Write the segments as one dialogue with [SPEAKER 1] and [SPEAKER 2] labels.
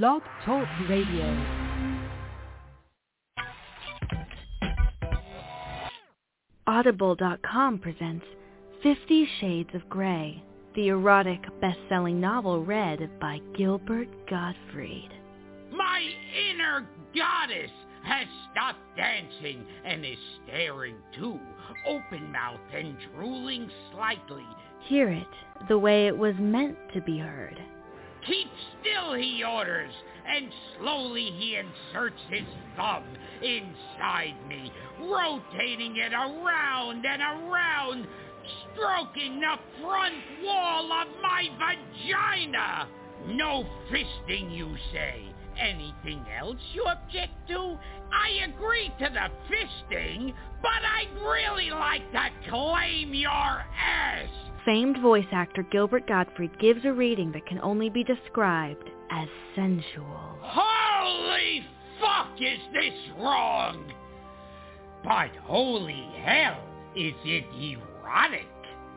[SPEAKER 1] Blog Talk Radio. Audible.com presents Fifty Shades of Grey, the erotic best-selling novel read by Gilbert Gottfried.
[SPEAKER 2] My inner goddess has stopped dancing and is staring too, open-mouthed and drooling slightly.
[SPEAKER 1] Hear it the way it was meant to be heard.
[SPEAKER 2] Keep still, he orders, and slowly he inserts his thumb inside me, rotating it around and around, stroking the front wall of my vagina. No fisting, you say. Anything else you object to? I agree to the fisting, but I'd really like to claim your ass.
[SPEAKER 1] Famed voice actor Gilbert Gottfried gives a reading that can only be described as sensual.
[SPEAKER 2] Holy fuck, is this wrong? But holy hell, is it erotic?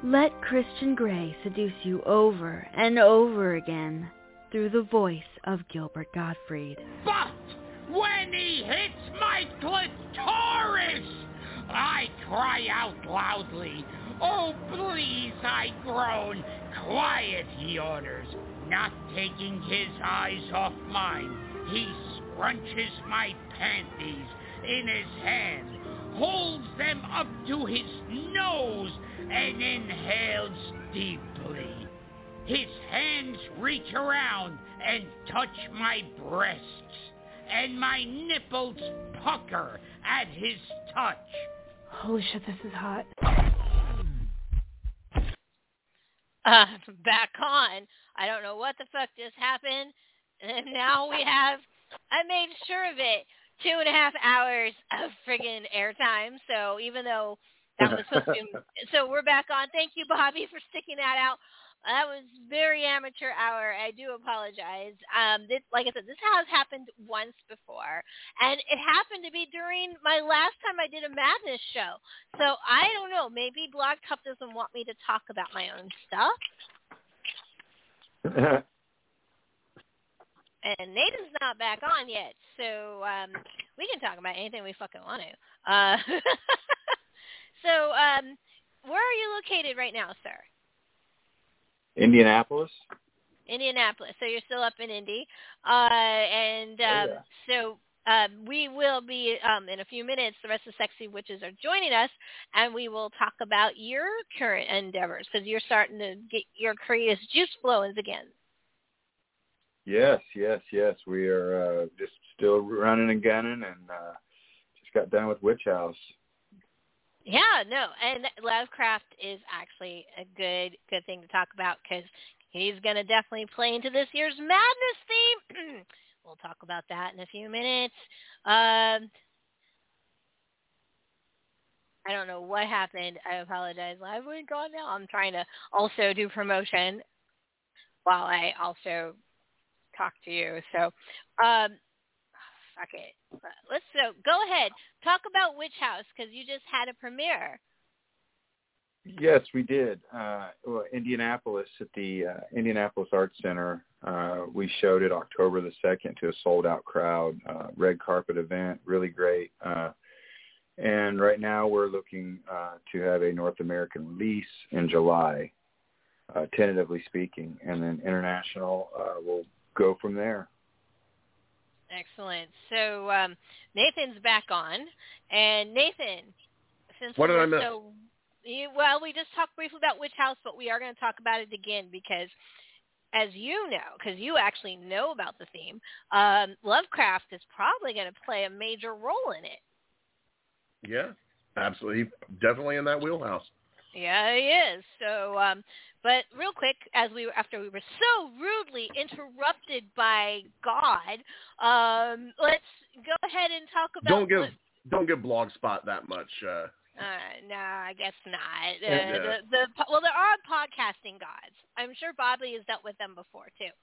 [SPEAKER 1] Let Christian Grey seduce you over and over again through the voice of Gilbert Gottfried.
[SPEAKER 2] But when he hits my clitoris, I cry out loudly. Oh, please, I groan. Quiet, he orders, not taking his eyes off mine. He scrunches my panties in his hand, holds them up to his nose, and inhales deeply. His hands reach around and touch my breasts, and my nipples pucker at his touch.
[SPEAKER 1] Holy shit, this is hot.
[SPEAKER 3] uh, back on. I don't know what the fuck just happened. And now we have, I made sure of it, two and a half hours of friggin' airtime. So even though that was supposed to be, so we're back on. Thank you, Bobby, for sticking that out. That was very amateur hour. I do apologize. Um, this, like I said, this has happened once before, and it happened to be during my last time I did a madness show. So I don't know. Maybe Blog Talk doesn't want me to talk about my own stuff. and Nathan's not back on yet, so um, we can talk about anything we fucking want to. Uh, so, um, where are you located right now, sir?
[SPEAKER 4] Indianapolis.
[SPEAKER 3] Indianapolis. So you're still up in Indy, uh, and um,
[SPEAKER 4] Oh, yeah.
[SPEAKER 3] so um, we will be um, in a few minutes. The rest of Sexy Witches are joining us, and we will talk about your current endeavors because you're starting to get your creative juice flowing again.
[SPEAKER 4] Yes, yes, yes. We are uh, just still running and gunning, and uh, just got done with Witch House.
[SPEAKER 3] Yeah, no, and Lovecraft is actually a good good thing to talk about because he's going to definitely play into this year's Madness theme. we'll talk about that in a few minutes. Um, I don't know what happened. I apologize. I've been gone now. I'm trying to also do promotion while I also talk to you. So, um, fuck it. Let's so go ahead. Talk about Witch House because you just had a premiere.
[SPEAKER 4] Yes, we did. Uh, well, Indianapolis at the uh, Indianapolis Arts Center. Uh, we showed it October the second to a sold out crowd. Uh, red carpet event, really great. Uh, and right now we're looking uh, to have a North American release in July, uh, tentatively speaking, and then international uh, will go from there.
[SPEAKER 3] Excellent. So um, Nathan's back on, and Nathan, since
[SPEAKER 5] What did I miss?
[SPEAKER 3] so well, we just talked briefly about Witch House, but we are going to talk about it again because, as you know, because you actually know about the theme, um, Lovecraft is probably going to play a major role in it.
[SPEAKER 5] Yeah, absolutely, definitely in that wheelhouse.
[SPEAKER 3] Yeah, he is. So, um, but real quick, as we after we were so rudely interrupted by God, um, let's go ahead and talk about.
[SPEAKER 5] Don't give don't give Blogspot that much. Uh,
[SPEAKER 3] Uh, no, I guess not. Uh,
[SPEAKER 5] Yeah.
[SPEAKER 3] the, the well, there are podcasting gods. I'm sure Bobby has dealt with them before too.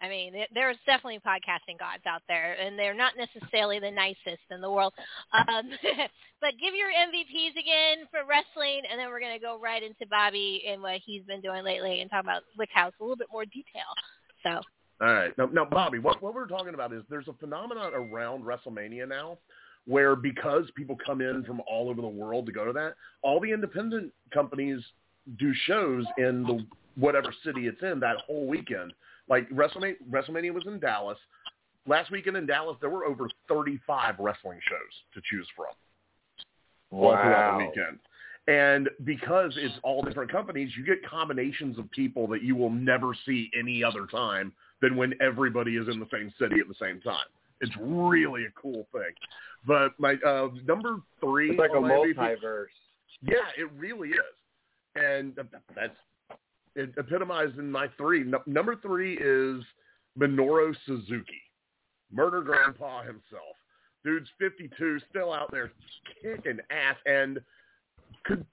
[SPEAKER 3] I mean, there's definitely podcasting gods out there, and they're not necessarily the nicest in the world. Um, but give your MVPs again for wrestling, and then we're going to go right into Bobby and what he's been doing lately and talk about Witch House a little bit more detail. So
[SPEAKER 5] All right. Now, now Bobby, what, what we're talking about is there's a phenomenon around WrestleMania now where because people come in from all over the world to go to that, all the independent companies do shows in the whatever city it's in that whole weekend. Like WrestleMania, WrestleMania was in Dallas. Last weekend in Dallas, there were over 35 wrestling shows to choose from all throughout the
[SPEAKER 4] Wow.
[SPEAKER 5] weekend. And because it's all different companies, you get combinations of people that you will never see any other time than when everybody is in the same city at the same time. It's really a cool thing. But my uh, number three,
[SPEAKER 4] It's like a
[SPEAKER 5] my MVP
[SPEAKER 4] multiverse.
[SPEAKER 5] yeah, it really is, and that's it epitomized in my three. No, number three is Minoru Suzuki, Murder Grandpa himself. Dude's 52, still out there kicking ass, and could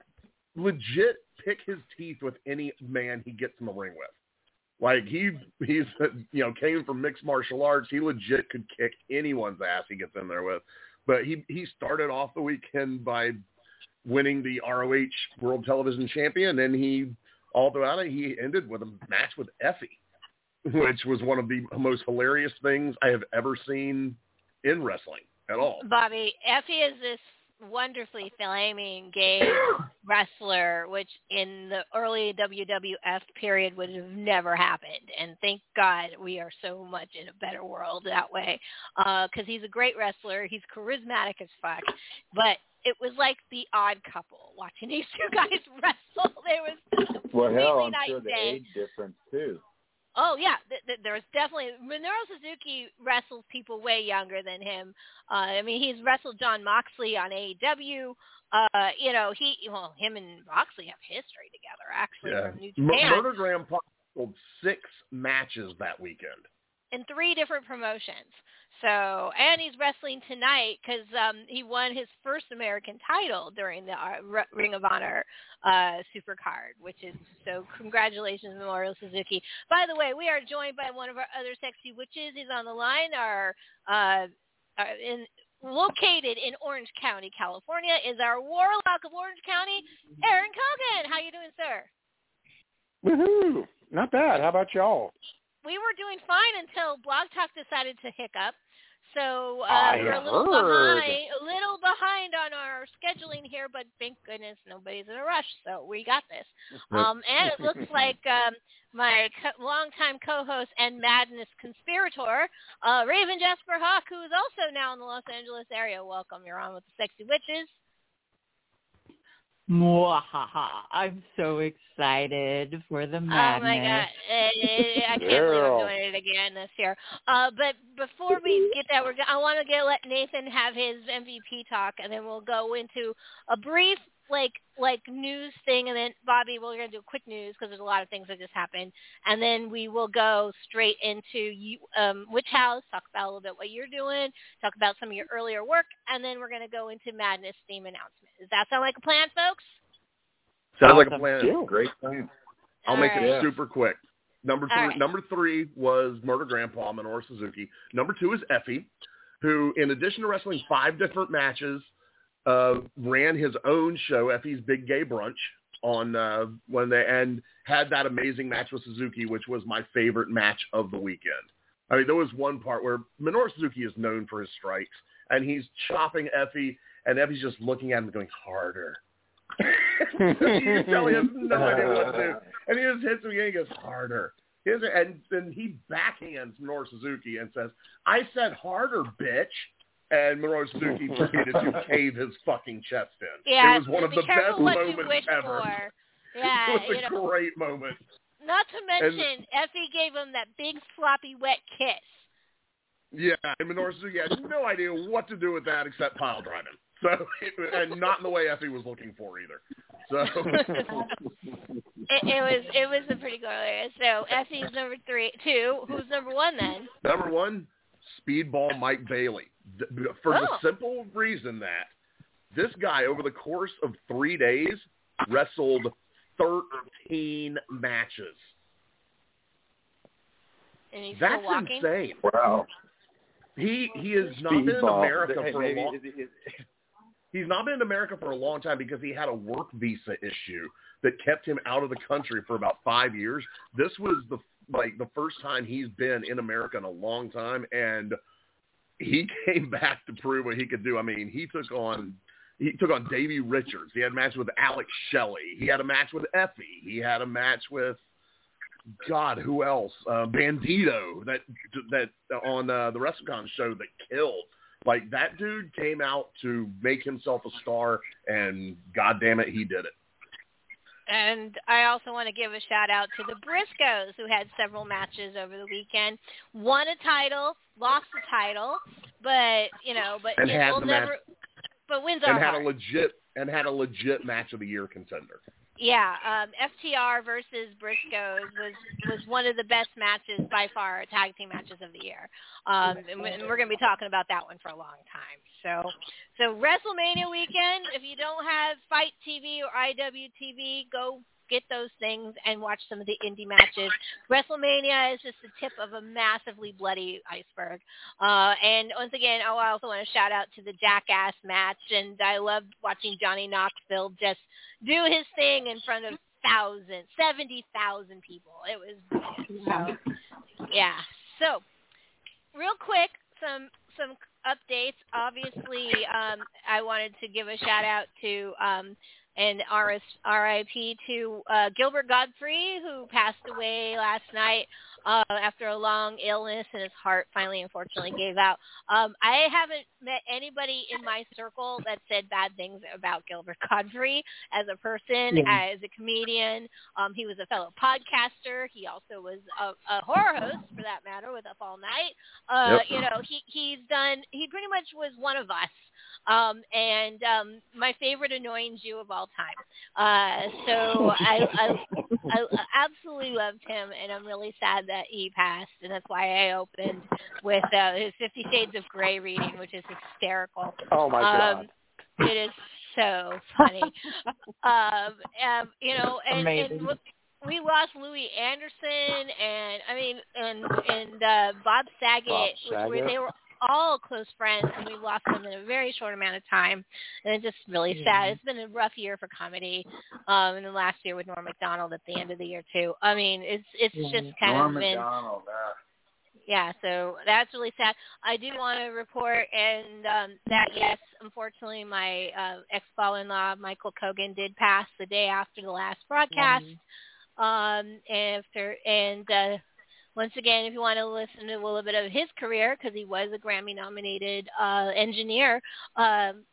[SPEAKER 5] legit pick his teeth with any man he gets in the ring with. Like he he's you know came from mixed martial arts. He legit could kick anyone's ass he gets in there with. But he he started off the weekend by winning the ROH World Television Champion, and he all throughout it he ended with a match with Effy, which was one of the most hilarious things I have ever seen in wrestling at all.
[SPEAKER 3] Bobby, Effy is this wonderfully flaming gay wrestler, which in the early WWF period would have never happened. And thank God we are so much in a better world that way, uh, because he's a great wrestler. He's charismatic as fuck, but it was like the odd couple watching these two guys wrestle. There was
[SPEAKER 4] Well, hell, I'm sure the
[SPEAKER 3] day.
[SPEAKER 4] age difference too.
[SPEAKER 3] Oh yeah, th- th- there's definitely Minoru Suzuki wrestles people way younger than him. Uh, I mean, he's wrestled Jon Moxley on AEW. Uh, you know, he well, him and Moxley have history together actually
[SPEAKER 5] Yeah,
[SPEAKER 3] from New
[SPEAKER 5] M-
[SPEAKER 3] Japan
[SPEAKER 5] Murder Grandpa sold six matches that weekend.
[SPEAKER 3] In three different promotions. So, and he's wrestling tonight because um, he won his first American title during the uh, Ring of Honor uh, Supercard, which is so. Congratulations, Minoru Suzuki. By the way, we are joined by one of our other sexy witches. He's on the line. Our uh, in located in Orange County, California, is our Warlock of Orange County, Aaron Cogan. How you doing, sir?
[SPEAKER 6] Woohoo! Not bad. How about y'all?
[SPEAKER 3] We were doing fine until Blog Talk decided to hiccup. So uh, we're a little
[SPEAKER 6] heard.
[SPEAKER 3] behind, a little behind on our scheduling here, but thank goodness nobody's in a rush, so we got this. Um, and it looks like um, my co- longtime co-host and Madness conspirator, uh, Ravyn Jazper Hawke, who is also now in the Los Angeles area. Welcome, you're on with the Sexy Witches.
[SPEAKER 7] Mwahaha. I'm so excited for the madness.
[SPEAKER 3] Oh my god, I can't believe
[SPEAKER 6] Girl.
[SPEAKER 3] I'm doing it again this year. Uh, but before we get that, we're go- I want to get let Nathan have his MVP talk, and then we'll go into a brief like like news thing, and then Bobby, we're gonna do a quick news because there's a lot of things that just happened, and then we will go straight into you, um, Witch House, talk about a little bit what you're doing, talk about some of your earlier work, and then we're gonna go into Madness theme announcement. Does that sound like a plan, folks?
[SPEAKER 5] Sounds like a plan.
[SPEAKER 6] Yeah.
[SPEAKER 4] Great plan.
[SPEAKER 5] I'll make
[SPEAKER 3] All
[SPEAKER 5] it
[SPEAKER 3] right.
[SPEAKER 5] super quick. Number
[SPEAKER 3] All
[SPEAKER 5] three,
[SPEAKER 3] right.
[SPEAKER 5] number three was Murder Grandpa Minoru Suzuki. Number two is Effy, who, in addition to wrestling five different matches, uh, ran his own show, Effy's Big Gay Brunch, on uh, when they and had that amazing match with Suzuki, which was my favorite match of the weekend. I mean, there was one part where Minoru Suzuki is known for his strikes, and he's chopping Effy, and Effy's just looking at him going harder. you tell has no idea what to do. And he just hits him again. He goes harder. A, and then he backhands Minoru Suzuki and says, "I said harder, bitch." And Minoru Suzuki proceeded to cave his fucking chest in.
[SPEAKER 3] Yeah,
[SPEAKER 5] it was one of
[SPEAKER 3] be
[SPEAKER 5] the
[SPEAKER 3] careful
[SPEAKER 5] best
[SPEAKER 3] what
[SPEAKER 5] moments
[SPEAKER 3] you wish
[SPEAKER 5] ever.
[SPEAKER 3] for. Yeah,
[SPEAKER 5] it was a
[SPEAKER 3] know,
[SPEAKER 5] great moment.
[SPEAKER 3] not to mention Effy gave him that big sloppy wet kiss.
[SPEAKER 5] Yeah, and Minoru Suzuki had no idea what to do with that except pile drive him. So, and not in the way Effy was looking for either. So,
[SPEAKER 3] It, it was it was a pretty good area. So Effy's number three, two. Who's number one then?
[SPEAKER 5] Number one, Speedball Mike Bailey. Th- For
[SPEAKER 3] Oh.
[SPEAKER 5] the simple reason that this guy, over the course of three days, wrestled 13 matches.
[SPEAKER 3] And he's
[SPEAKER 5] That's
[SPEAKER 3] still walking.
[SPEAKER 5] insane.
[SPEAKER 4] Wow.
[SPEAKER 5] He he has not been in America
[SPEAKER 4] Hey,
[SPEAKER 5] for a long.
[SPEAKER 4] is it- is-
[SPEAKER 5] He's not been in America for a long time because he had a work visa issue that kept him out of the country for about five years. This was the like the first time he's been in America in a long time, and he came back to prove what he could do. I mean, he took on he took on Davey Richards. He had a match with Alex Shelley. He had a match with Effy. He had a match with God, who else? Uh, Bandito that that on uh, the WrestleCon show that killed. Like that dude came out to make himself a star, and God damn it, he did it.
[SPEAKER 3] And I also want to give a shout out to the Briscoes who had several matches over the weekend. Won a title, lost the title, but you know, but
[SPEAKER 5] and had the
[SPEAKER 3] never.
[SPEAKER 5] match,
[SPEAKER 3] But wins
[SPEAKER 5] and had
[SPEAKER 3] hard.
[SPEAKER 5] a legit and had a legit match of the year contender.
[SPEAKER 3] Yeah, um, FTR versus Briscoes was was one of the best matches by far, tag team matches of the year. Um, and, we- we're going to be talking about that one for a long time. So, so WrestleMania weekend. If you don't have FITE TV or IWTV, go get those things and watch some of the indie matches. WrestleMania is just the tip of a massively bloody iceberg. Uh, and once again, oh, I also want to shout out to the Jackass match, and I loved watching Johnny Knoxville just do his thing in front of thousands, seventy thousand people. It was. So, yeah. So, real quick, some some updates. Obviously, um, I wanted to give a shout out to um, and RS, RIP to uh, Gilbert Gottfried, who passed away last night uh, after a long illness, and his heart finally, unfortunately, gave out. Um, I haven't met anybody in my circle that said bad things about Gilbert Gottfried as a person,
[SPEAKER 7] Yeah.
[SPEAKER 3] as a comedian. Um, he was a fellow podcaster. He also was a, a horror host, for that matter, with Up All Night. Uh,
[SPEAKER 5] Yep.
[SPEAKER 3] You know, he he's done. He pretty much was one of us um, and um, my favorite annoying Jew of all time. Uh, so I, I, I absolutely loved him, and I'm really sad that he passed, and that's why I opened with uh, his Fifty Shades of Grey reading, which is hysterical.
[SPEAKER 6] Oh my
[SPEAKER 3] Um,
[SPEAKER 6] god.
[SPEAKER 3] It is so funny. um, um, you know, and, and we lost Louie Anderson, and I mean, and and uh, Bob Saget,
[SPEAKER 6] Bob
[SPEAKER 3] which were, they were all close friends, and we lost them in a very short amount of time, and it's just really
[SPEAKER 7] Yeah.
[SPEAKER 3] sad. It's been a rough year for comedy, um, and the last year with Norm Macdonald at the end of the year too. I mean, it's it's
[SPEAKER 7] Yeah.
[SPEAKER 3] just kind
[SPEAKER 4] Norm
[SPEAKER 3] of been
[SPEAKER 4] Macdonald. Uh,
[SPEAKER 3] yeah, so that's really sad. I do want to report and um, that yes, unfortunately, my uh, ex-father-in-law Michael Cogan did pass the day after the last broadcast. Um, after and uh, once again, if you want to listen to a little bit of his career, because he was a Grammy-nominated uh, engineer, um,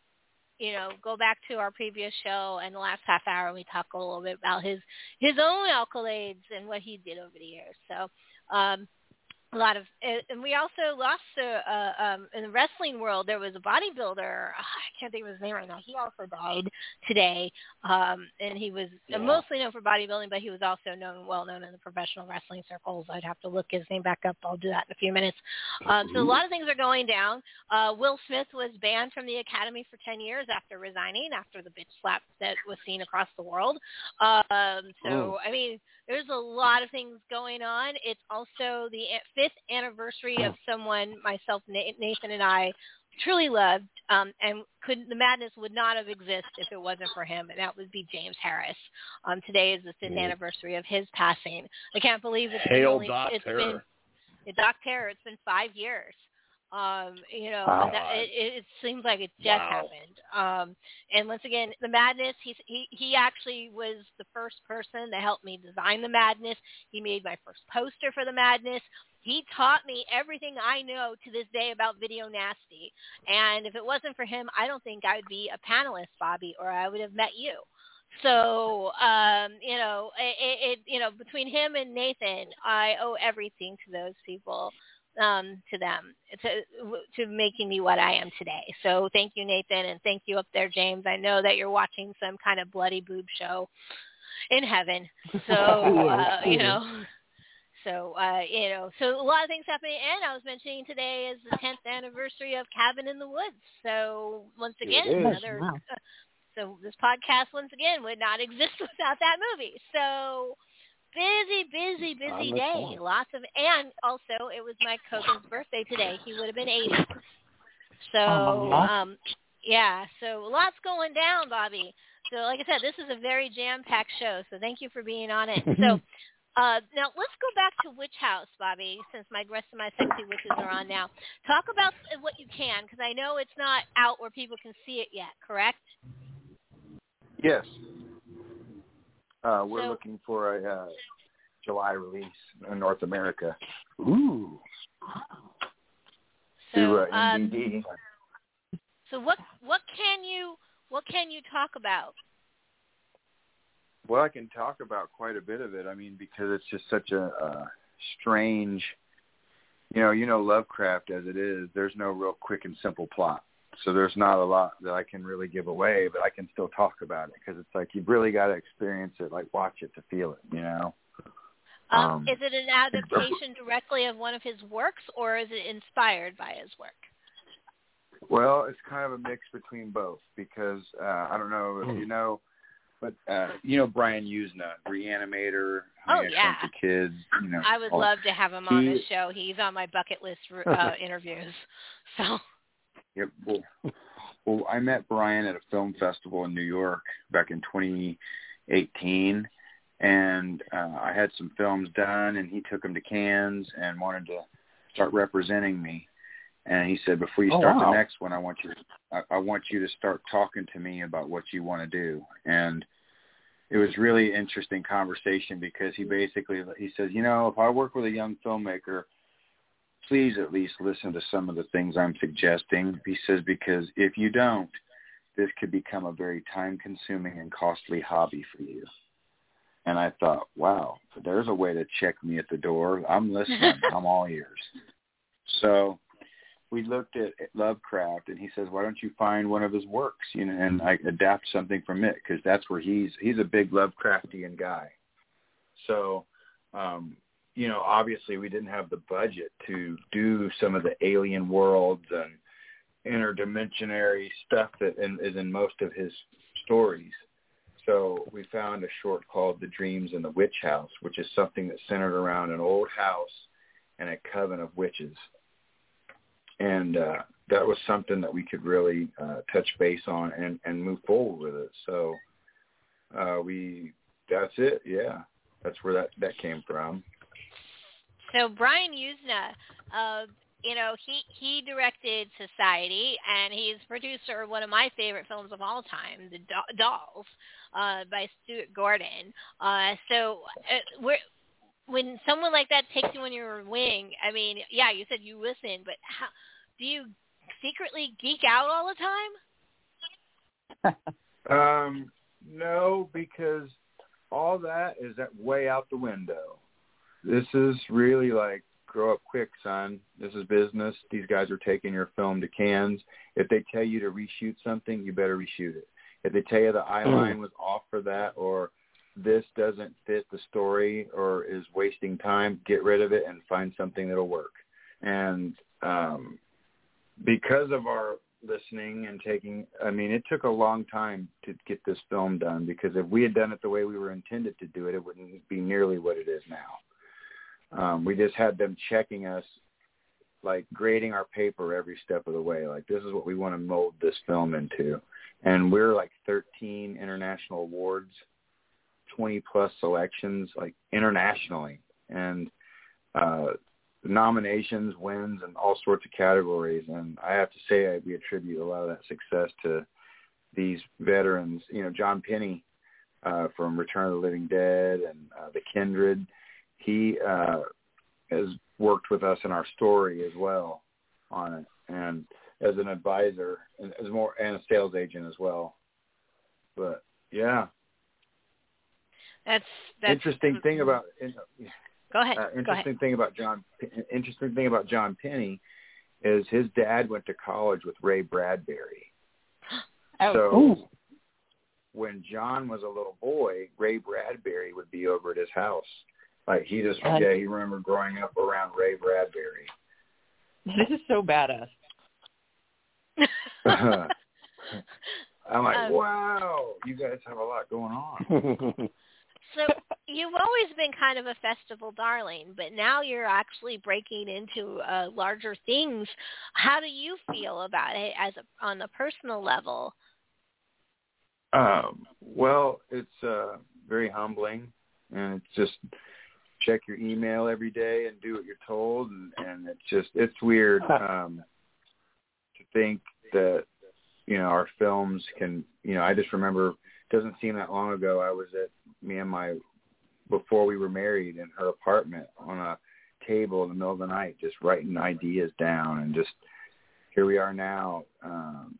[SPEAKER 3] you know, go back to our previous show and the last half hour, we talk a little bit about his his own accolades and what he did over the years. So. Um, a lot of and we also lost uh, uh um in the wrestling world there was a bodybuilder ah, i can't think of his name right now he also died today um and he was
[SPEAKER 6] Yeah.
[SPEAKER 3] mostly known for bodybuilding but he was also known well known in the professional wrestling circles. I'd have to look his name back up i'll do that in a few minutes. Um so a lot of things are going down. Uh will smith was banned from the academy for 10 years after resigning after the bitch slap that was seen across the world. Um so i mean there's a lot of things going on. It's also the fifth anniversary of someone myself, Nathan, and I truly loved, um, and could the madness would not have existed if it wasn't for him, and that would be James Harris. Um, today is the fifth
[SPEAKER 5] Mm.
[SPEAKER 3] anniversary of his passing. I can't believe it's been only,
[SPEAKER 5] Doc
[SPEAKER 3] it's
[SPEAKER 5] Terror.
[SPEAKER 3] been Doc Terror. It's been five years. Um, you know,
[SPEAKER 6] Wow.
[SPEAKER 3] that, it, it it seems like it just
[SPEAKER 5] Wow.
[SPEAKER 3] happened. Um, and once again, the madness. He he he actually was the first person to help me design the madness. He made my first poster for the madness. He taught me everything I know to this day about video nasty. And if it wasn't for him, I don't think I would be a panelist, Bobby, or I would have met you. So, um, you know, it, it, it, you know, between him and Nathan, I owe everything to those people, um, to them, to to making me what I am today. So, thank you, Nathan, and thank you up there, James. I know that you're watching some kind of bloody boob show in heaven. So, uh, you know. So, uh, you know, so a lot of things happening. And I was mentioning today is the 10th anniversary of Cabin in the Woods. So, once again, another
[SPEAKER 7] Wow.
[SPEAKER 3] so this podcast once again would not exist without that movie. So busy, busy, busy day.
[SPEAKER 6] listening.
[SPEAKER 3] Lots of and also it was Mike Hogan's birthday today. He would have been eighty. So um yeah, so lots going down, Bobby. So like I said, this is a very jam packed show, so thank you for being on it. so Uh, now let's go back to Witch House, Bobby, since my rest of my sexy witches are on now. Talk about what you can, because I know it's not out where people can see it yet. Correct?
[SPEAKER 4] Yes. Uh, we're
[SPEAKER 3] So-
[SPEAKER 4] looking for a uh, July release in North America
[SPEAKER 6] Ooh.
[SPEAKER 3] So,
[SPEAKER 4] uh,
[SPEAKER 3] um, so what what can you what can you talk about?
[SPEAKER 4] Well, I can talk about quite a bit of it. I mean, because it's just such a, uh strange, you know, you know Lovecraft as it is. There's no real quick and simple plot, so there's not a lot that I can really give away. But I can still talk about it because it's like you've really got to experience it, like watch it to feel it. You know.
[SPEAKER 3] Um,
[SPEAKER 4] Um,
[SPEAKER 3] is it an adaptation directly of one of his works, or is it inspired by his work?
[SPEAKER 4] Well, it's kind of a mix between both because uh, I don't know if you know, but uh, you know Brian Yuzna, Reanimator,
[SPEAKER 3] Oh, yeah.
[SPEAKER 4] The Kids. You know,
[SPEAKER 3] I would
[SPEAKER 4] all-
[SPEAKER 3] love to have him on
[SPEAKER 4] He-
[SPEAKER 3] this show. He's on my bucket list uh, interviews. So,
[SPEAKER 4] Yep. Well, well, I met Brian at a film festival in New York back in 2018, and uh, I had some films done, and he took them to Cannes and wanted to start representing me. And he said, before you
[SPEAKER 6] Oh,
[SPEAKER 4] start
[SPEAKER 6] wow.
[SPEAKER 4] the next one, I want you, I, I want you to start talking to me about what you want to do. And it was really interesting conversation because he basically he says, you know, if I work with a young filmmaker, please at least listen to some of the things I'm suggesting. He says, because if you don't, this could become a very time consuming and costly hobby for you. And I thought, wow, there's a way to check me at the door. I'm listening. I'm all ears. So we looked at Lovecraft, and he says, "Why don't you find one of his works, you know, and I adapt something from it because that's where he's he's a big Lovecraftian guy." So, um, you know, obviously we didn't have the budget to do some of the alien worlds and interdimensionary stuff that in, is in most of his stories. So we found a short called The Dreams in the Witch House, which is something that's centered around an old house and a coven of witches. And uh, that was something that we could really uh, touch base on and, and move forward with it. So uh, we, that's it. Yeah, that's where that that came from.
[SPEAKER 3] so Brian Yuzna, uh, you know, he he directed Society, and he's producer of one of my favorite films of all time, The Do- Dolls, uh, by Stuart Gordon. Uh, so, uh, we're, when someone like that takes you on your wing, I mean, yeah, you said you listen, but how do you secretly geek out all the time?
[SPEAKER 4] Um, no, because all that is that way out the window. This is really like grow up quick, son. This is business. These guys are taking your film to Cannes. If they tell you to reshoot something, you better reshoot it. If they tell you the eye line was off for that or this doesn't fit the story or is wasting time, get rid of it and find something that'll work. And um because of our listening and taking I mean it took a long time to get this film done because if we had done it the way we were intended to do it it wouldn't be nearly what it is now. Um we just had them checking us like grading our paper every step of the way like this is what we want to mold this film into. And we're like 13 international awards, 20 plus selections like internationally and uh nominations, wins, and all sorts of categories. And I have to say, I, we attribute a lot of that success to these veterans. You know, John Penney uh, from Return of the Living Dead and uh, The Kindred. He uh, has worked with us in our story as well on it, and as an advisor, and as more and a sales agent as well. But yeah,
[SPEAKER 3] That's that's
[SPEAKER 4] interesting thing about
[SPEAKER 3] Go ahead.
[SPEAKER 4] uh,
[SPEAKER 3] Go ahead.
[SPEAKER 4] interesting thing about John interesting thing about John Penney is his dad went to college with Ray Bradbury.
[SPEAKER 7] Oh,
[SPEAKER 4] So
[SPEAKER 6] Ooh.
[SPEAKER 4] when John was a little boy, Ray Bradbury would be over at his house. Like he just
[SPEAKER 7] Uh,
[SPEAKER 4] yeah, he remembered growing up around Ray Bradbury.
[SPEAKER 7] this is so badass.
[SPEAKER 4] I'm like,
[SPEAKER 3] Um,
[SPEAKER 4] wow, you guys have a lot going on.
[SPEAKER 3] So you've always been kind of a festival darling, but now you're actually breaking into uh, larger things. How do you feel about it as a, on a personal level?
[SPEAKER 4] Um, well, it's uh, very humbling, and it's just check your email every day and do what you're told, and and it's just it's weird um, to think that you know our films can you know I just remember it doesn't seem that long ago I was at me and my before we were married in her apartment on a table in the middle of the night just writing ideas down and just here we are now um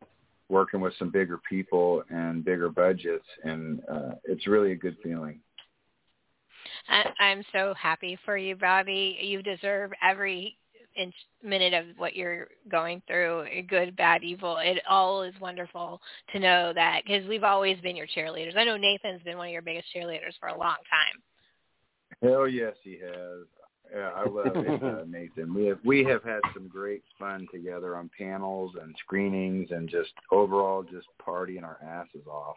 [SPEAKER 4] working with some bigger people and bigger budgets and uh it's really a good feeling
[SPEAKER 3] I, I'm so happy for you, Bobby. You deserve every inch minute of what you're going through, good, bad, evil. It all is wonderful to know that because we've always been your cheerleaders. I know Nathan's been one of your biggest cheerleaders for a long time.
[SPEAKER 4] Hell yes, he has. Yeah, I love it, uh, Nathan. We have we have had some great fun together on panels and screenings and just overall just partying our asses off.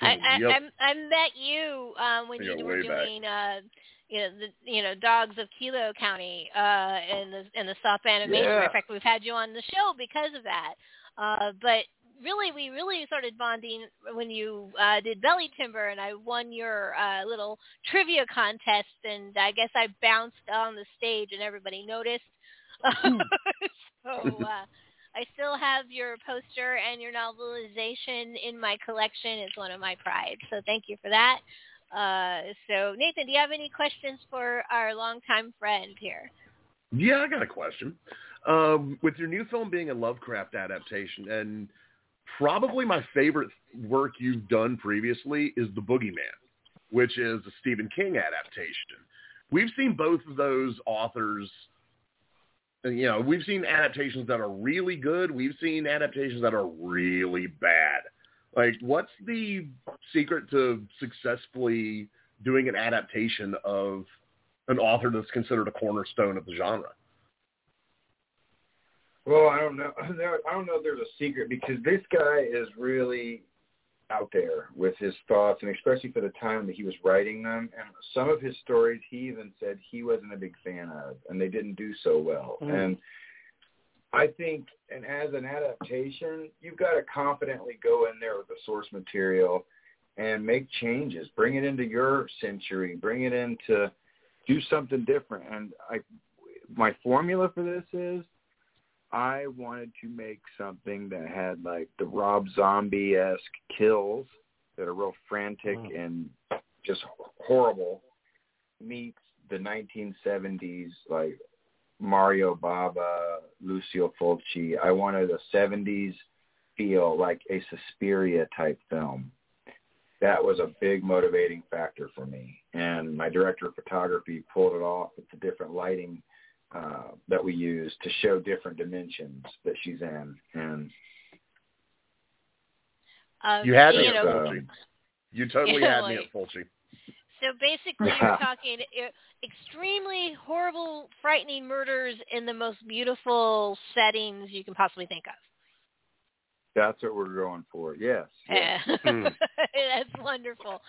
[SPEAKER 3] I, I,
[SPEAKER 5] Yep.
[SPEAKER 3] I, I met you um, when
[SPEAKER 5] We
[SPEAKER 3] you were doing, uh, you know, the you know Dogs of Kilo County uh, in the in the stop animation.
[SPEAKER 4] Yeah.
[SPEAKER 3] In fact, we've had you on the show because of that. Uh, but really, we really started bonding when you uh, did Belly Timber, and I won your uh, little trivia contest, and I guess I bounced on the stage, and everybody noticed. so. Uh, I still have your poster and your novelization in my collection. It's one of my pride. So thank you for that. Uh, so Nathan, do you have any questions for our longtime friend here?
[SPEAKER 5] Yeah, I got a question. Um, with your new film being a Lovecraft adaptation, and probably my favorite work you've done previously is The Boogeyman, which is a Stephen King adaptation. We've seen both of those authors. You know, we've seen adaptations that are really good. We've seen adaptations that are really bad. Like, what's the secret to successfully doing an adaptation of an author that's considered a cornerstone of the genre?
[SPEAKER 4] Well, I don't know. I don't know if there's a secret because this guy is really out there with his thoughts, and especially for the time that he was writing them. And some of his stories, he even said he wasn't a big fan of, and they didn't do so well.
[SPEAKER 6] Mm.
[SPEAKER 4] And I think, and as an adaptation, you've got to confidently go in there with the source material and make changes. Bring it into your century. Bring it into do something different. And I, my formula for this is I wanted to make something that had like the Rob Zombie esque kills that are real frantic
[SPEAKER 6] Mm.
[SPEAKER 4] and just horrible meets the 1970s like Mario Bava, Lucio Fulci. I wanted a 70s feel like a Suspiria type film. That was a big motivating factor for me. And my director of photography pulled it off with the different lighting uh, that we use to show different dimensions that she's in. And
[SPEAKER 3] Um,
[SPEAKER 5] You had me
[SPEAKER 3] you
[SPEAKER 5] at
[SPEAKER 3] know,
[SPEAKER 5] Fulci. You totally
[SPEAKER 3] Yeah,
[SPEAKER 5] had me at Fulci.
[SPEAKER 3] So basically, you're talking uh, extremely horrible, frightening murders in the most beautiful settings you can possibly think of.
[SPEAKER 4] that's what we're going for. Yes. yes.
[SPEAKER 3] Yeah.
[SPEAKER 5] Mm.
[SPEAKER 3] That's wonderful.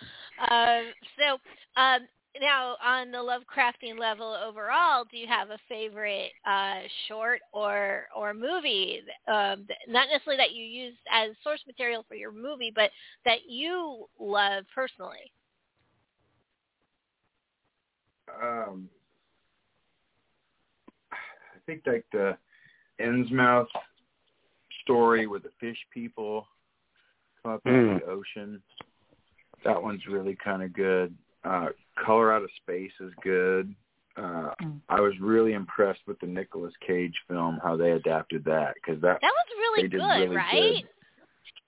[SPEAKER 3] Um, so um, now, on the Lovecrafting level overall, do you have a favorite uh, short or or movie? Um, not necessarily that you use as source material for your movie, but that you love personally.
[SPEAKER 4] Um, I think like the Innsmouth story with the fish people come up out
[SPEAKER 6] Mm.
[SPEAKER 4] of the ocean. That one's really kind of good. Uh, Color Out of Space is good. Uh,
[SPEAKER 7] Mm.
[SPEAKER 4] I was really impressed with the Nicolas Cage film, how they adapted that because that
[SPEAKER 3] That was really good,
[SPEAKER 4] really
[SPEAKER 3] right?
[SPEAKER 4] good.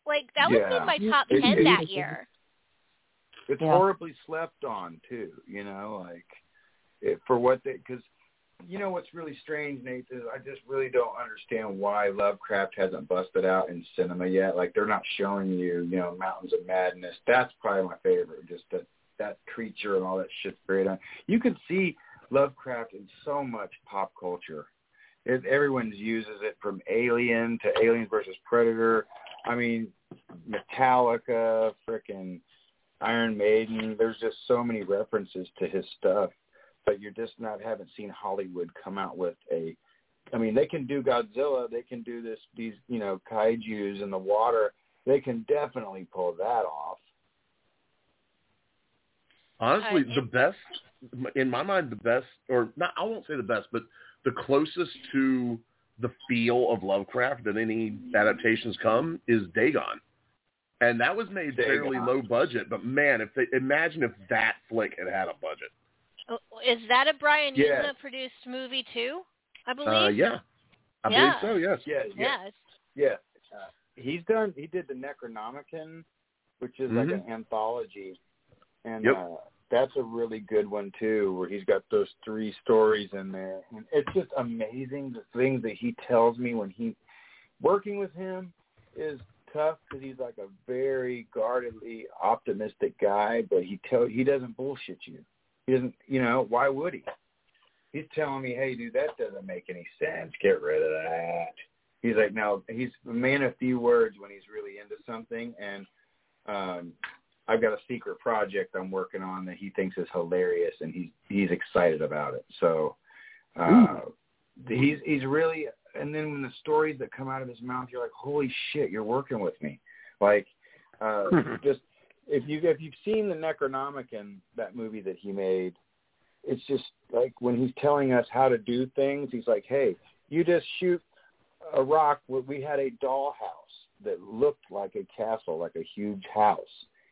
[SPEAKER 3] Like that was in my top
[SPEAKER 4] It-
[SPEAKER 3] ten
[SPEAKER 4] it-
[SPEAKER 3] that year.
[SPEAKER 4] it's
[SPEAKER 7] Yeah.
[SPEAKER 4] horribly slept on too. You know, like it, for what they because you know what's really strange, Nate, is I just really don't understand why Lovecraft hasn't busted out in cinema yet. Like they're not showing you, you know, Mountains of Madness. That's probably my favorite. Just that that creature and all that shit's great on. You can see Lovecraft in so much pop culture. It, everyone uses it from Alien to Alien versus Predator. I mean, Metallica, frickin' Iron Maiden. There's just so many references to his stuff, but you're just not haven't seen Hollywood come out with a. I mean, they can do Godzilla. They can do this. These you know kaiju's in the water. They can definitely pull that off.
[SPEAKER 5] Honestly,
[SPEAKER 3] Uh,
[SPEAKER 5] the best in my mind, the best, or not, I won't say the best, but the closest to the feel of Lovecraft that any adaptations come is Dagon, and that was made fairly low budget. But man, if they imagine if that flick had had a budget,
[SPEAKER 3] Is that a Brian
[SPEAKER 4] Yes.
[SPEAKER 3] Yuzna produced movie too? I believe.
[SPEAKER 5] uh, yeah, I
[SPEAKER 3] Yeah.
[SPEAKER 5] believe so. Yes.
[SPEAKER 4] Yeah, yeah,
[SPEAKER 3] Yeah.
[SPEAKER 4] yeah. Uh, he's done. He did the Necronomicon, which is like an anthology, and
[SPEAKER 5] Yep.
[SPEAKER 4] uh, that's a really good one too, where he's got those three stories in there, and it's just amazing the things that he tells me when he working with him is tough because he's like a very guardedly optimistic guy, but he tell he doesn't bullshit you. He doesn't, you know, why would he? He's telling me, hey, dude, that doesn't make any sense. Get rid of that. He's like, no, he's a man of few words when he's really into something. And um, I've got a secret project I'm working on that he thinks is hilarious, and he's he's excited about it. So uh, he's he's really. And then when the stories that come out of his mouth, you're like, holy shit, you're working with me. Like, uh, just if you if you've seen the Necronomicon, that movie that he made, it's just like when he's telling us how to do things, he's like, "Hey, you just shoot a rock." We had a dollhouse that looked like a castle, like a huge house.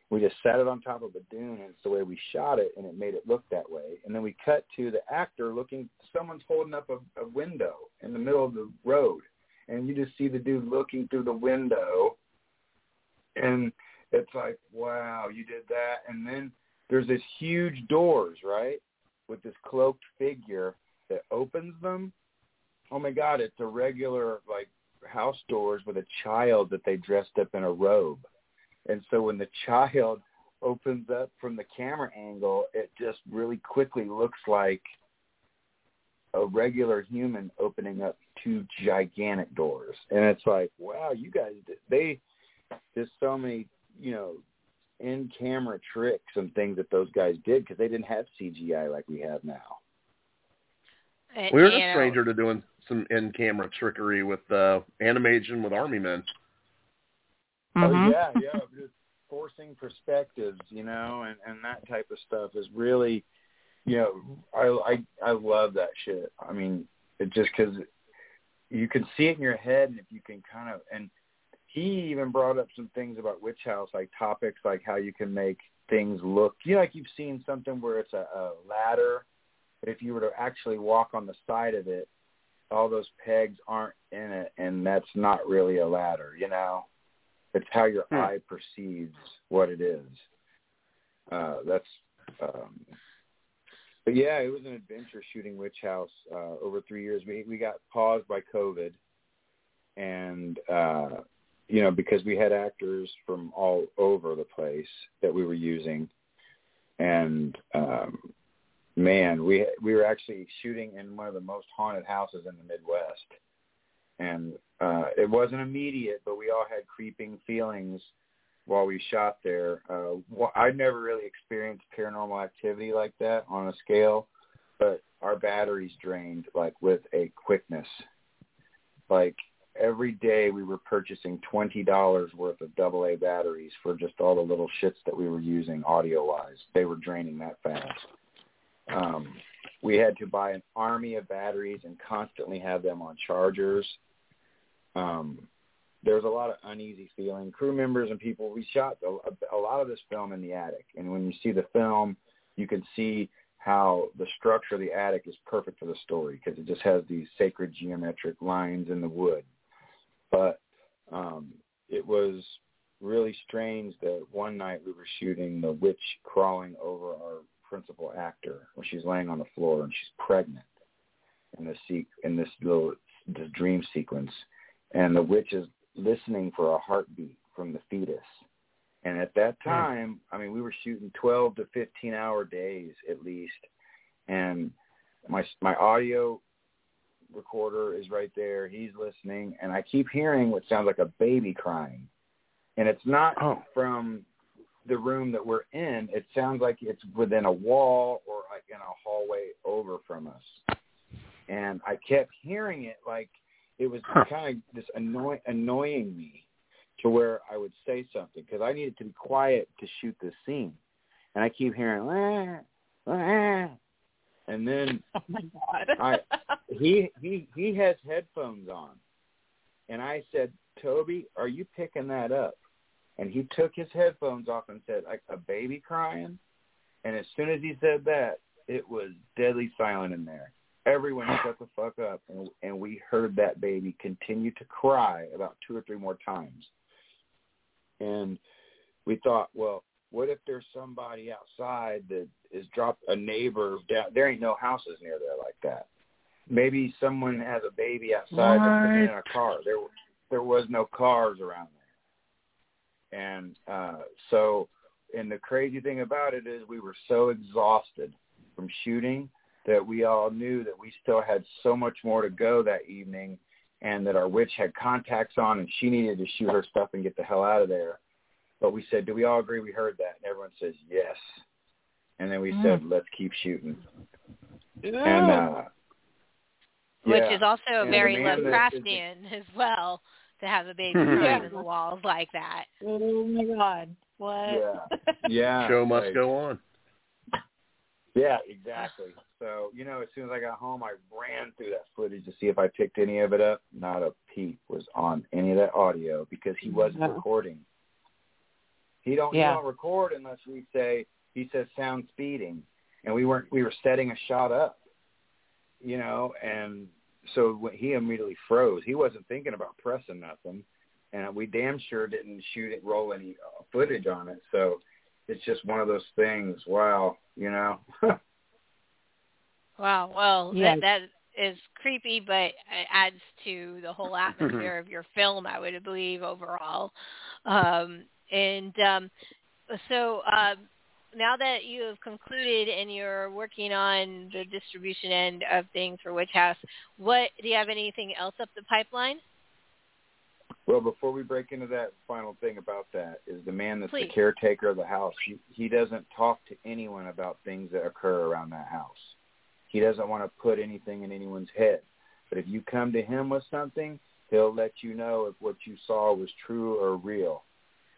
[SPEAKER 4] We just sat it on top of a dune, and it's the way we shot it, and it made it look that way. And then we cut to the actor looking. Someone's holding up a, a window in the middle of the road, and you just see the dude looking through the window, and it's like, wow, you did that. And then there's this huge doors, right, with this cloaked figure that opens them. Oh my God, it's a regular like house doors with a child that they dressed up in a robe. And so when the child opens up from the camera angle, it just really quickly looks like a regular human opening up two gigantic doors. And it's like, wow, you guys, they, there's so many, you know, in-camera tricks and things that those guys did because they didn't have CGI like we have now.
[SPEAKER 3] uh,
[SPEAKER 5] We're
[SPEAKER 3] a
[SPEAKER 5] no
[SPEAKER 3] know,
[SPEAKER 5] stranger to doing some in-camera trickery with uh, animation with Army Men.
[SPEAKER 4] Oh
[SPEAKER 7] Mhm.
[SPEAKER 4] yeah, yeah, just forcing perspectives, you know, and and that type of stuff is really, you know, I I I love that shit. I mean, it just because you can see it in your head, and if you can kind of and he even brought up some things about Witch House, like topics like how you can make things look, you know, like you've seen something where it's a, a ladder, but if you were to actually walk on the side of it, all those pegs aren't in it, and that's not really a ladder, you know. It's how your
[SPEAKER 5] Hmm.
[SPEAKER 4] eye perceives what it is. Uh, that's, um, but yeah, it was an adventure shooting Witch House uh, over three years. We we got paused by COVID, and uh, you know because we had actors from all over the place that we were using, and um, man, we we were actually shooting in one of the most haunted houses in the Midwest, and uh, it wasn't immediate, but we all had creeping feelings while we shot there. Uh, wh- I'd never really experienced paranormal activity like that on a scale, but our batteries drained like with a quickness. Like every day we were purchasing twenty dollars worth of double A batteries for just all the little shits that we were using audio wise. They were draining that fast. Um, we had to buy an army of batteries and constantly have them on chargers. Um, there was a lot of uneasy feeling. Crew members and people, we shot a, a lot of this film in the attic. And when you see the film, you can see how the structure of the attic is perfect for the story because it just has these sacred geometric lines in the wood. But um, it was really strange that one night we were shooting the witch crawling over our principal actor where she's laying on the floor and she's pregnant in this se- in this little this dream sequence. And the witch is listening for a heartbeat from the fetus. And at that time i mean we were shooting 12 to 15 hour days at least. And my my audio recorder is right there he's listening and i keep hearing what sounds like a baby crying and it's not
[SPEAKER 5] Oh.
[SPEAKER 4] from the room that we're in, it sounds like it's within a wall or like in a hallway over from us. And I kept hearing it like it was
[SPEAKER 5] Huh.
[SPEAKER 4] kind of just annoy, annoying me to where I would say something because I needed to be quiet to shoot this scene. and I keep hearing. And then
[SPEAKER 7] Oh my god.
[SPEAKER 4] I- he he he has headphones on, and I said, Toby, are you picking that up? And he took his headphones off and said, like a baby crying. And as soon as he said that, it was deadly silent in there. Everyone shut the fuck up, and, and we heard that baby continue to cry about two or three more times. And we thought, well, what if there's somebody outside that is dropped a neighbor down? There ain't no houses near there like that. Maybe someone has a baby outside that's sitting in a car. There, there was no cars around there, and uh, so. And the crazy thing about it is, we were so exhausted from shooting that we all knew that we still had so much more to go that evening and that our witch had contacts on and she needed to shoot her stuff and get the hell out of there. But we said, do we all agree we heard that? And everyone says, yes. And then we
[SPEAKER 7] Mm.
[SPEAKER 4] said, let's keep shooting. And, uh,
[SPEAKER 3] Which
[SPEAKER 4] yeah.
[SPEAKER 3] is also
[SPEAKER 4] And
[SPEAKER 3] very
[SPEAKER 4] man that-
[SPEAKER 3] Lovecraftian as well to have a baby crying in the walls like that.
[SPEAKER 7] Oh my god. What?
[SPEAKER 4] Yeah. Yeah.
[SPEAKER 5] Show must
[SPEAKER 4] like-
[SPEAKER 5] go on.
[SPEAKER 4] Yeah, exactly. So, you know, as soon as I got home, I ran through that footage to see if I picked any of it up. Not a peep was on any of that audio because he wasn't
[SPEAKER 7] No.
[SPEAKER 4] recording. He don't
[SPEAKER 7] Yeah.
[SPEAKER 4] he don't record unless we say he says sound speeding, and we weren't we were setting a shot up, you know, and so he immediately froze. He wasn't thinking about pressing nothing, and we damn sure didn't shoot it, roll any uh, footage on it. So it's just one of those things. Wow, you know.
[SPEAKER 3] Wow. Well,
[SPEAKER 7] Yeah.
[SPEAKER 3] that that is creepy, but it adds to the whole atmosphere of your film, I would believe overall. Um, and um, so um, now that you have concluded and you're working on the distribution end of things for Witch House, what do you have anything else up the pipeline?
[SPEAKER 4] Well, before we break into that final thing about that, is the man that's
[SPEAKER 3] Please.
[SPEAKER 4] the caretaker of the house. He, he doesn't talk to anyone about things that occur around that house. He doesn't want to put anything in anyone's head. But if you come to him with something, he'll let you know if what you saw was true or real.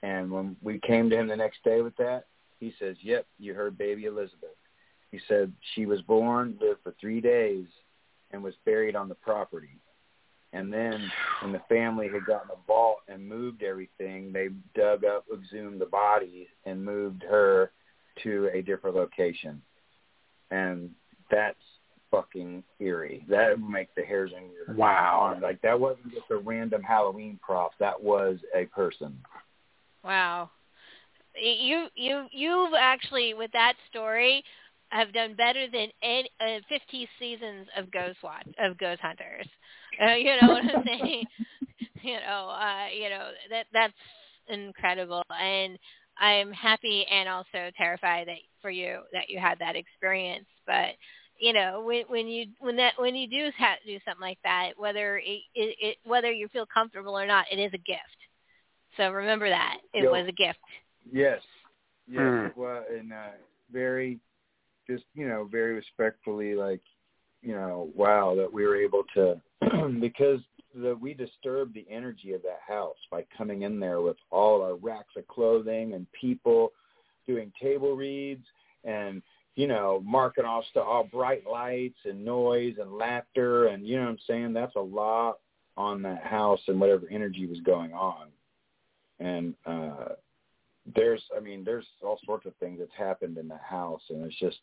[SPEAKER 4] And when we came to him the next day with that, he says, "Yep, you heard baby Elizabeth." He said she was born, lived for three days, and was buried on the property. And then when the family had gotten a vault and moved everything, they dug up, exhumed the body, and moved her to a different location. And that's fucking eerie. That would make the hairs on your
[SPEAKER 6] Wow.
[SPEAKER 4] Like that wasn't just a random Halloween prop. That was a person.
[SPEAKER 3] Wow. You you you've actually with that story have done better than any, uh, 50 seasons of Ghost Watch of Ghost Hunters. Uh, you know what I'm saying? you know, uh, you know that that's incredible, and I'm happy and also terrified that for you that you had that experience. But you know, when when you when that when you do ha- do something like that, whether it, it, it whether you feel comfortable or not, it is a gift. So remember that it
[SPEAKER 4] Yo.
[SPEAKER 3] was a gift.
[SPEAKER 4] Yes. Yes. It was, and uh, very, just you know, very respectfully, like, you know, wow, that we were able to, because the, we disturbed the energy of that house by coming in there with all our racks of clothing and people doing table reads and you know marking off stuff, all bright lights and noise and laughter and you know what I'm saying. That's a lot on that house and whatever energy was going on, and. uh there's I mean there's all sorts of things that's happened in the house and it's just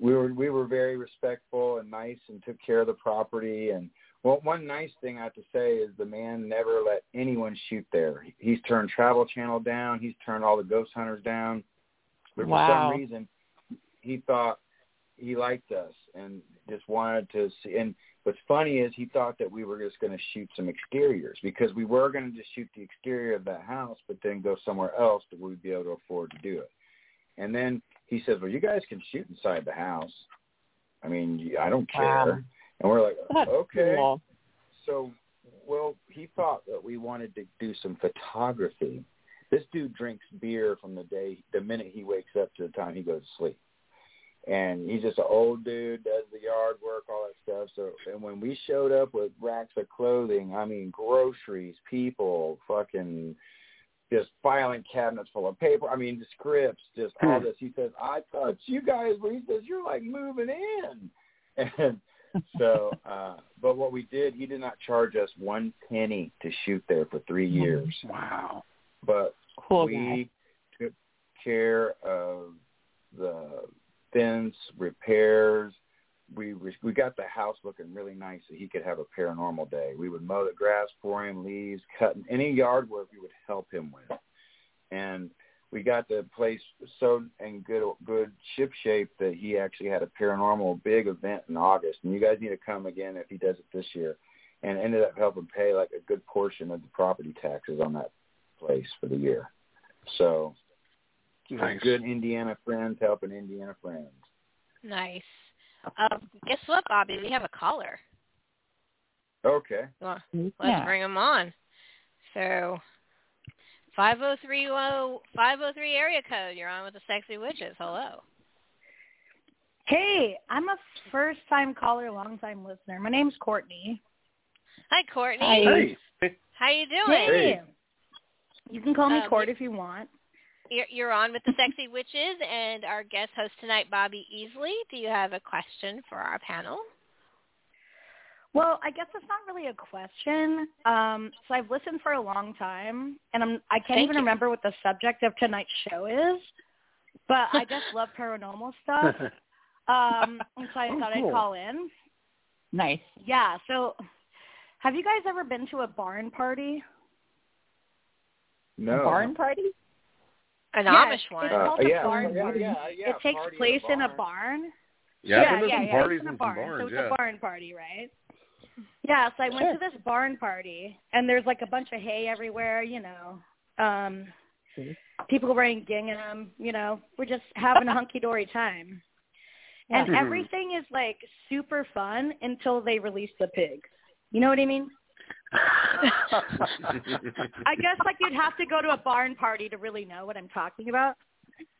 [SPEAKER 4] we were we were very respectful and nice and took care of the property and well one nice thing I have to say is the man never let anyone shoot there. He's turned Travel Channel down, he's turned all the ghost hunters down. But for some reason he thought he liked us and just wanted to see and what's funny is he thought that we were just going to shoot some exteriors because we were going to just shoot the exterior of that house, but then go somewhere else that we'd be able to afford to do it. And then he says, "Well, you guys can shoot inside the house. I mean, I don't care."
[SPEAKER 7] Wow.
[SPEAKER 4] And we're like, "Okay."
[SPEAKER 7] cool.
[SPEAKER 4] So, well, he thought that we wanted to do some photography. This dude drinks beer from the day, the minute he wakes up to the time he goes to sleep and he's just an old dude, does the yard work, all that stuff. So, and when we showed up with racks of clothing, I mean groceries, people, fucking just filing cabinets full of paper. I mean, the scripts, just all this. He says, I thought you guys were, he says, you're like moving in. And so, uh, but what we did, he did not charge us one penny to shoot there for three years.
[SPEAKER 6] Wow.
[SPEAKER 4] But
[SPEAKER 7] Cool
[SPEAKER 4] we took care of the fence repairs. We we got the house looking really nice so he could have a paranormal day. We would mow the grass for him, leaves, cutting any yard work we would help him with, and we got the place so in good good ship shape that he actually had a paranormal big event in August. And you guys need to come again if he does it this year, and ended up helping pay like a good portion of the property taxes on that place for the year. So
[SPEAKER 6] Nice.
[SPEAKER 4] good Indiana friend helping Indiana friends.
[SPEAKER 3] Nice. Um, guess what, Bobby? We have a caller.
[SPEAKER 4] Okay.
[SPEAKER 3] Well, let's bring him on. So, 5030 503 area code. You're on with the Sexy Witches. Hello.
[SPEAKER 8] Hey, I'm a first time caller, long time listener. My name's Courtney.
[SPEAKER 3] Hi, Courtney.
[SPEAKER 7] Hi.
[SPEAKER 6] Hey.
[SPEAKER 3] How you doing?
[SPEAKER 8] Hey. You can call me
[SPEAKER 3] Um,
[SPEAKER 8] Court if you want.
[SPEAKER 3] You're, you're on with the Sexy Witches and our guest host tonight, Bobby Easley. Do you have a question for our panel?
[SPEAKER 8] Well, I guess it's not really a question. Um, so I've listened for a long time, and I'm I can't
[SPEAKER 3] Thank
[SPEAKER 8] even
[SPEAKER 3] you.
[SPEAKER 8] remember what the subject of tonight's show is. But I just love paranormal stuff. Um, and so I
[SPEAKER 6] Oh,
[SPEAKER 8] thought
[SPEAKER 6] cool.
[SPEAKER 8] I'd call in.
[SPEAKER 7] Nice.
[SPEAKER 8] Yeah. So, have you guys ever been to a barn party?
[SPEAKER 4] No.
[SPEAKER 7] A barn party?
[SPEAKER 3] An
[SPEAKER 8] Yeah,
[SPEAKER 3] Amish
[SPEAKER 8] it's-
[SPEAKER 3] one.
[SPEAKER 8] it's
[SPEAKER 4] Uh,
[SPEAKER 8] called a
[SPEAKER 4] yeah,
[SPEAKER 8] barn
[SPEAKER 4] yeah, yeah, yeah,
[SPEAKER 8] it takes
[SPEAKER 4] party
[SPEAKER 8] place in a
[SPEAKER 4] barn.
[SPEAKER 8] barn.
[SPEAKER 5] Yeah,
[SPEAKER 8] yeah, yeah, yeah.
[SPEAKER 5] parties
[SPEAKER 8] it's in a barn.
[SPEAKER 5] barns.
[SPEAKER 8] so it's
[SPEAKER 5] yeah.
[SPEAKER 8] a barn party, right? Yeah, so I went to this barn party, and there's like a bunch of hay everywhere, you know. Um, people wearing gingham, you know. We're just having a hunky dory time, and
[SPEAKER 6] Yeah.
[SPEAKER 8] everything is like super fun until they release the pigs. You know what I mean? I guess like you'd have to go to a barn party to really know what I'm talking about.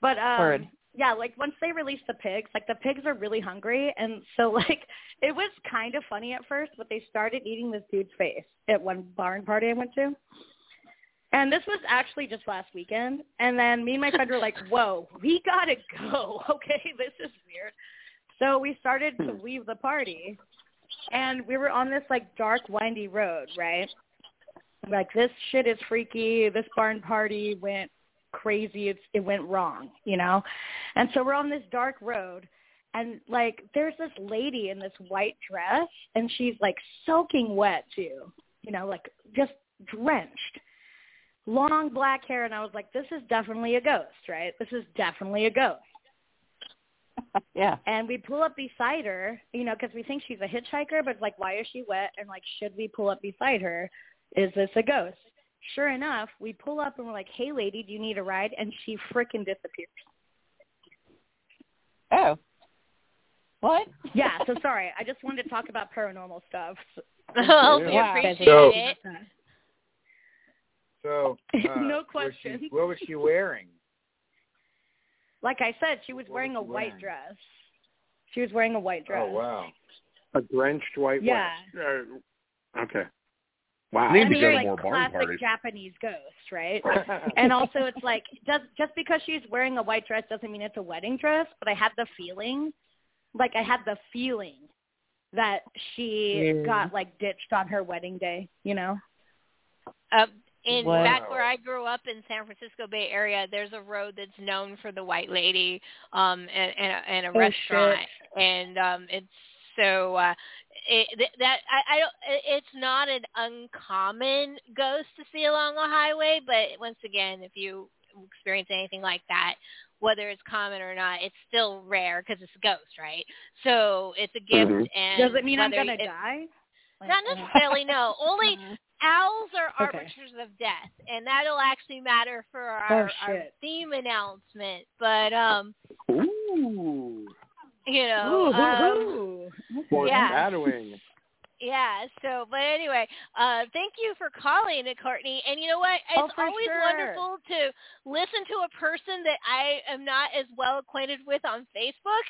[SPEAKER 8] But um
[SPEAKER 7] Word.
[SPEAKER 8] yeah, like once they release the pigs, like the pigs are really hungry and so like it was kind of funny at first, but they started eating this dude's face at one barn party I went to. And this was actually just last weekend. And then me and my friend were like, Whoa, we gotta go. Okay, this is weird. So we started to leave the party and we were on this like dark, windy road, right? Like this shit is freaky. This barn party went crazy. It's it went wrong, you know. And so we're on this dark road, and like there's this lady in this white dress, and she's like soaking wet too, you know, like just drenched. Long black hair, and I was like, this is definitely a ghost, right? This is definitely a ghost.
[SPEAKER 7] yeah.
[SPEAKER 8] And we pull up beside her, you know, because we think she's a hitchhiker, but like, why is she wet? And like, should we pull up beside her? Is this a ghost? Sure enough, we pull up and we're like, hey, lady, do you need a ride? And she frickin' disappears.
[SPEAKER 7] Oh. What?
[SPEAKER 8] Yeah, so sorry. I just wanted to talk about paranormal stuff.
[SPEAKER 3] well, we
[SPEAKER 7] Yeah.
[SPEAKER 3] appreciate
[SPEAKER 4] So-
[SPEAKER 3] it.
[SPEAKER 4] So uh,
[SPEAKER 8] No
[SPEAKER 4] was
[SPEAKER 8] question.
[SPEAKER 4] she- what was she wearing?
[SPEAKER 8] Like I said, she was
[SPEAKER 4] What
[SPEAKER 8] wearing a
[SPEAKER 4] was she
[SPEAKER 8] white dress. She was wearing a white dress.
[SPEAKER 4] Oh wow.
[SPEAKER 6] A drenched white
[SPEAKER 8] Yeah.
[SPEAKER 6] west. Uh, okay. Wow.
[SPEAKER 5] Need
[SPEAKER 8] I mean, like
[SPEAKER 5] more
[SPEAKER 8] classic
[SPEAKER 5] parties.
[SPEAKER 8] Japanese ghost, right? and also it's like just just because she's wearing a white dress doesn't mean it's a wedding dress but i had the feeling like i had the feeling that she
[SPEAKER 7] Yeah.
[SPEAKER 8] got like ditched on her wedding day you know
[SPEAKER 3] Uh, in
[SPEAKER 7] Wow.
[SPEAKER 3] back where I grew up in San Francisco Bay Area, there's a road that's known for the White Lady, um, and, and, a, and a
[SPEAKER 8] Oh,
[SPEAKER 3] restaurant,
[SPEAKER 8] shit.
[SPEAKER 3] and um, it's so uh, it, that I, I don't. it- It's not an uncommon ghost to see along a highway, but once again, if you experience anything like that, whether it's common or not, it's still rare because it's a ghost, right? So it's a gift,
[SPEAKER 6] Mhm.
[SPEAKER 3] and
[SPEAKER 8] does it mean i'm gonna die Like,
[SPEAKER 3] not necessarily, no. Only owls are
[SPEAKER 8] Okay.
[SPEAKER 3] arbiters of death, and that'll actually matter for our,
[SPEAKER 8] Oh,
[SPEAKER 3] our theme announcement. But um,
[SPEAKER 6] Ooh.
[SPEAKER 3] you know,
[SPEAKER 8] Ooh,
[SPEAKER 3] um,
[SPEAKER 8] ooh, ooh.
[SPEAKER 6] Foreshadowing.
[SPEAKER 3] Yeah. Yeah. So, but anyway, uh, thank you for calling it, Courtney. And you know what? It's
[SPEAKER 8] Oh,
[SPEAKER 3] always
[SPEAKER 8] sure.
[SPEAKER 3] wonderful to listen to a person that I am not as well acquainted with on Facebook.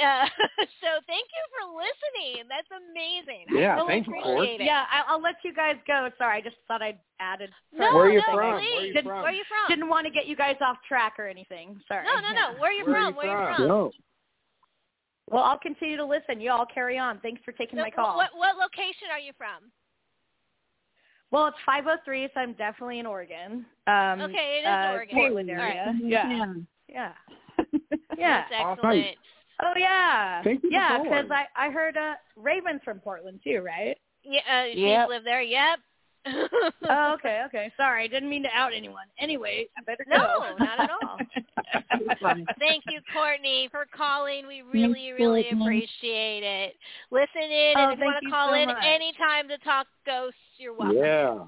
[SPEAKER 3] Uh, so, thank you for listening. That's amazing.
[SPEAKER 6] Yeah,
[SPEAKER 3] I really
[SPEAKER 6] thank you,
[SPEAKER 3] appreciate it.
[SPEAKER 8] Yeah, I, I'll let you guys go. Sorry, I just thought I'd added.
[SPEAKER 3] No,
[SPEAKER 6] Where are you
[SPEAKER 3] no,
[SPEAKER 6] from?
[SPEAKER 3] please.
[SPEAKER 6] Where are you
[SPEAKER 8] Didn't-
[SPEAKER 6] from?
[SPEAKER 3] Where are you from?
[SPEAKER 8] Didn't want to get you guys off track or anything. Sorry.
[SPEAKER 3] no, no, no. Where are you
[SPEAKER 6] Where are
[SPEAKER 3] from?
[SPEAKER 6] you
[SPEAKER 3] Where are you
[SPEAKER 6] from?
[SPEAKER 3] from?
[SPEAKER 6] No.
[SPEAKER 8] Well, I'll continue to listen. You all carry on. Thanks for taking
[SPEAKER 3] No,
[SPEAKER 8] my call.
[SPEAKER 3] What what location are you from?
[SPEAKER 8] Well, it's 503, so I'm definitely in Oregon. Um,
[SPEAKER 3] Okay, it is
[SPEAKER 8] uh,
[SPEAKER 3] Oregon.
[SPEAKER 8] Portland area.
[SPEAKER 3] right.
[SPEAKER 8] Yeah. Yeah. Yeah.
[SPEAKER 3] That's excellent.
[SPEAKER 8] Oh yeah.
[SPEAKER 6] Thank you for
[SPEAKER 8] yeah,
[SPEAKER 6] because
[SPEAKER 8] I I heard uh Ravyn's from Portland too, right?
[SPEAKER 3] Yeah, uh, she's
[SPEAKER 7] Yep.
[SPEAKER 3] lived there. Yep.
[SPEAKER 8] Oh, okay, okay. Sorry, I didn't mean to out anyone. Anyway, I better go.
[SPEAKER 3] No, not at all. Thank you, Courtney, for calling. We really, really
[SPEAKER 7] Courtney.
[SPEAKER 3] appreciate it. Listen in,
[SPEAKER 8] Oh,
[SPEAKER 3] and if you want to call
[SPEAKER 8] so
[SPEAKER 3] in
[SPEAKER 8] much.
[SPEAKER 3] anytime to talk ghosts, you're welcome.
[SPEAKER 6] Yeah.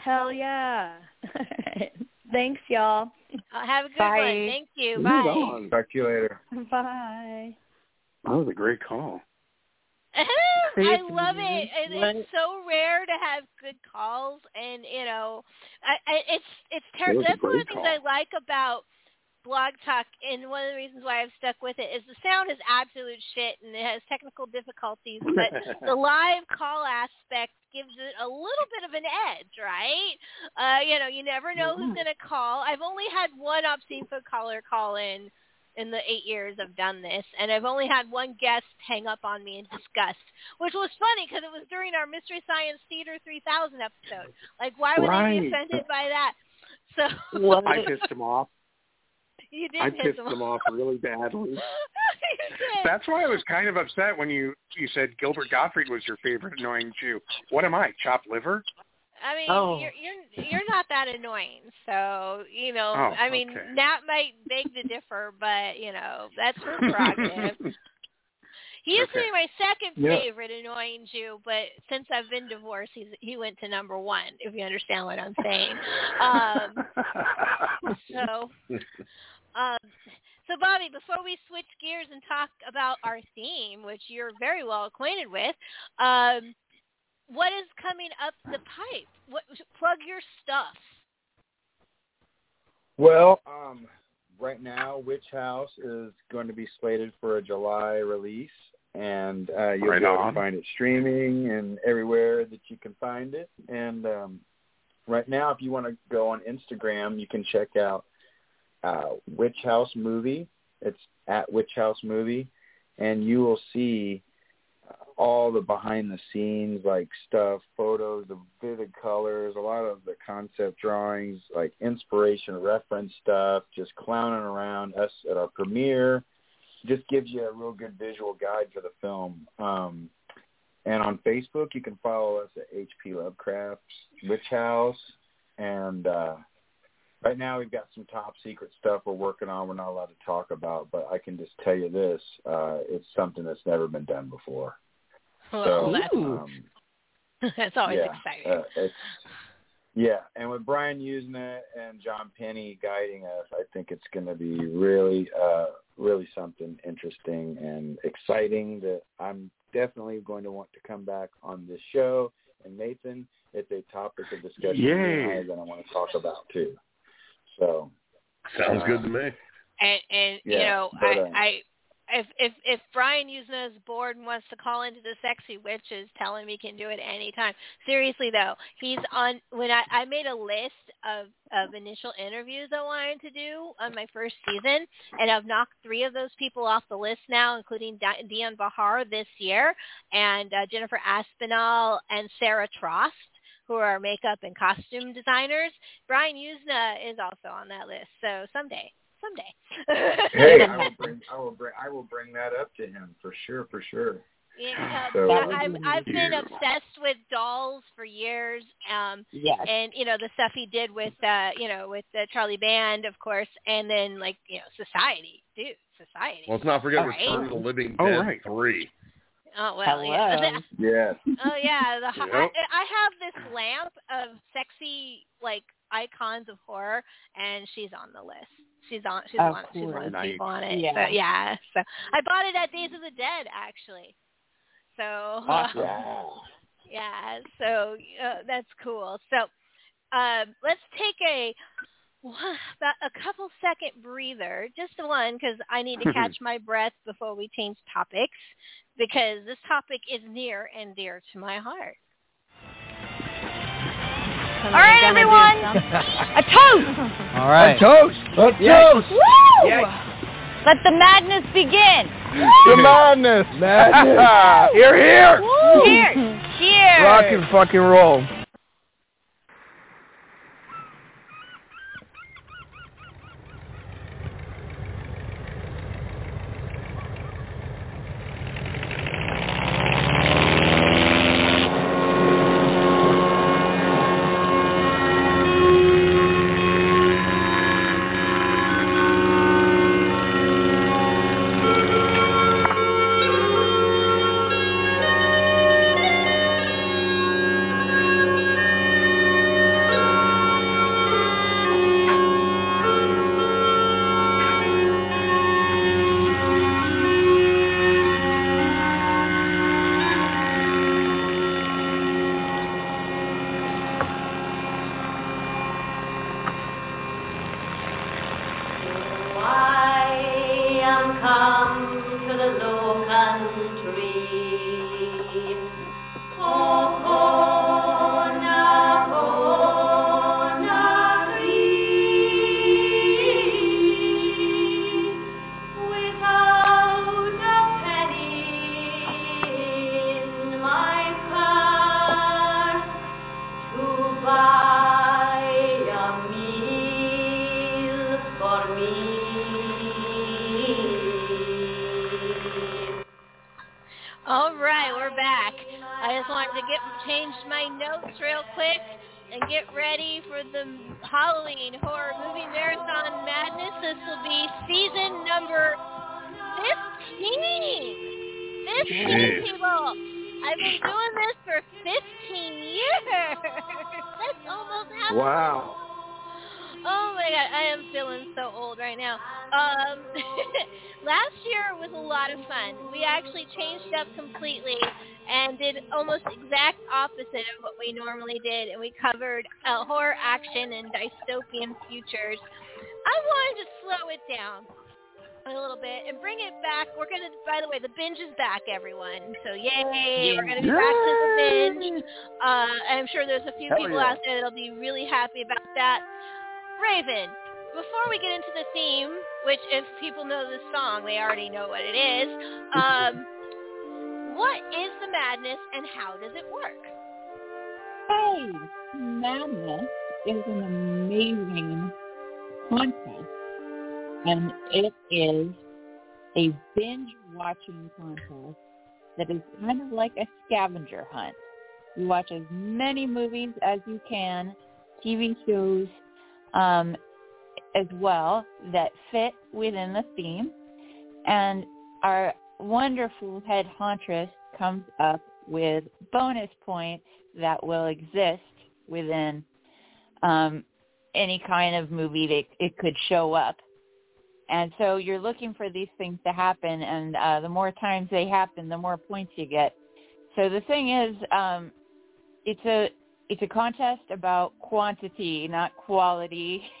[SPEAKER 8] Hell yeah. Thanks, y'all.
[SPEAKER 3] Uh, have a good
[SPEAKER 7] Bye.
[SPEAKER 3] one. Thank you.
[SPEAKER 6] Move
[SPEAKER 3] Bye.
[SPEAKER 6] on.
[SPEAKER 4] Talk to you later.
[SPEAKER 8] Bye.
[SPEAKER 6] That was a great call.
[SPEAKER 3] I love it. And
[SPEAKER 7] What?
[SPEAKER 3] it's so rare to have good calls, and you know, I, I, it's it's terrible. That's one of the things I like about Blog Talk, and one of the reasons why I've stuck with it is the sound is absolute shit, and it has technical difficulties, but the live call aspect gives it a little bit of an edge, right? Uh, you know, you never know who's going to call. I've only had one obscene food caller call in in the eight years I've done this, and I've only had one guest hang up on me in disgust, which was funny because it was during our Mystery Science Theater 3000 episode. Like, why would they be offended by that? So
[SPEAKER 7] What?
[SPEAKER 6] I pissed him off.
[SPEAKER 3] you did
[SPEAKER 6] I
[SPEAKER 3] piss
[SPEAKER 6] pissed
[SPEAKER 3] him
[SPEAKER 6] him off really badly.
[SPEAKER 9] That's why I was kind of upset when you you said Gilbert Gottfried was your favorite annoying Jew. What am I, chopped liver?
[SPEAKER 3] I mean,
[SPEAKER 7] Oh.
[SPEAKER 3] you're you're you're not that annoying, so you know.
[SPEAKER 9] Oh,
[SPEAKER 3] I mean,
[SPEAKER 9] okay.
[SPEAKER 3] Nat might beg to differ, but you know that's her prerogative. he used to
[SPEAKER 9] Okay.
[SPEAKER 3] be my second
[SPEAKER 6] Yeah.
[SPEAKER 3] favorite annoying Jew, but since I've been divorced, he's he went to number one. If you understand what I'm saying. Um, so, um, so Bobby, before we switch gears and talk about our theme, which you're very well acquainted with, um, what is coming up the pipe? What plug your stuff?
[SPEAKER 4] Well, um, right now, Witch House is going to be slated for a July release, and uh, you'll
[SPEAKER 9] Right
[SPEAKER 4] be able
[SPEAKER 9] on.
[SPEAKER 4] to find it streaming and everywhere that you can find it. And um, right now, if you want to go on Instagram, you can check out uh, Witch House Movie. It's at Witch House Movie, and you will see all the behind the scenes like stuff, photos of vivid colors, a lot of the concept drawings, like inspiration reference stuff, just clowning around us at our premiere. Just gives you a real good visual guide for the film. Um, and on Facebook, you can follow us at HP Lovecraft's Witch House. And uh, right now, we've got some top secret stuff we're working on. We're not allowed to talk about, but I can just tell you this: uh, it's something that's never been done before.
[SPEAKER 3] Well,
[SPEAKER 4] So,
[SPEAKER 3] that's,
[SPEAKER 4] um,
[SPEAKER 3] that's always
[SPEAKER 4] yeah,
[SPEAKER 3] exciting.
[SPEAKER 4] Uh, yeah, and with Brian Yuzna and John Penney guiding us, I think it's going to be really, uh, really something interesting and exciting that I'm definitely going to want to come back on this show. And Nathan, it's a topic of discussion you
[SPEAKER 6] Yay.
[SPEAKER 4] that I want to talk about too. So,
[SPEAKER 5] Sounds
[SPEAKER 4] Uh,
[SPEAKER 5] good to me.
[SPEAKER 3] and and you know,
[SPEAKER 4] but,
[SPEAKER 3] I
[SPEAKER 4] uh,
[SPEAKER 3] I if if if Brian Yuzna is bored and wants to call into the sexy witches, tell him he can do it anytime. Seriously though, he's on when I I made a list of of initial interviews I wanted to do on my first season, and I've knocked three of those people off the list now, including Di- Dion Bahar this year, and uh, Jennifer Aspinall and Sarah Trost. Who are makeup and costume designers? Brian Yuzna is also on that list. So someday, someday.
[SPEAKER 4] hey, I will bring, I will bring, I will bring that up to him for sure, for sure.
[SPEAKER 3] Yeah,
[SPEAKER 4] So-
[SPEAKER 3] yeah, I'm, I've been obsessed with dolls for years. Um,
[SPEAKER 7] Yes.
[SPEAKER 3] and you know the stuff he did with, uh, you know, with the Charlie Band, of course, and then like you know Society, dude, Society.
[SPEAKER 5] Well, let's not forget
[SPEAKER 3] Right.
[SPEAKER 5] Return of the Living
[SPEAKER 9] Oh,
[SPEAKER 5] Dead
[SPEAKER 9] right.
[SPEAKER 5] 3.
[SPEAKER 3] oh well,
[SPEAKER 7] Hello.
[SPEAKER 3] yeah.
[SPEAKER 4] Yes.
[SPEAKER 3] Oh yeah, the ho- I, I have this lamp of sexy like icons of horror, and she's on the list. She's on. She's
[SPEAKER 7] Of
[SPEAKER 3] on. She's one of the
[SPEAKER 9] course.
[SPEAKER 3] people on it.
[SPEAKER 7] Yeah.
[SPEAKER 3] So, yeah. So I bought it at Days of the Dead actually. So
[SPEAKER 6] Awesome.
[SPEAKER 3] yeah, so uh, that's cool. So uh, let's take a about a couple second breather, just one, because I need to catch my breath before we change topics, because this topic is near and dear to my heart.
[SPEAKER 10] All right, everyone. a toast.
[SPEAKER 11] All right.
[SPEAKER 6] A toast. A toast.
[SPEAKER 10] Woo! Let the madness begin.
[SPEAKER 6] The madness. Madness. here, here.
[SPEAKER 10] Cheers. Cheers.
[SPEAKER 6] Rock and fucking roll.
[SPEAKER 3] Wanted to get change my notes real quick and get ready for the Halloween horror movie marathon madness. This will be season number fifteen. Fifteen
[SPEAKER 5] Jeez.
[SPEAKER 3] people. I've been doing this for fifteen years. That's almost half.
[SPEAKER 4] Wow.
[SPEAKER 3] Oh my god, I am feeling so old right now. Um, last year was a lot of fun. We actually changed up completely and did almost exact opposite of what we normally did, and we covered uh, horror action and dystopian futures. I wanted to slow it down a little bit and bring it back. We're gonna, by the way, the binge is back, everyone. So yay, we're gonna be back to the binge. Uh, I'm sure there's a few
[SPEAKER 5] Hell
[SPEAKER 3] people
[SPEAKER 5] yeah.
[SPEAKER 3] out there that'll be really happy about that. Ravyn, before we get into the theme, which if people know this song, they already know what it is. Um, what is the madness and how does it work?
[SPEAKER 7] Hey, Madness is an amazing contest, and it is a binge watching contest that is kind of like a scavenger hunt. You watch as many movies as you can, TV shows um, as well that fit within the theme, and our wonderful head huntress comes up with bonus points that will exist within um, any kind of movie that it could show up. And so you're looking for these things to happen, and uh, the more times they happen, the more points you get. So the thing is, um, it's a it's a contest about quantity, not quality.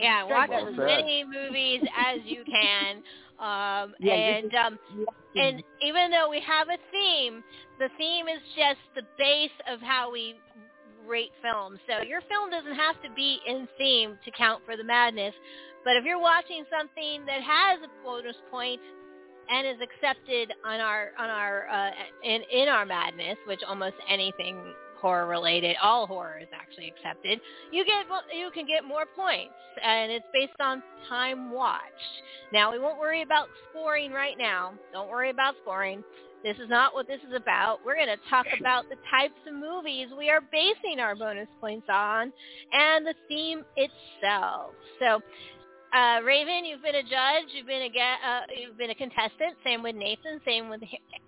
[SPEAKER 3] Yeah, watch as many movies as you can. Um,
[SPEAKER 7] Yeah,
[SPEAKER 3] and um, and even though we have a theme, the theme is just the base of how we rate films. So your film doesn't have to be in theme to count for the madness. But if you're watching something that has a bonus point and is accepted on our on our uh, in in our madness, which almost anything horror related, all horror is actually accepted. You get you can get more points, and it's based on time watched. Now we won't worry about scoring right now. Don't worry about scoring. This is not what this is about. We're going to talk about the types of movies we are basing our bonus points on and the theme itself. So, uh, Ravyn, you've been a judge. You've been a ga- uh, you've been a contestant. Same with Nathan. Same with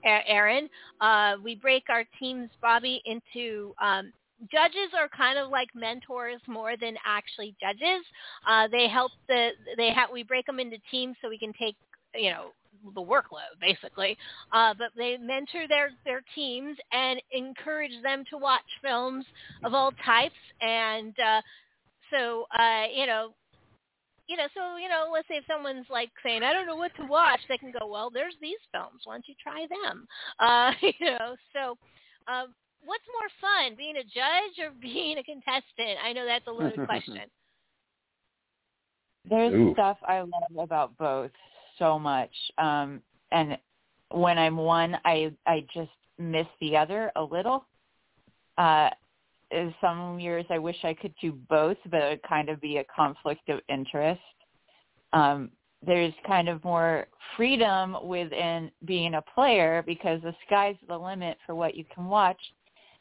[SPEAKER 3] Aaron. Uh, we break our teams, Bobby, into um, judges are kind of like mentors more than actually judges. Uh, they help the they have we break them into teams so we can take you know the workload basically. Uh, but they mentor their their teams and encourage them to watch films of all types. And uh, so uh, you know, you know, so you know, let's say if someone's like saying, I don't know what to watch, they can go, well, there's these films. Why don't you try them? Uh, you know, so. Um, what's more fun, being a judge or being a contestant? I know that's a loaded question.
[SPEAKER 7] There's
[SPEAKER 5] Ooh.
[SPEAKER 7] stuff I love about both so much. Um and when I'm one I I just miss the other a little. Uh some years I wish I could do both, but it would kind of be a conflict of interest. Um there's kind of more freedom within being a player because the sky's the limit for what you can watch.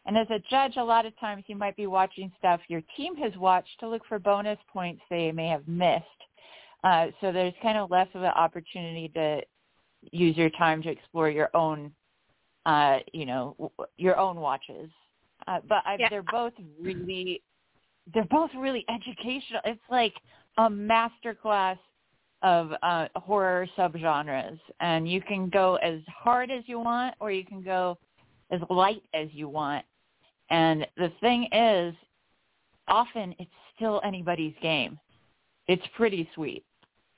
[SPEAKER 7] And as a judge, a lot of times you might be watching stuff your team has watched to look for bonus points they may have missed. Uh, so there's kind of less of an opportunity to use your time to explore your own, uh, you know, your own watches. Uh, but I,
[SPEAKER 3] Yeah.
[SPEAKER 7] they're both really, they're both really educational. It's like a master class of uh, horror subgenres, and you can go as hard as you want, or you can go as light as you want. And the thing is, often it's still anybody's game. It's pretty sweet.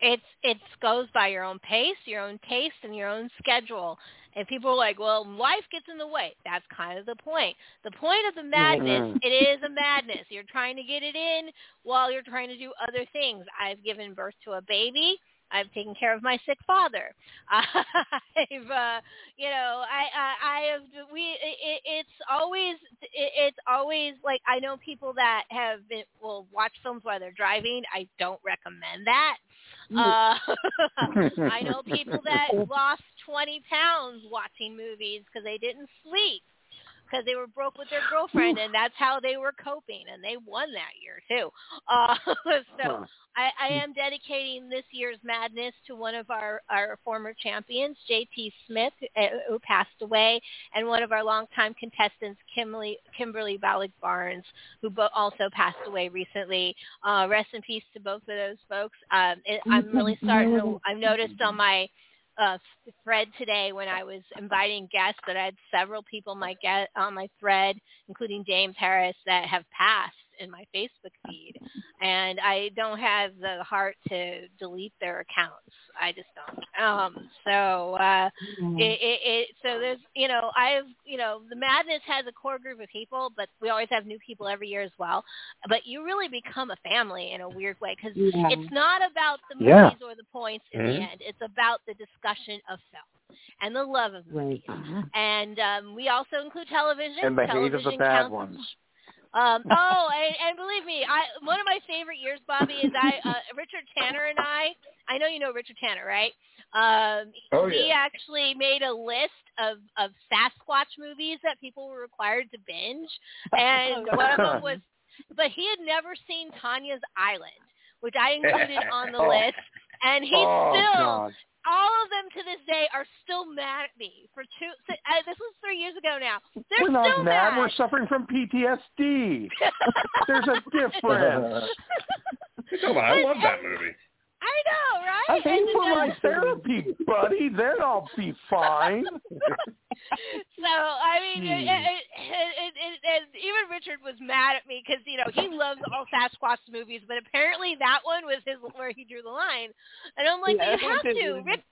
[SPEAKER 3] It's it goes by your own pace, your own taste, and your own schedule. And people are like, "Well, life gets in the way." That's kind of the point. The point of the madness,
[SPEAKER 6] Mhm.
[SPEAKER 3] it is a madness. You're trying to get it in while you're trying to do other things. I've given birth to a baby. I've taken care of my sick father. I've, uh, you know, I, I, I have. We, it, it's always, it, it's always like I know people that have been will watch films while they're driving. I don't recommend that. Uh, I know people that lost 20 pounds watching movies because they didn't sleep because they were broke with their girlfriend and that's how they were coping and they won that year too. Uh, so I, I am dedicating this year's madness to one of our, our former champions, JT Smith, uh, who passed away, and one of our longtime contestants, Kimberly, Kimberly Ballick Barnes, who also passed away recently. Uh, rest in peace to both of those folks. Um, it, I'm really starting to, I've noticed on my uh, thread today when I was inviting guests that I had several people my get on my thread, including James Harris, that have passed in my Facebook feed, and I don't have the heart to delete their accounts. I just don't. Um, so uh, it, it, it so there's you know I've you know the madness has a core group of people, but we always have new people every year as well. But you really become a family in a weird way because
[SPEAKER 7] Yeah.
[SPEAKER 3] it's not about the movies
[SPEAKER 6] Yeah.
[SPEAKER 3] or the points in
[SPEAKER 5] Mhm.
[SPEAKER 3] the end. It's about the discussion of film and the love of movies. And um, we also include television.
[SPEAKER 6] And the hate of the
[SPEAKER 3] Television
[SPEAKER 6] bad
[SPEAKER 3] counts-
[SPEAKER 6] ones.
[SPEAKER 3] Um, oh, and, and believe me, I one of my favorite years, Bobby, is I uh, Richard Tanner and I. I know you know Richard Tanner, right? Um,
[SPEAKER 4] Oh,
[SPEAKER 3] he
[SPEAKER 4] yeah.
[SPEAKER 3] actually made a list of of Sasquatch movies that people were required to binge, and one of them was, but he had never seen Tanya's Island, which I included on the
[SPEAKER 6] Oh.
[SPEAKER 3] list, and he
[SPEAKER 6] oh,
[SPEAKER 3] still
[SPEAKER 6] God.
[SPEAKER 3] All of them to this day are still mad at me for two. Uh, this was three years ago now. They're
[SPEAKER 6] We're not
[SPEAKER 3] still
[SPEAKER 6] mad. We're suffering from PTSD. There's a difference.
[SPEAKER 5] Come on, I love that movie.
[SPEAKER 3] I know, right?
[SPEAKER 6] I pay for my therapy, buddy. Then I'll be fine.
[SPEAKER 3] so I mean, it,
[SPEAKER 6] Hmm.
[SPEAKER 3] it, it, it, it, even Richard was mad at me because you know he loves all Sasquatch movies, but apparently that one was his where he drew the line. And I'm like,
[SPEAKER 7] Yeah,
[SPEAKER 3] you have to. Rick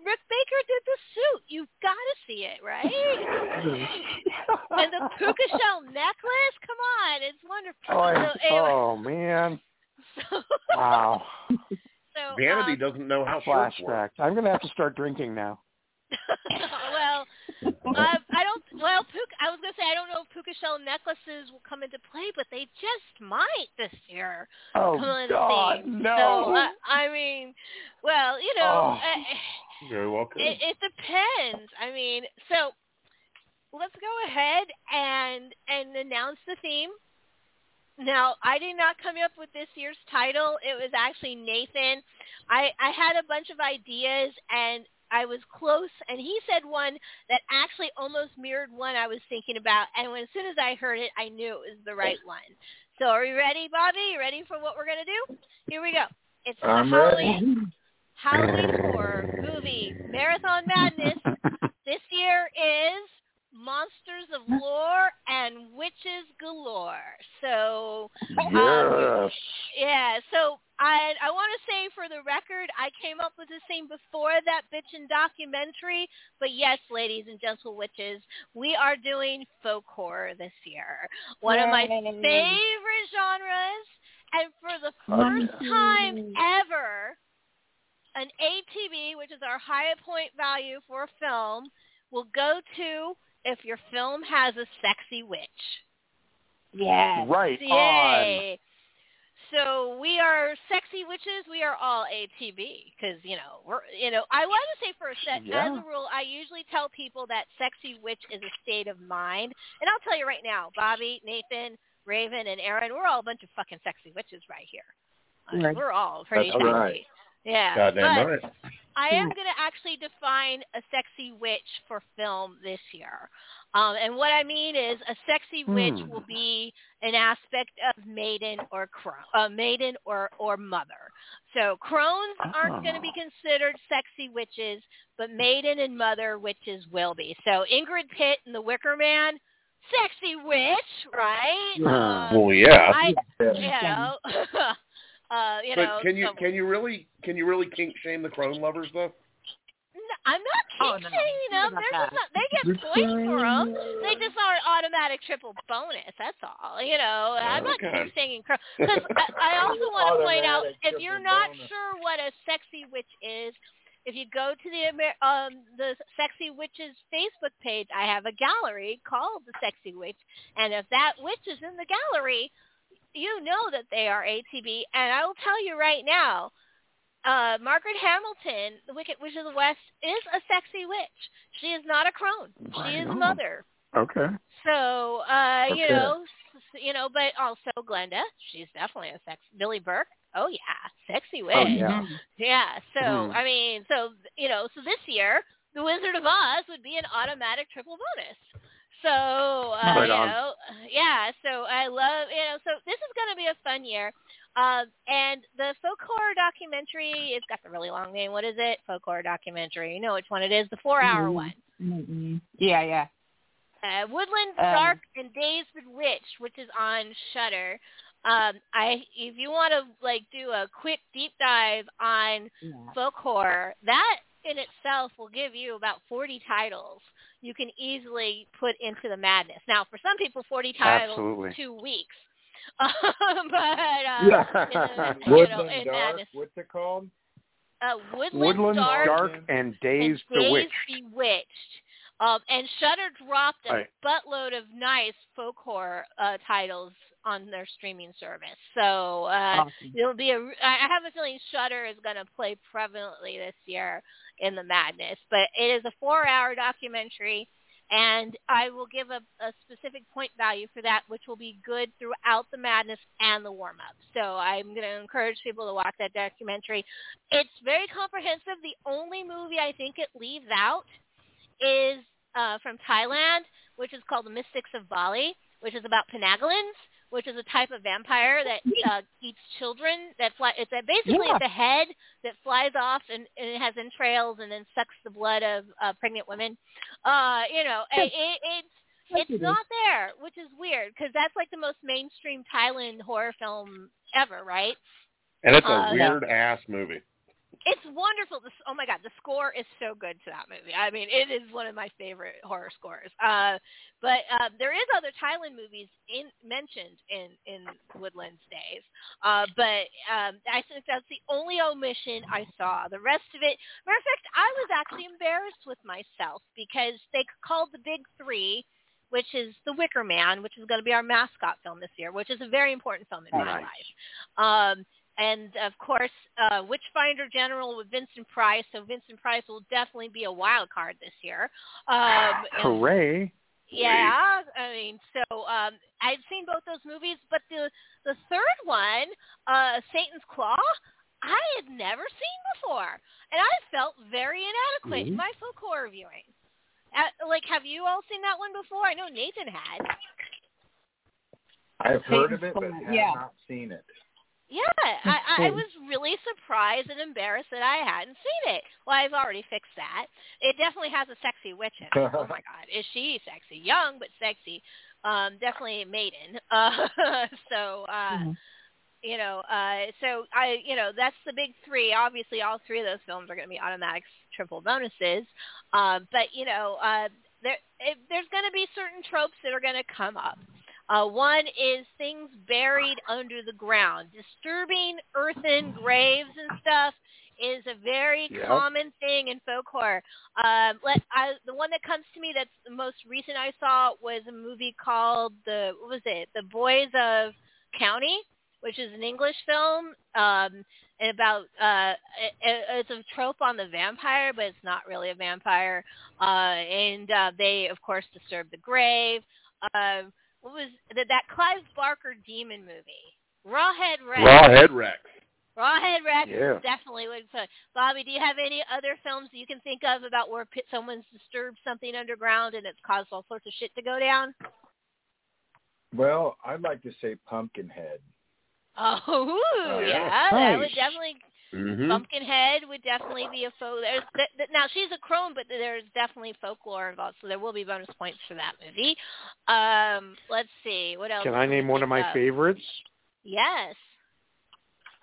[SPEAKER 3] Rick Baker did the suit. You've got to see it, right? and the puka shell necklace. Come on, it's wonderful.
[SPEAKER 6] Oh,
[SPEAKER 3] so anyway,
[SPEAKER 6] oh man.
[SPEAKER 3] so,
[SPEAKER 6] Wow.
[SPEAKER 3] so
[SPEAKER 5] Vanity
[SPEAKER 3] um,
[SPEAKER 5] doesn't know how shorts.
[SPEAKER 6] Flashbacks. I'm gonna have to start drinking now.
[SPEAKER 3] well, uh, I don't. Well, puka, I was gonna say I don't know if puka shell necklaces will come into play, but they just might this year.
[SPEAKER 6] Oh
[SPEAKER 3] come into
[SPEAKER 6] God,
[SPEAKER 3] theme.
[SPEAKER 6] no.
[SPEAKER 3] So uh, I mean, well, you know,
[SPEAKER 6] Oh.
[SPEAKER 3] uh,
[SPEAKER 5] Very well could.
[SPEAKER 3] it, it depends. I mean, so let's go ahead and and announce the theme. Now, I did not come up with this year's title. It was actually Nathan. I I had a bunch of ideas and I was close and he said one that actually almost mirrored one I was thinking about and when as soon as I heard it I knew it was the right one. So are you ready, Bobby? You ready for what we're gonna do? Here we go. It's the
[SPEAKER 4] I'm
[SPEAKER 3] Halloween
[SPEAKER 4] ready.
[SPEAKER 3] Halloween horror movie marathon madness this year is Monsters of Lore and Witches Galore. So um,
[SPEAKER 6] Yes.
[SPEAKER 3] yeah, so I I want to say for the record, I came up with this thing before that bitchin' documentary, but yes, ladies and gentle witches, we are doing folk horror this year. One of my favorite genres, and for the first time ever, an ATB, which is our high point value for a film, will go to if your film has a sexy witch.
[SPEAKER 7] Yes.
[SPEAKER 6] Right on.
[SPEAKER 3] Yay. So we are sexy witches. We are all ATB because you know we're you know I want to say for a sec
[SPEAKER 6] Yeah.
[SPEAKER 3] as a rule I usually tell people that sexy witch is a state of mind, and I'll tell you right now, Bobby, Nathan, Ravyn, and Aaron, we're all a bunch of fucking sexy witches right here.
[SPEAKER 7] Right.
[SPEAKER 3] We're all pretty
[SPEAKER 4] That's
[SPEAKER 3] sexy.
[SPEAKER 4] right.
[SPEAKER 3] Yeah.
[SPEAKER 5] Goddamn
[SPEAKER 3] but
[SPEAKER 5] right.
[SPEAKER 3] I am going to actually define a sexy witch for film this year. Um, and what I mean is a sexy witch
[SPEAKER 6] Hmm.
[SPEAKER 3] will be an aspect of maiden or crone, uh, maiden or, or mother. So crones aren't going to be considered sexy witches, but maiden and mother witches will be. So Ingrid Pitt and the Wicker Man, sexy witch, right?
[SPEAKER 6] Yeah.
[SPEAKER 3] Um,
[SPEAKER 5] Well, yeah.
[SPEAKER 3] I,
[SPEAKER 4] Yeah.
[SPEAKER 3] you know, uh, you
[SPEAKER 5] but
[SPEAKER 3] know,
[SPEAKER 5] can you
[SPEAKER 3] so-
[SPEAKER 5] can you really can you really kink shame the crone lovers though?
[SPEAKER 3] I'm not
[SPEAKER 7] Oh,
[SPEAKER 3] kink
[SPEAKER 7] no, no.
[SPEAKER 3] shaming them.
[SPEAKER 7] Not
[SPEAKER 3] They're just not, they get points for them. They just aren't automatic triple bonus. That's all. You know, I'm not
[SPEAKER 5] Okay.
[SPEAKER 3] kink shaming crow. Because I, I also want to point out if you're not
[SPEAKER 4] bonus.
[SPEAKER 3] sure what a sexy witch is, if you go to the Amer- um the Sexy Witches Facebook page, I have a gallery called the Sexy Witch, and if that witch is in the gallery, you know that they are ATB. And I will tell you right now, uh, Margaret Hamilton, the Wicked Witch of the West, is a sexy witch. She is not a crone. She is a mother.
[SPEAKER 6] Okay.
[SPEAKER 3] So, uh, you know, you know, but also Glenda, she's definitely a sex. Billie Burke, oh yeah, sexy witch.
[SPEAKER 6] Oh, yeah.
[SPEAKER 3] Yeah, So,
[SPEAKER 6] Mhm.
[SPEAKER 3] I mean, so you know, so this year, The Wizard of Oz would be an automatic triple bonus. So, uh,
[SPEAKER 6] Right
[SPEAKER 3] you know, yeah. So I love, you know, so this is going to be a fun year. Um, and the folk horror documentary, it's got the really long name. What is it? Folk horror documentary. You know which one it is? The four-hour
[SPEAKER 7] Mhm.
[SPEAKER 3] one.
[SPEAKER 7] Mm-mm. Yeah, yeah.
[SPEAKER 3] Uh, Woodland
[SPEAKER 7] Um,
[SPEAKER 3] Dark and Days Bewitched, which is on Shudder. Um, I if you want to like do a quick deep dive on
[SPEAKER 7] yeah.
[SPEAKER 3] folk horror, that in itself will give you about 40 titles you can easily put into the madness. Now, for some people, 40 titles
[SPEAKER 6] Absolutely.
[SPEAKER 3] two weeks. Um, but uh,
[SPEAKER 6] Yeah.
[SPEAKER 3] in, you know, in
[SPEAKER 4] Dark.
[SPEAKER 3] madness.
[SPEAKER 4] What's it called?
[SPEAKER 3] Uh, Woodland,
[SPEAKER 6] Woodland
[SPEAKER 3] Dark,
[SPEAKER 6] Dark and Days
[SPEAKER 3] and Days
[SPEAKER 6] Bewitched.
[SPEAKER 3] Bewitched. Um, and Shudder dropped a
[SPEAKER 6] Right.
[SPEAKER 3] buttload of nice folk horror uh, titles on their streaming service. So uh,
[SPEAKER 7] Awesome.
[SPEAKER 3] it'll be a. I have a feeling Shudder is going to play prevalently this year in the madness. But it is a four-hour documentary, and I will give a, a specific point value for that, which will be good throughout the madness and the warm-up. So I'm going to encourage people to watch that documentary. It's very comprehensive. The only movie I think it leaves out is uh, from Thailand, which is called The Mystics of Bali, which is about Penanggalans, which is a type of vampire that uh, eats children. That fly. It's a, basically
[SPEAKER 7] Yeah.
[SPEAKER 3] it's a head that flies off and, and it has entrails and then sucks the blood of uh, pregnant women. Uh, you know, it, it, it's it's
[SPEAKER 7] it is.
[SPEAKER 3] not there, which is weird because that's like the most mainstream Thailand horror film ever, right?
[SPEAKER 5] And it's a
[SPEAKER 3] Uh,
[SPEAKER 5] weird ass movie.
[SPEAKER 3] It's wonderful. The, oh my god, the score is so good to that movie. I mean, it is one of my favorite horror scores. Uh, but uh, there is other Thailand movies in, mentioned in in Woodlands Days. Uh, but um, I think that's the only omission I saw. The rest of it, matter of fact, I was actually embarrassed with myself because they called the big three. Which is The Wicker Man, which is going to be our mascot film this year, which is a very important film in my
[SPEAKER 6] Nice.
[SPEAKER 3] life. Um, and of course, uh, Witchfinder General with Vincent Price. So Vincent Price will definitely be a wild card this year. Um, and-
[SPEAKER 6] Hooray.
[SPEAKER 3] yeah, I mean, so um, I've seen both those movies, but the the third one, uh, Satan's Claw, I had never seen before, and I felt very inadequate in
[SPEAKER 6] Mhm.
[SPEAKER 3] my folk horror viewing. Uh, like, have you all seen that one before? I know Nathan had.
[SPEAKER 4] I've heard of it, but
[SPEAKER 7] Claw,
[SPEAKER 4] have
[SPEAKER 7] yeah.
[SPEAKER 4] not seen it.
[SPEAKER 3] Yeah, I, I was really surprised and embarrassed that I hadn't seen it. Well, I've already fixed that. It definitely has a sexy witch in it. oh my god, is she sexy? Young but sexy. Um, definitely maiden. Uh, so, uh,
[SPEAKER 7] Mm-hmm.
[SPEAKER 3] you know, uh, so I, you know, that's the big three. Obviously, all three of those films are going to be automatic triple bonuses. Um, but you know, uh, there it, there's going to be certain tropes that are going to come up. Uh, one is things buried under the ground. Disturbing earthen graves and stuff is a very
[SPEAKER 4] Yep.
[SPEAKER 3] common thing in folklore. Um, let, I, the one that comes to me that's the most recent I saw was a movie called the what was it? The Boys of County, which is an English film um, and about uh, it, it's a trope on the vampire, but it's not really a vampire. Uh, and uh, they, of course, disturb the grave. Um, what was that, that Clive Barker demon movie? Rawhead Rex.
[SPEAKER 5] Rawhead Rex.
[SPEAKER 3] Rawhead Rex
[SPEAKER 5] Yeah.
[SPEAKER 3] definitely would put. Bobby, do you have any other films that you can think of about where pit, someone's disturbed something underground and it's caused all sorts of shit to go down?
[SPEAKER 4] Well, I'd like to say Pumpkinhead.
[SPEAKER 3] Oh,
[SPEAKER 4] Oh,
[SPEAKER 3] yeah,
[SPEAKER 4] yeah.
[SPEAKER 3] that would definitely.
[SPEAKER 4] Mhm.
[SPEAKER 3] Pumpkinhead would definitely be a folk. There's th- th- now she's a crone, but there's definitely folklore involved, so there will be bonus points for that movie. Um, let's see what else.
[SPEAKER 9] Can I name one of my favorites?
[SPEAKER 3] Yes.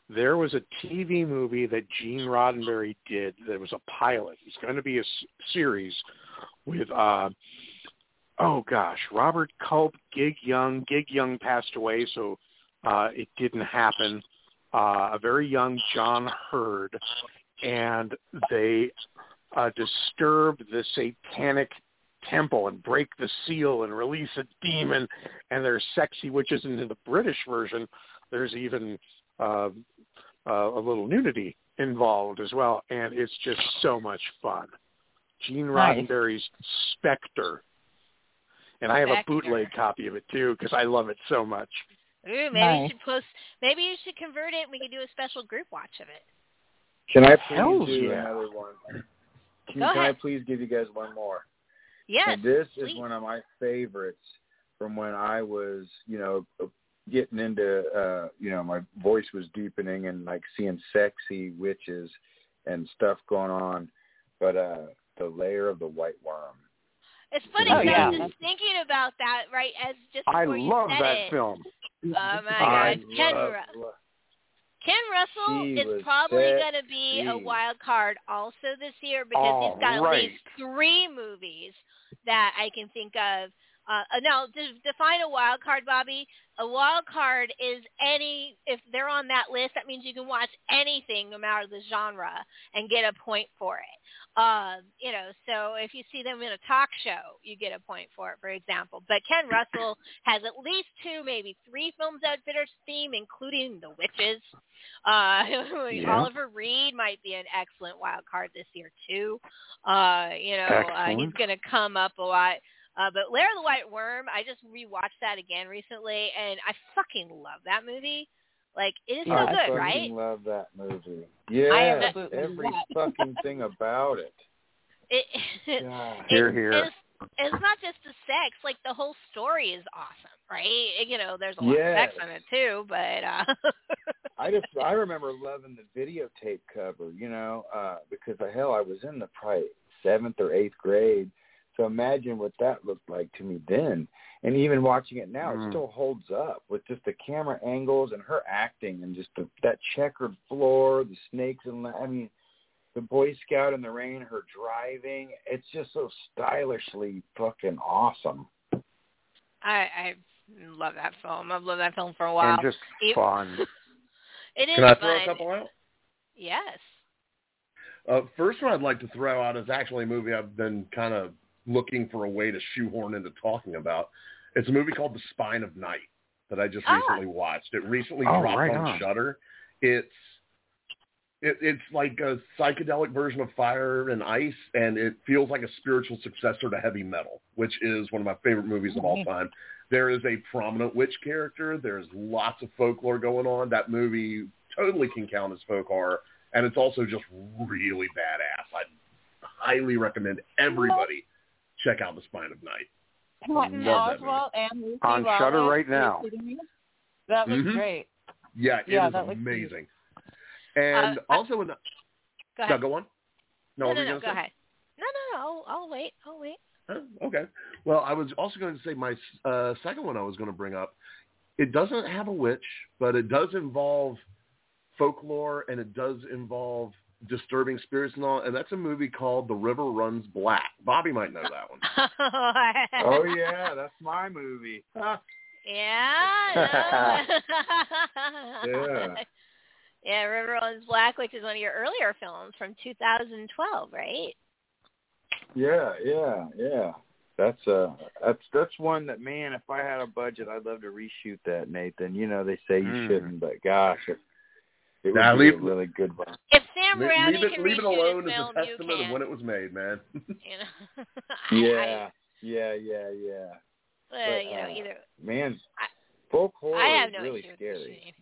[SPEAKER 9] There was a TV movie that Gene Roddenberry did that was a pilot. It's going to be a s- series with, uh, oh gosh, Robert Culp, Gig Young. Gig Young passed away, so uh, it didn't happen. Uh, a very young John Hurt, and they uh, disturb the satanic temple and break the seal and release a demon, and there's sexy witches. And in the British version, there's even uh, uh, a little nudity involved as well, and it's just so much fun. Gene
[SPEAKER 7] Nice.
[SPEAKER 9] Roddenberry's Spectre, and I have a bootleg copy of it too because I love it so much.
[SPEAKER 3] Ooh, maybe
[SPEAKER 7] Nice.
[SPEAKER 3] you should post. Maybe you should convert it, and we could do a special group watch of it.
[SPEAKER 4] Can I
[SPEAKER 9] Hells
[SPEAKER 4] please do
[SPEAKER 9] yeah.
[SPEAKER 4] another one? Can,
[SPEAKER 3] Go
[SPEAKER 4] can I please give you guys one more?
[SPEAKER 3] Yes.
[SPEAKER 4] And this
[SPEAKER 3] please.
[SPEAKER 4] is one of my favorites from when I was, you know, getting into, uh, you know, my voice was deepening and like seeing sexy witches and stuff going on. But uh the Lair of the white worm.
[SPEAKER 3] It's funny
[SPEAKER 4] Oh,
[SPEAKER 3] 'cause I
[SPEAKER 4] yeah.
[SPEAKER 3] was just thinking about that right as just
[SPEAKER 9] I
[SPEAKER 3] before you
[SPEAKER 9] love
[SPEAKER 3] said
[SPEAKER 9] that
[SPEAKER 3] it.
[SPEAKER 9] film.
[SPEAKER 3] Oh my
[SPEAKER 9] I
[SPEAKER 3] God, Ken,
[SPEAKER 4] love-
[SPEAKER 3] Ru- Ken Russell
[SPEAKER 4] She
[SPEAKER 3] is probably going to be a wild card also this year because he's got
[SPEAKER 9] All
[SPEAKER 3] at least three movies that I can think of. Uh, uh, now, to define a wild card, Bobby. A wild card is any if they're on that list. That means you can watch anything, no matter the genre, and get a point for it. Um, you know, so if you see them in a talk show, you get a point for it, for example. But Ken Russell has at least two, maybe three films Outfitters theme, including The Witches. Uh,
[SPEAKER 9] Yeah.
[SPEAKER 3] Oliver Reed might be an excellent wild card this year too. Uh, you know, uh, he's going to come up a lot. Uh, but Lair of the White Worm, I just rewatched that again recently, and I fucking love that movie. Like, it is so
[SPEAKER 4] I
[SPEAKER 3] good,
[SPEAKER 4] fucking
[SPEAKER 3] right?
[SPEAKER 4] love that movie.
[SPEAKER 7] I
[SPEAKER 4] Yeah,
[SPEAKER 7] absolutely
[SPEAKER 4] every fucking thing about it.
[SPEAKER 3] It,
[SPEAKER 4] God.
[SPEAKER 9] Here,
[SPEAKER 3] it-
[SPEAKER 9] here.
[SPEAKER 3] It's, it's not just the sex; like the whole story is awesome, right? You know, there's a lot
[SPEAKER 4] Yes.
[SPEAKER 3] of sex in it too, but uh
[SPEAKER 4] I just I remember loving the videotape cover, you know, uh, because the hell I was in the probably seventh or eighth grade. So imagine what that looked like to me then. And even watching it now,
[SPEAKER 9] Mm.
[SPEAKER 4] it still holds up with just the camera angles and her acting and just the, that checkered floor, the snakes and I mean, the Boy Scout in the rain, her driving. It's just so stylishly fucking awesome.
[SPEAKER 3] I I love that film. I've loved that film for a while.
[SPEAKER 9] and just
[SPEAKER 3] It-
[SPEAKER 9] fun.
[SPEAKER 3] It is
[SPEAKER 5] Can I
[SPEAKER 3] fun.
[SPEAKER 5] throw a couple out?
[SPEAKER 3] Yes.
[SPEAKER 5] Uh, first one I'd like to throw out is actually a movie I've been kind of looking for a way to shoehorn into talking about. It's a movie called The Spine of Night that I just
[SPEAKER 3] Ah.
[SPEAKER 5] recently watched. It recently
[SPEAKER 9] Oh,
[SPEAKER 5] dropped
[SPEAKER 9] right
[SPEAKER 5] on
[SPEAKER 9] on.
[SPEAKER 5] Shudder. It's it, it's like a psychedelic version of Fire and Ice, and it feels like a spiritual successor to Heavy Metal, which is one of my favorite movies of all time. There is a prominent witch character. There's lots of folklore going on. That movie totally can count as folk horror, and it's also just really badass. I highly recommend everybody check out The Spine of Night.
[SPEAKER 7] Patton Oswalt and Lucy
[SPEAKER 9] On
[SPEAKER 7] Lawless
[SPEAKER 9] right now.
[SPEAKER 7] That was
[SPEAKER 5] Mhm.
[SPEAKER 7] great.
[SPEAKER 5] Yeah, it
[SPEAKER 7] Yeah, looks
[SPEAKER 5] amazing. And
[SPEAKER 3] Uh,
[SPEAKER 5] also in the
[SPEAKER 3] Go
[SPEAKER 5] no,
[SPEAKER 3] ahead.
[SPEAKER 5] go on. No,
[SPEAKER 3] no, no, no, go
[SPEAKER 5] say?
[SPEAKER 3] ahead. No, no, no. I'll, I'll wait. I'll wait.
[SPEAKER 5] Oh, okay. Well, I was also going to say my uh, second one I was going to bring up. It doesn't have a witch, but it does involve folklore and it does involve disturbing spirits and all. And that's a movie called The River Runs Black. Bobby might know that one.
[SPEAKER 4] Oh yeah, that's my movie.
[SPEAKER 3] yeah.
[SPEAKER 4] Yeah.
[SPEAKER 3] Yeah, River Runs Black, which is one of your earlier films from 2012, right?
[SPEAKER 4] Yeah, yeah, yeah. That's uh that's that's one that man, if I had a budget I'd love to reshoot that, Nathan. You know they say you
[SPEAKER 5] Mm.
[SPEAKER 4] shouldn't, but gosh, it, it would
[SPEAKER 5] Nah,
[SPEAKER 4] be
[SPEAKER 5] leave-
[SPEAKER 4] a really good one.
[SPEAKER 3] If Sam
[SPEAKER 5] leave,
[SPEAKER 3] Raimi
[SPEAKER 5] leave it,
[SPEAKER 3] can
[SPEAKER 5] leave it alone
[SPEAKER 3] his
[SPEAKER 5] as a testament of when it was made, man.
[SPEAKER 3] you know, I-
[SPEAKER 4] Yeah, yeah, yeah, yeah.
[SPEAKER 3] I, uh,
[SPEAKER 4] But,
[SPEAKER 3] you know,
[SPEAKER 4] uh,
[SPEAKER 3] either
[SPEAKER 4] Man, folk horror
[SPEAKER 3] I have
[SPEAKER 4] is really scary.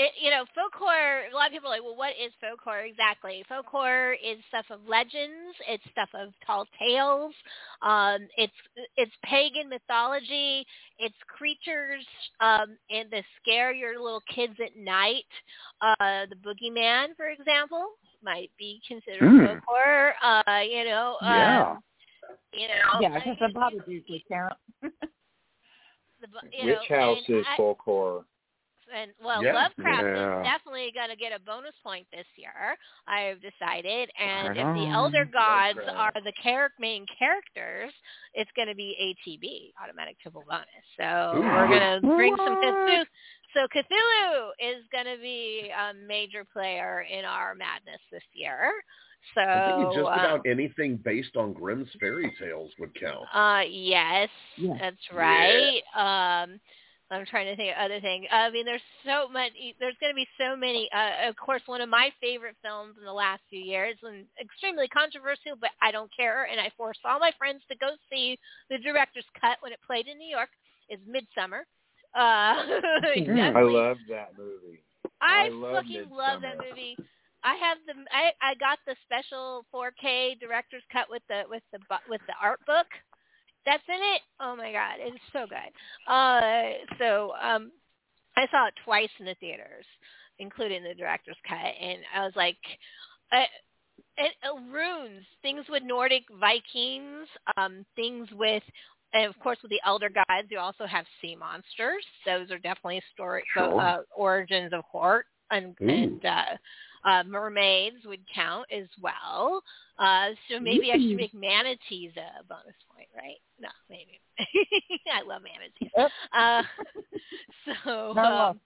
[SPEAKER 3] Reshooting. It, you know, folk horror. A lot of people are like, well, what is folk horror exactly? Folk horror is stuff of legends. It's stuff of tall tales. Um, it's it's pagan mythology. It's creatures um, and that scare your little kids at night. Uh, the boogeyman, for example, might be considered
[SPEAKER 9] Mm.
[SPEAKER 3] folk horror. Uh, you know,
[SPEAKER 9] Yeah.
[SPEAKER 3] um, you know,
[SPEAKER 7] Yeah, because the body usually count.
[SPEAKER 3] the, bu- you know,
[SPEAKER 4] House is
[SPEAKER 3] I-
[SPEAKER 4] folk horror.
[SPEAKER 3] And well,
[SPEAKER 5] Yeah.
[SPEAKER 3] Lovecraft
[SPEAKER 9] Yeah.
[SPEAKER 3] is definitely going to get a bonus point this year. I have decided, and if the. Elder Gods
[SPEAKER 4] Lovecraft.
[SPEAKER 3] are the char- main characters, it's going to be ATB, automatic triple bonus. So
[SPEAKER 5] Ooh.
[SPEAKER 3] we're going to bring some Cthulhu. So Cthulhu is going to be a major player in our madness this year. So
[SPEAKER 5] I think just
[SPEAKER 3] uh,
[SPEAKER 5] about anything based on Grimm's fairy tales would count.
[SPEAKER 3] uh, yes,
[SPEAKER 7] Yes.
[SPEAKER 3] that's right. Um, I'm trying to think of other things. I mean, there's so much. There's going to be so many. Uh, of course, one of my favorite films in the last few years, and extremely controversial, but I don't care, and I forced all my friends to go see the director's cut when it played in New York. Is Midsommar. Uh,
[SPEAKER 4] I love that movie.
[SPEAKER 3] I,
[SPEAKER 4] I love
[SPEAKER 3] fucking love that movie. I have the I I got the special 4K director's cut with the with the with the art book. That's in it. Oh my god, it's so good. Uh, so um, I saw it twice in the theaters, including the director's cut, and I was like, I, it, uh, runes things with Nordic Vikings, um, things with. And of course, with the Elder Gods, you also have sea monsters. Those are definitely story
[SPEAKER 5] Sure.
[SPEAKER 3] uh, origins of Hort, and,
[SPEAKER 5] Ooh.
[SPEAKER 3] and uh, uh, mermaids would count as well. Uh, so maybe I should make manatees a bonus point, right? No, maybe. I love manatees.
[SPEAKER 7] Yep.
[SPEAKER 3] Uh, so, um,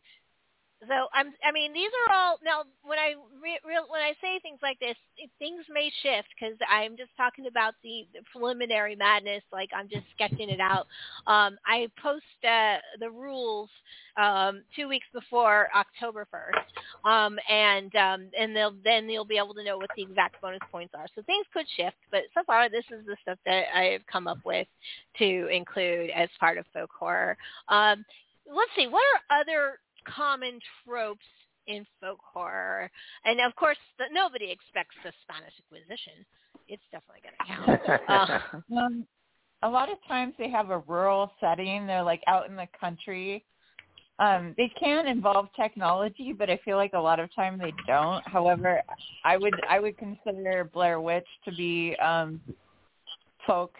[SPEAKER 3] so I'm. I mean, these are all now. When I re, real when I say things like this, it- things may shift because I'm just talking about the, the preliminary madness. Like I'm just sketching it out. Um, I post uh, the rules um, two weeks before October first, um, and um, and they'll then you'll be able to know what the exact bonus points are. So things could shift, but so far this is the stuff that I've come up with to include as part of folk horror. Um, let's see, what are other common tropes in folk horror? And of course, the, nobody expects the Spanish Inquisition. It's definitely going to count. Uh,
[SPEAKER 7] Um, a lot of times they have a rural setting. They're like out in the country. Um, they can involve technology, but I feel like a lot of time they don't. However, I would I would consider Blair Witch to be um, folk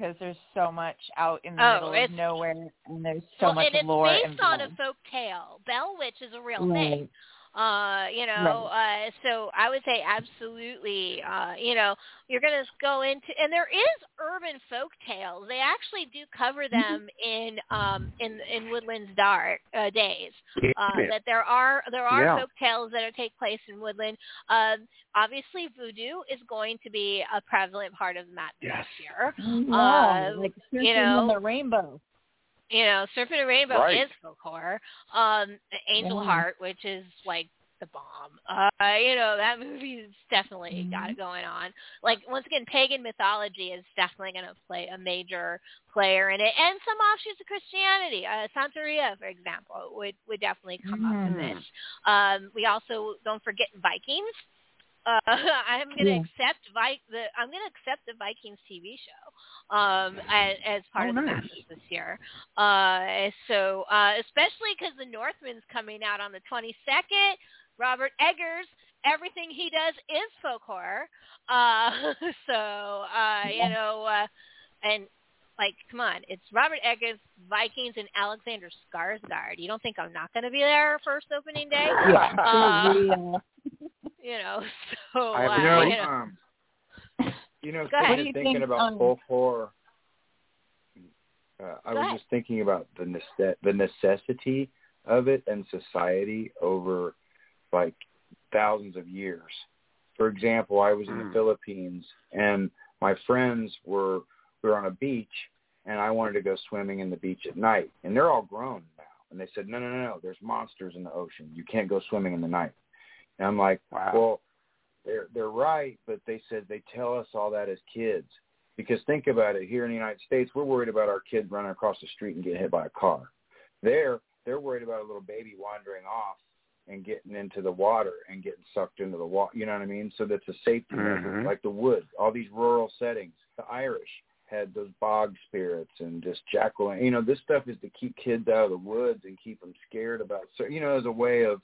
[SPEAKER 7] because there's so much out in the
[SPEAKER 3] Oh,
[SPEAKER 7] middle of nowhere, and there's so
[SPEAKER 3] well,
[SPEAKER 7] much
[SPEAKER 3] and it's
[SPEAKER 7] lore
[SPEAKER 3] based on a folk tale. Bell Witch is a real
[SPEAKER 7] Right.
[SPEAKER 3] thing. Uh, you know, uh, so I would say absolutely. Uh, you know, you're going to go into, and there is urban folk tales. They actually do cover them in um in in Woodland's dark uh, days. Uh, that there are there are
[SPEAKER 9] Yeah.
[SPEAKER 3] folk tales that are take place in Woodland. Um, obviously, voodoo is going to be a prevalent part of Matt
[SPEAKER 5] Yes.
[SPEAKER 3] this year.
[SPEAKER 7] Yeah,
[SPEAKER 3] uh,
[SPEAKER 7] like
[SPEAKER 3] you know,
[SPEAKER 7] the rainbow.
[SPEAKER 3] You know, Surfing a Rainbow
[SPEAKER 9] Right.
[SPEAKER 3] is folk horror. Um, Angel
[SPEAKER 7] Yeah.
[SPEAKER 3] Heart, which is like the bomb. Uh, you know, that movie's definitely got
[SPEAKER 7] Mm-hmm.
[SPEAKER 3] it going on. Like once again, pagan mythology is definitely going to play a major player in it, and some offshoots of Christianity. Uh, Santeria, for example, would would definitely come up in
[SPEAKER 7] Mm.
[SPEAKER 3] this. Um, we also don't forget Vikings. Uh, I'm going to
[SPEAKER 7] Yeah.
[SPEAKER 3] accept Vi- the I'm going to accept the Vikings TV show um, as, as part
[SPEAKER 9] Oh,
[SPEAKER 3] of the
[SPEAKER 9] nice.
[SPEAKER 3] matches this year. Uh, so uh, especially because the Northman's coming out on the 22nd. Robert Eggers, everything he does is folk horror. Uh, so uh, you know, uh, and like, come on, it's Robert Eggers, Vikings, and Alexander Skarsgård. You don't think I'm not going to be there first opening day?
[SPEAKER 7] Yeah.
[SPEAKER 3] Uh,
[SPEAKER 7] Yeah.
[SPEAKER 3] you know, so
[SPEAKER 9] I have
[SPEAKER 3] uh,
[SPEAKER 4] You know,
[SPEAKER 3] you know,
[SPEAKER 4] um, you know,
[SPEAKER 3] Go ahead.
[SPEAKER 7] What
[SPEAKER 4] thinking,
[SPEAKER 7] think,
[SPEAKER 4] about
[SPEAKER 7] um,
[SPEAKER 4] folk horror. Uh, I was
[SPEAKER 3] ahead.
[SPEAKER 4] just thinking about the nece- the necessity of it and society over like thousands of years. For example, I was in the
[SPEAKER 9] Mm.
[SPEAKER 4] Philippines and my friends were we were on a beach and I wanted to go swimming in the beach at night. And they're all grown now. And they said, "No, no, no, no. There's monsters in the ocean. You can't go swimming in the night." And I'm like,
[SPEAKER 9] Wow.
[SPEAKER 4] "Well, they're they're right, but they said they tell us all that as kids. Because think about it, here in the United States, we're worried about our kid running across the street and getting hit by a car. There, they're worried about a little baby wandering off and getting into the water and getting sucked into the water. You know what I mean? So that's a safety measure,
[SPEAKER 9] Mhm.
[SPEAKER 4] like the woods, all these rural settings. The Irish had those bog spirits and just jackal. You know, this stuff is to keep kids out of the woods and keep them scared about. So you know, as a way of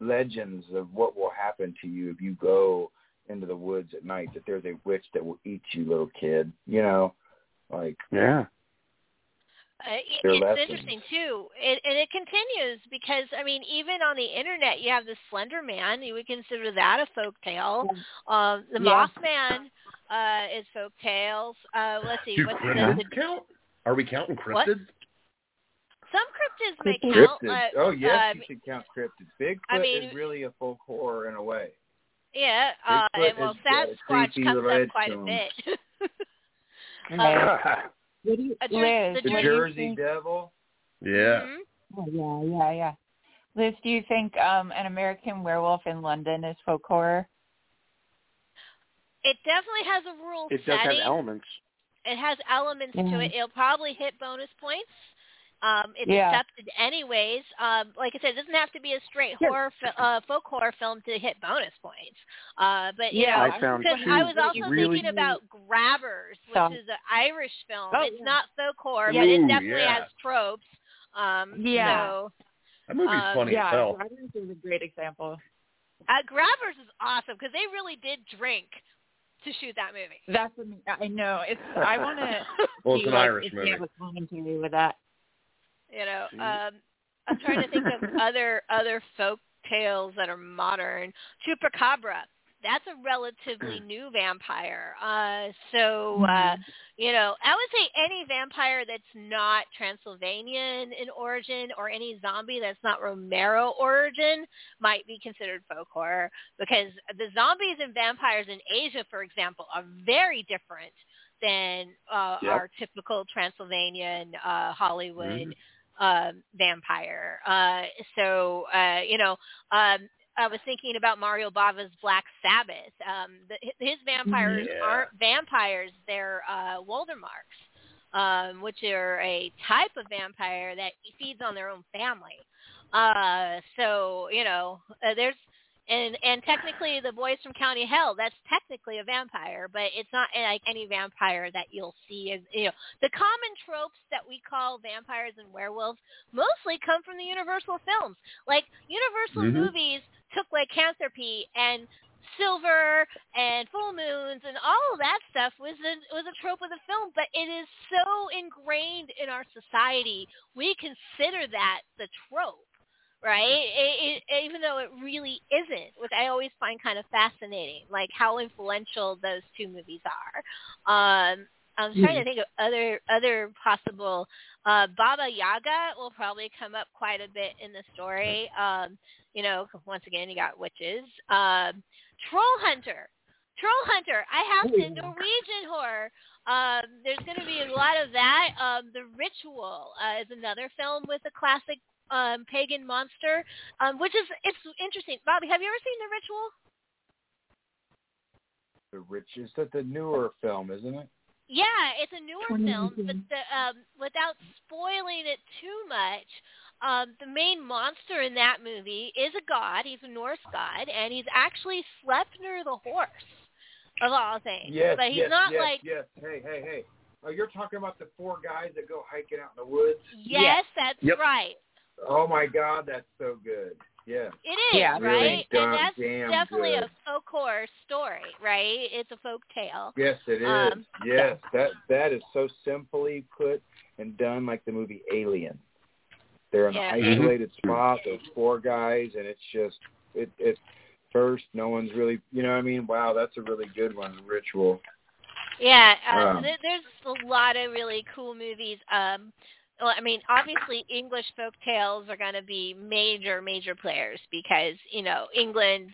[SPEAKER 4] legends of what will happen to you if you go into the woods at night. That there's a witch that will eat you, little kid. You know, like
[SPEAKER 9] Yeah.
[SPEAKER 3] Uh, it- it's
[SPEAKER 4] lessons.
[SPEAKER 3] interesting too, it, and it continues because I mean, even on the internet, you have the Slender Man. You would consider that a folk tale. Um, the
[SPEAKER 7] Yeah.
[SPEAKER 3] Mothman uh, is folk tales. Uh, let's see,
[SPEAKER 5] Do
[SPEAKER 3] what's the,
[SPEAKER 5] cryptids
[SPEAKER 3] the
[SPEAKER 5] count? Are we counting
[SPEAKER 3] What?
[SPEAKER 5] Cryptids?
[SPEAKER 3] some cryptids may count.
[SPEAKER 4] cryptids.
[SPEAKER 3] Uh,
[SPEAKER 4] oh yes,
[SPEAKER 3] um,
[SPEAKER 4] you should count cryptids. Bigfoot
[SPEAKER 3] I mean-
[SPEAKER 4] is really a folk horror in a way.
[SPEAKER 3] yeah, uh,
[SPEAKER 4] Bigfoot
[SPEAKER 3] and well,
[SPEAKER 4] is, uh,
[SPEAKER 3] Sasquatch
[SPEAKER 4] creepy
[SPEAKER 3] comes
[SPEAKER 4] little
[SPEAKER 3] up quite a bit.
[SPEAKER 7] Right. What do you,
[SPEAKER 3] A Jer-
[SPEAKER 7] Liz?
[SPEAKER 3] the
[SPEAKER 4] the
[SPEAKER 7] you
[SPEAKER 4] Jersey? Devil.
[SPEAKER 5] Yeah.
[SPEAKER 3] Mhm.
[SPEAKER 7] Oh, yeah, yeah, yeah. Liz, do you think um an American Werewolf in London is folk horror?
[SPEAKER 3] It definitely has a rural
[SPEAKER 9] It does have elements.
[SPEAKER 3] it has elements to it. It'll probably hit bonus points. Um, it's
[SPEAKER 7] Yeah.
[SPEAKER 3] accepted anyways. Um, like I said, it doesn't have to be a straight
[SPEAKER 7] Sure.
[SPEAKER 3] horror, fi- uh, folk horror film to hit bonus points. Uh, but you
[SPEAKER 7] Yeah,
[SPEAKER 3] know,
[SPEAKER 9] I found
[SPEAKER 3] because I was also
[SPEAKER 9] really
[SPEAKER 3] thinking about Grabbers, which
[SPEAKER 7] So-
[SPEAKER 3] is an Irish film.
[SPEAKER 7] Oh,
[SPEAKER 3] it's
[SPEAKER 7] yeah.
[SPEAKER 3] not folk horror,
[SPEAKER 7] Yeah.
[SPEAKER 3] but it definitely
[SPEAKER 5] yeah.
[SPEAKER 3] has tropes. Um,
[SPEAKER 7] Yeah.
[SPEAKER 3] So,
[SPEAKER 5] That movie's
[SPEAKER 3] Um,
[SPEAKER 5] funny
[SPEAKER 7] yeah,
[SPEAKER 5] as hell.
[SPEAKER 7] Brothers is a great example.
[SPEAKER 3] uh, Grabbers is awesome because they really did drink to shoot that movie.
[SPEAKER 7] That's what I know. It's I want to
[SPEAKER 5] Well,
[SPEAKER 7] see
[SPEAKER 5] it's an Irish
[SPEAKER 7] if
[SPEAKER 5] movie.
[SPEAKER 7] they have a commentary with that.
[SPEAKER 3] You know, um, I'm trying to think of other other folk tales that are modern. Chupacabra. That's a relatively new vampire. Uh, so uh, you know, I would say any vampire that's not Transylvanian in origin or any zombie that's not Romero origin might be considered folk horror because the zombies and vampires in Asia, for example, are very different than uh,
[SPEAKER 9] Yep.
[SPEAKER 3] our typical Transylvanian uh, Hollywood um, vampire. Uh, so uh, you know, um, I was thinking about Mario Bava's Black Sabbath. Um, the, his vampires
[SPEAKER 5] Yeah.
[SPEAKER 3] aren't vampires; they're uh, Wurdalaks, um, which are a type of vampire that feeds on their own family. Uh, so you know, uh, there's and and technically the boys from County Hell that's technically a vampire, but it's not like any vampire that you'll see as you know the common tropes that we call vampires and werewolves mostly come from the Universal films. Like Universal
[SPEAKER 5] Mhm.
[SPEAKER 3] movies took like Lycanthropy and Silver and Full Moons and all of that stuff was a was a trope of the film, but it is so ingrained in our society. We consider that the trope right? It, it, even though it really isn't, which I always find kind of fascinating, like how influential those two movies are. Um, I'm trying to think of other other possible. Uh, Baba Yaga will probably come up quite a bit in the story. Um, you know, once again, you got witches. Um, Troll Hunter. Troll Hunter. I have to Norwegian horror. Um, there's going to be a lot of that. Um, the Ritual uh, is another film with a classic um, pagan monster, um, which is it's interesting. Bobby, have you ever seen The Ritual?
[SPEAKER 4] The Rich is that the newer film, isn't it?
[SPEAKER 3] Yeah, it's a newer film, but the, um, without spoiling it too much, um, the main monster in that movie is a god. He's a Norse god, and he's actually Sleipnir the horse, of all things.
[SPEAKER 4] Yes,
[SPEAKER 3] but he's
[SPEAKER 4] yes,
[SPEAKER 3] not
[SPEAKER 4] yes,
[SPEAKER 3] like
[SPEAKER 4] yes. Hey, hey, hey. Oh, you're talking about the four guys that go hiking out in the woods?
[SPEAKER 3] yes, that's
[SPEAKER 5] Yep.
[SPEAKER 3] right.
[SPEAKER 4] Oh my God, that's so good. Yeah.
[SPEAKER 3] It is
[SPEAKER 7] Yeah.
[SPEAKER 3] right,
[SPEAKER 4] Really
[SPEAKER 3] and that's
[SPEAKER 4] damn
[SPEAKER 3] definitely
[SPEAKER 4] good.
[SPEAKER 3] a folklore story, right? It's a folk tale.
[SPEAKER 4] Yes, it is.
[SPEAKER 3] Um,
[SPEAKER 4] yes, that that is so simply put and done like the movie Alien. They're in
[SPEAKER 3] Yeah.
[SPEAKER 4] an isolated spot. Those four guys, and it's just it. It first, no one's really, you know. what I mean, wow, that's a really good one. Ritual.
[SPEAKER 3] Yeah, uh,
[SPEAKER 4] Um,
[SPEAKER 3] th- there's a lot of really cool movies. Um, well, I mean, obviously English folk tales are going to be major, major players because you know England.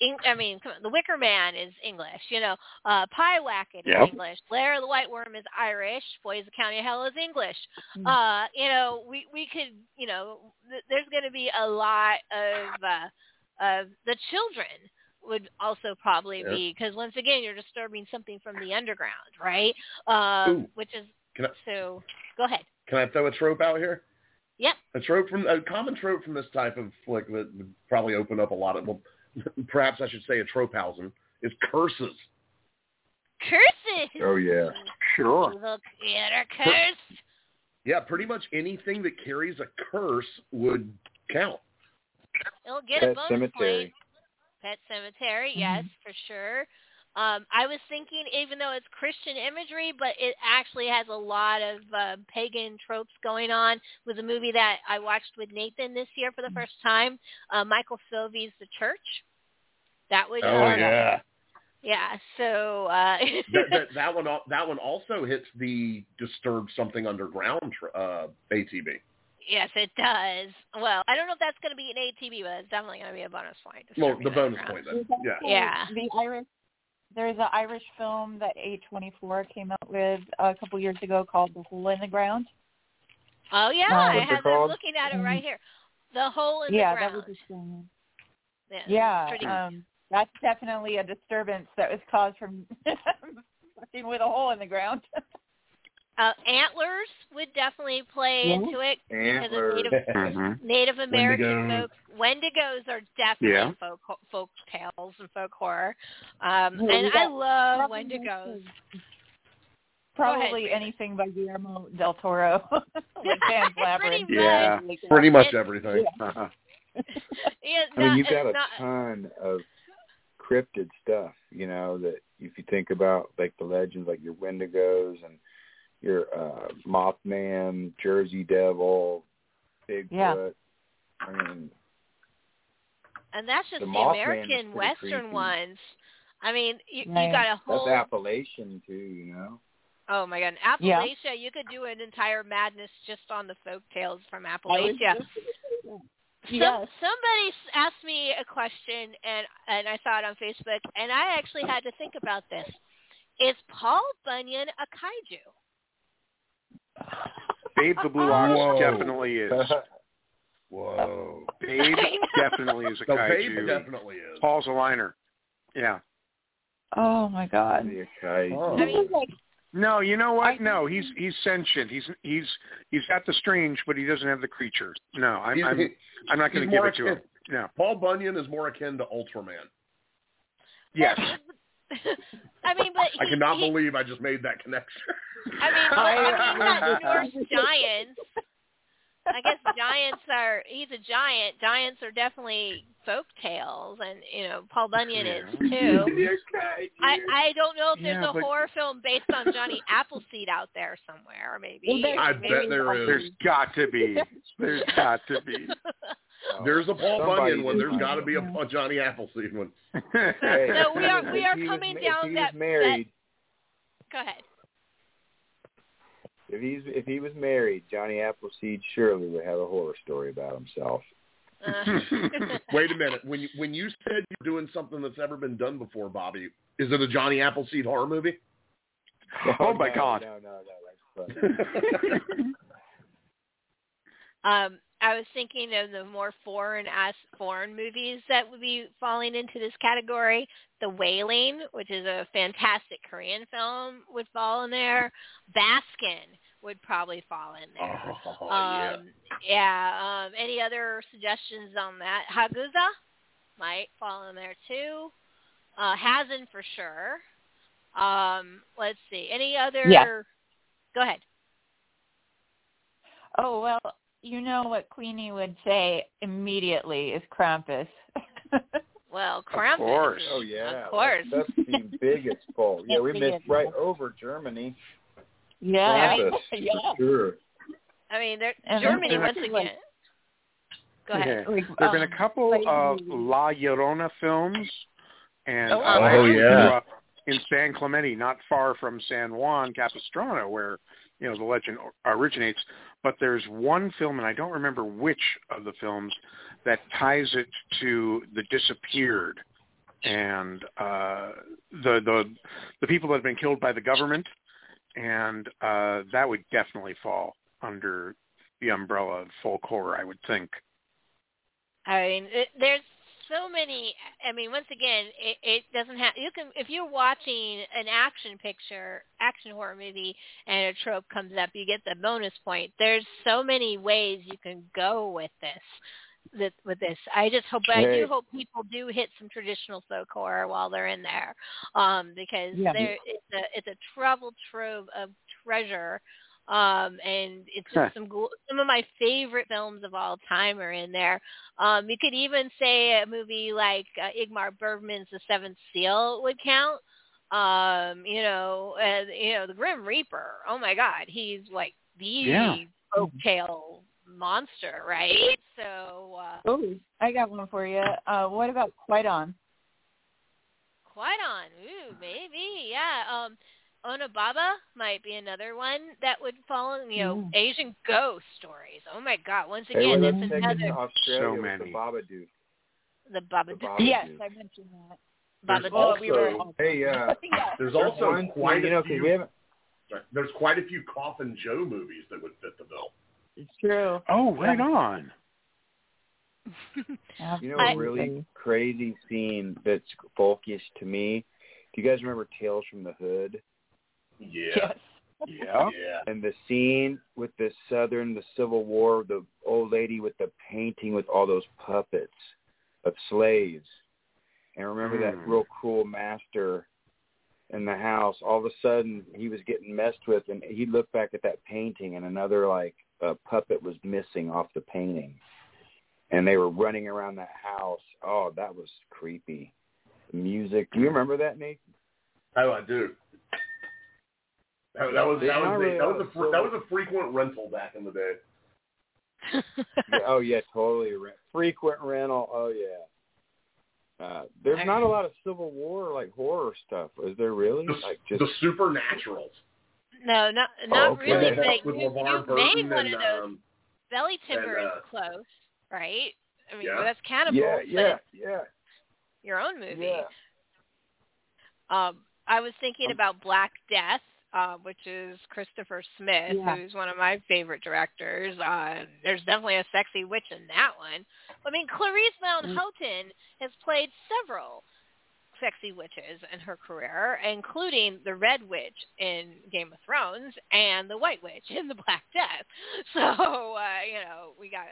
[SPEAKER 3] Eng- I mean, come on, The Wicker Man is English. You know, uh, Pyewacket is
[SPEAKER 9] Yep.
[SPEAKER 3] English. Blair of the White Worm is Irish. Boys of County Hell is English.
[SPEAKER 7] Mm.
[SPEAKER 3] Uh, you know, we we could, you know, th- there's going to be a lot of uh, of the children would also probably
[SPEAKER 5] Yeah.
[SPEAKER 3] be because once again you're disturbing something from the underground, right? Um,
[SPEAKER 5] Ooh.
[SPEAKER 3] which is
[SPEAKER 5] Can I,
[SPEAKER 3] so. Go ahead.
[SPEAKER 5] Can I throw a trope out here?
[SPEAKER 3] Yep.
[SPEAKER 5] A trope from a common trope from this type of flick that would probably open up a lot of well, perhaps I should say a trope tropehausen is curses.
[SPEAKER 3] Curses.
[SPEAKER 4] Oh yeah.
[SPEAKER 9] Sure.
[SPEAKER 3] Look at her curse.
[SPEAKER 5] Yeah, pretty much anything that carries a curse would count.
[SPEAKER 3] It'll get
[SPEAKER 4] Pet
[SPEAKER 3] a bonus
[SPEAKER 4] Sematary.
[SPEAKER 3] point. Pet Sematary, yes, mm-hmm. for sure. Um, I was thinking, even though it's Christian imagery, but it actually has a lot of uh, pagan tropes going on. Was a movie that I watched with Nathan this year for the first time. Uh, Michele Soavi's The Church. That would.
[SPEAKER 5] Oh
[SPEAKER 3] uh,
[SPEAKER 5] yeah.
[SPEAKER 3] Yeah. So. Uh,
[SPEAKER 5] that, that, that one that one also hits the disturbed something underground tr- uh, ATB.
[SPEAKER 3] yes, it does. Well, I don't know if that's going to be an ATB, but it's definitely going to be a bonus point.
[SPEAKER 5] Well, the bonus point then. Yeah.
[SPEAKER 3] Yeah.
[SPEAKER 7] The Irish. There's an Irish film that A24 came out with a couple years ago called The Hole in the Ground.
[SPEAKER 3] Oh yeah,
[SPEAKER 7] Uh,
[SPEAKER 3] I have. I'm looking at it right here. The hole in
[SPEAKER 7] yeah,
[SPEAKER 3] the
[SPEAKER 7] that
[SPEAKER 3] ground.
[SPEAKER 7] was a film.
[SPEAKER 3] yeah,
[SPEAKER 7] Yeah,
[SPEAKER 3] pretty-
[SPEAKER 7] um, that's definitely a disturbance that was caused from fucking with a hole in the ground.
[SPEAKER 3] uh, antlers would definitely play
[SPEAKER 7] Yeah.
[SPEAKER 3] into it because of Native,
[SPEAKER 9] Mhm.
[SPEAKER 3] Native American
[SPEAKER 5] Wendigos.
[SPEAKER 3] folk. Wendigos are definitely
[SPEAKER 9] Yeah.
[SPEAKER 3] folk folk tales and folk horror. Um,
[SPEAKER 7] Yeah,
[SPEAKER 3] and I love Wendigos.
[SPEAKER 7] Probably
[SPEAKER 3] Brenda.
[SPEAKER 7] anything by Guillermo del Toro, like Pan's Labyrinth.
[SPEAKER 3] Pretty
[SPEAKER 9] Yeah.
[SPEAKER 5] Pretty much
[SPEAKER 3] It-
[SPEAKER 5] everything.
[SPEAKER 9] Uh-huh.
[SPEAKER 3] Yeah,
[SPEAKER 4] I mean,
[SPEAKER 3] not-
[SPEAKER 4] you've got a
[SPEAKER 3] not-
[SPEAKER 4] ton of cryptid stuff, you know, that if you think about like the legends, like your Wendigos and your uh Mothman, Jersey Devil, Bigfoot.
[SPEAKER 7] Yeah.
[SPEAKER 4] I mean,
[SPEAKER 3] and that's just
[SPEAKER 4] the
[SPEAKER 3] the, American Western
[SPEAKER 4] creepy.
[SPEAKER 3] ones. I mean, you, you got a
[SPEAKER 4] that's
[SPEAKER 3] whole
[SPEAKER 4] Appalachian too, you know.
[SPEAKER 3] Oh my god,
[SPEAKER 7] Yeah.
[SPEAKER 3] Appalachia! You could do an entire madness just on the folk tales from Appalachia.
[SPEAKER 7] just-
[SPEAKER 3] Some,
[SPEAKER 7] Yes.
[SPEAKER 3] Somebody asked me a question, and and I saw it on Facebook, and I actually had to think about this. Is Paul Bunyan a kaiju?
[SPEAKER 9] Babe the Blue Ox
[SPEAKER 5] Whoa.
[SPEAKER 9] definitely is.
[SPEAKER 5] Whoa.
[SPEAKER 9] Babe definitely is a
[SPEAKER 5] No, Babe definitely is.
[SPEAKER 9] Paul's a liner. Yeah.
[SPEAKER 7] Oh my God.
[SPEAKER 4] The kaiju.
[SPEAKER 5] Oh.
[SPEAKER 7] This is like
[SPEAKER 9] No, you know
[SPEAKER 7] I
[SPEAKER 9] what? No, he's he's sentient. He's he's he's got the strange, but he doesn't have the creatures. No, I'm I'm
[SPEAKER 5] he-
[SPEAKER 9] I'm not going to give
[SPEAKER 5] more
[SPEAKER 9] it to him.
[SPEAKER 5] akin-
[SPEAKER 9] No.
[SPEAKER 5] Paul Bunyan is more akin to Ultraman.
[SPEAKER 9] Yes.
[SPEAKER 3] I mean, but
[SPEAKER 5] I cannot
[SPEAKER 3] he-
[SPEAKER 5] believe I just made that connection.
[SPEAKER 3] I mean, well, I mean,
[SPEAKER 7] I-
[SPEAKER 3] not Norse giants. I guess giants are. He's a giant. Giants are definitely folk tales, and you know Paul Bunyan is too. I I don't know if there's
[SPEAKER 9] Yeah,
[SPEAKER 3] a
[SPEAKER 9] but-
[SPEAKER 3] horror film based on Johnny Appleseed out there somewhere, maybe.
[SPEAKER 7] Well,
[SPEAKER 5] I
[SPEAKER 3] maybe
[SPEAKER 5] bet there is.
[SPEAKER 9] There's got to be. There's got to be.
[SPEAKER 5] There's a Paul
[SPEAKER 4] Somebody
[SPEAKER 5] Bunyan one. There's got to be a, a Johnny Appleseed one.
[SPEAKER 4] Hey,
[SPEAKER 3] So we are- we are
[SPEAKER 4] he was
[SPEAKER 3] coming down
[SPEAKER 4] if he
[SPEAKER 3] that-
[SPEAKER 4] was.
[SPEAKER 3] Go ahead.
[SPEAKER 4] If he's if he was married, Johnny Appleseed surely would have a horror story about himself.
[SPEAKER 3] Uh,
[SPEAKER 5] Wait a minute. When you, when you said you're doing something that's never been done before, Bobby, is it a Johnny Appleseed horror movie?
[SPEAKER 9] Oh, my
[SPEAKER 4] no,
[SPEAKER 9] God.
[SPEAKER 4] No, no, no, that's funny.
[SPEAKER 3] Um, I was thinking of the more foreign as foreign movies that would be falling into this category. The Wailing, which is a fantastic Korean film, would fall in there. Baskin would probably fall in there.
[SPEAKER 5] Oh, yeah.
[SPEAKER 3] Um, Yeah. Um, any other suggestions on that? Hagazussa might fall in there too. Uh, Häxan for sure. Um, let's see. Any other?
[SPEAKER 7] Yeah.
[SPEAKER 3] Go ahead.
[SPEAKER 7] Oh well, you know what Queenie would say immediately is Krampus.
[SPEAKER 3] Well, Krampus.
[SPEAKER 9] Of course.
[SPEAKER 4] Oh yeah,
[SPEAKER 3] Of course.
[SPEAKER 4] That's, that's the biggest fault. Yeah, we missed right over Germany.
[SPEAKER 7] yeah,
[SPEAKER 4] Krampus,
[SPEAKER 7] yeah.
[SPEAKER 4] for sure.
[SPEAKER 3] I mean, there, Germany
[SPEAKER 7] then-
[SPEAKER 3] once again. Go ahead.
[SPEAKER 9] Yeah.
[SPEAKER 7] Like,
[SPEAKER 9] There have been
[SPEAKER 7] um,
[SPEAKER 9] a couple
[SPEAKER 7] like-
[SPEAKER 9] of La Llorona films, and
[SPEAKER 7] Oh,
[SPEAKER 9] uh, I
[SPEAKER 5] oh,
[SPEAKER 9] actually
[SPEAKER 5] yeah.
[SPEAKER 9] grew up in San Clemente, not far from San Juan Capistrano, where you know the legend originates. But there's one film, and I don't remember which of the films that ties it to the disappeared and uh, the the the people that have been killed by the government, and uh, that would definitely fall under the umbrella of folk horror, I would think.
[SPEAKER 3] I mean, it, there's so many. I mean, once again, it, it doesn't have. You can if you're watching an action picture, action horror movie, and a trope comes up, you get the bonus point. There's so many ways you can go with this. That, with this, I just hope. I do hope people do hit some traditional folk horror while they're in there, um, because
[SPEAKER 7] Yeah.
[SPEAKER 3] there it's a it's a travel trove of treasure um and it's just some gl- some of my favorite films of all time are in there um you could even say a movie like uh, Ingmar Bergman's The Seventh Seal would count um you know uh, you know the Grim Reaper oh my god he's like the
[SPEAKER 9] Yeah.
[SPEAKER 3] folktale monster right so uh
[SPEAKER 7] Oh, I got one for you. Uh, what about Kwaidan?
[SPEAKER 3] Quite on. Ooh, maybe. Yeah. Um Onibaba might be another one that would fall in, you know,
[SPEAKER 7] Mm.
[SPEAKER 3] Asian ghost stories. Oh my god. Once again,
[SPEAKER 4] well,
[SPEAKER 3] that's
[SPEAKER 4] let's take it
[SPEAKER 3] another
[SPEAKER 4] Australia
[SPEAKER 9] So many.
[SPEAKER 4] the Babadook.
[SPEAKER 3] the Baba
[SPEAKER 4] The
[SPEAKER 3] Doo-
[SPEAKER 4] Babadook.
[SPEAKER 7] Yes, I mentioned that.
[SPEAKER 5] There's
[SPEAKER 3] Baba
[SPEAKER 5] also
[SPEAKER 7] we were-
[SPEAKER 4] Hey, uh,
[SPEAKER 7] yeah.
[SPEAKER 5] there's
[SPEAKER 4] there's
[SPEAKER 5] also
[SPEAKER 4] one,
[SPEAKER 5] quite
[SPEAKER 4] you know,
[SPEAKER 5] a
[SPEAKER 4] 'cause we haven't.
[SPEAKER 5] There's quite a few Coffin Joe movies that would fit the bill.
[SPEAKER 7] It's true.
[SPEAKER 9] Oh, right on.
[SPEAKER 4] You know, a really crazy scene that's folkish to me. Do you guys remember Tales from the Hood?
[SPEAKER 5] Yeah.
[SPEAKER 7] Yes.
[SPEAKER 9] Yeah.
[SPEAKER 5] Yeah.
[SPEAKER 4] And the scene with the Southern, the Civil War, the old lady with the painting with all those puppets of slaves. And remember that
[SPEAKER 9] Hmm.
[SPEAKER 4] real cruel master in the house. All of a sudden, he was getting messed with, and he looked back at that painting, and another like uh, puppet was missing off the painting. And they were running around that house. Oh, that was creepy. The music. Do you remember that, Nate?
[SPEAKER 5] Oh, I do. That, that was that was
[SPEAKER 4] really
[SPEAKER 5] a, that was a
[SPEAKER 4] of
[SPEAKER 5] that was a frequent rental back in the day.
[SPEAKER 4] yeah, oh yeah, totally. Frequent rental. Oh yeah. Uh, there's not a lot of Civil War like horror stuff. Is there really?
[SPEAKER 5] The,
[SPEAKER 4] Like just
[SPEAKER 5] the Supernaturals.
[SPEAKER 3] no, not not
[SPEAKER 4] okay.
[SPEAKER 3] really.
[SPEAKER 5] With,
[SPEAKER 3] But
[SPEAKER 5] with
[SPEAKER 3] you,
[SPEAKER 5] LeVar
[SPEAKER 3] you made one
[SPEAKER 5] and
[SPEAKER 3] of those.
[SPEAKER 5] um,
[SPEAKER 3] Belly Timber
[SPEAKER 5] and,
[SPEAKER 3] is
[SPEAKER 5] uh,
[SPEAKER 3] close, right? I mean,
[SPEAKER 5] Yeah.
[SPEAKER 3] well, that's cannibal,
[SPEAKER 4] yeah,
[SPEAKER 3] but
[SPEAKER 4] yeah,
[SPEAKER 3] it's
[SPEAKER 4] yeah,
[SPEAKER 3] your own movie.
[SPEAKER 4] yeah.
[SPEAKER 3] Um, I was thinking
[SPEAKER 4] Um,
[SPEAKER 3] about Black Death, uh, which is Christopher Smith,
[SPEAKER 7] Yeah.
[SPEAKER 3] who's one of my favorite directors. Uh, there's definitely a sexy witch in that one. I mean, Carice Van
[SPEAKER 7] Mm.
[SPEAKER 3] Houten has played several sexy witches in her career, including the Red Witch in Game of Thrones and the White Witch in the Black Death. So, uh, you know, we got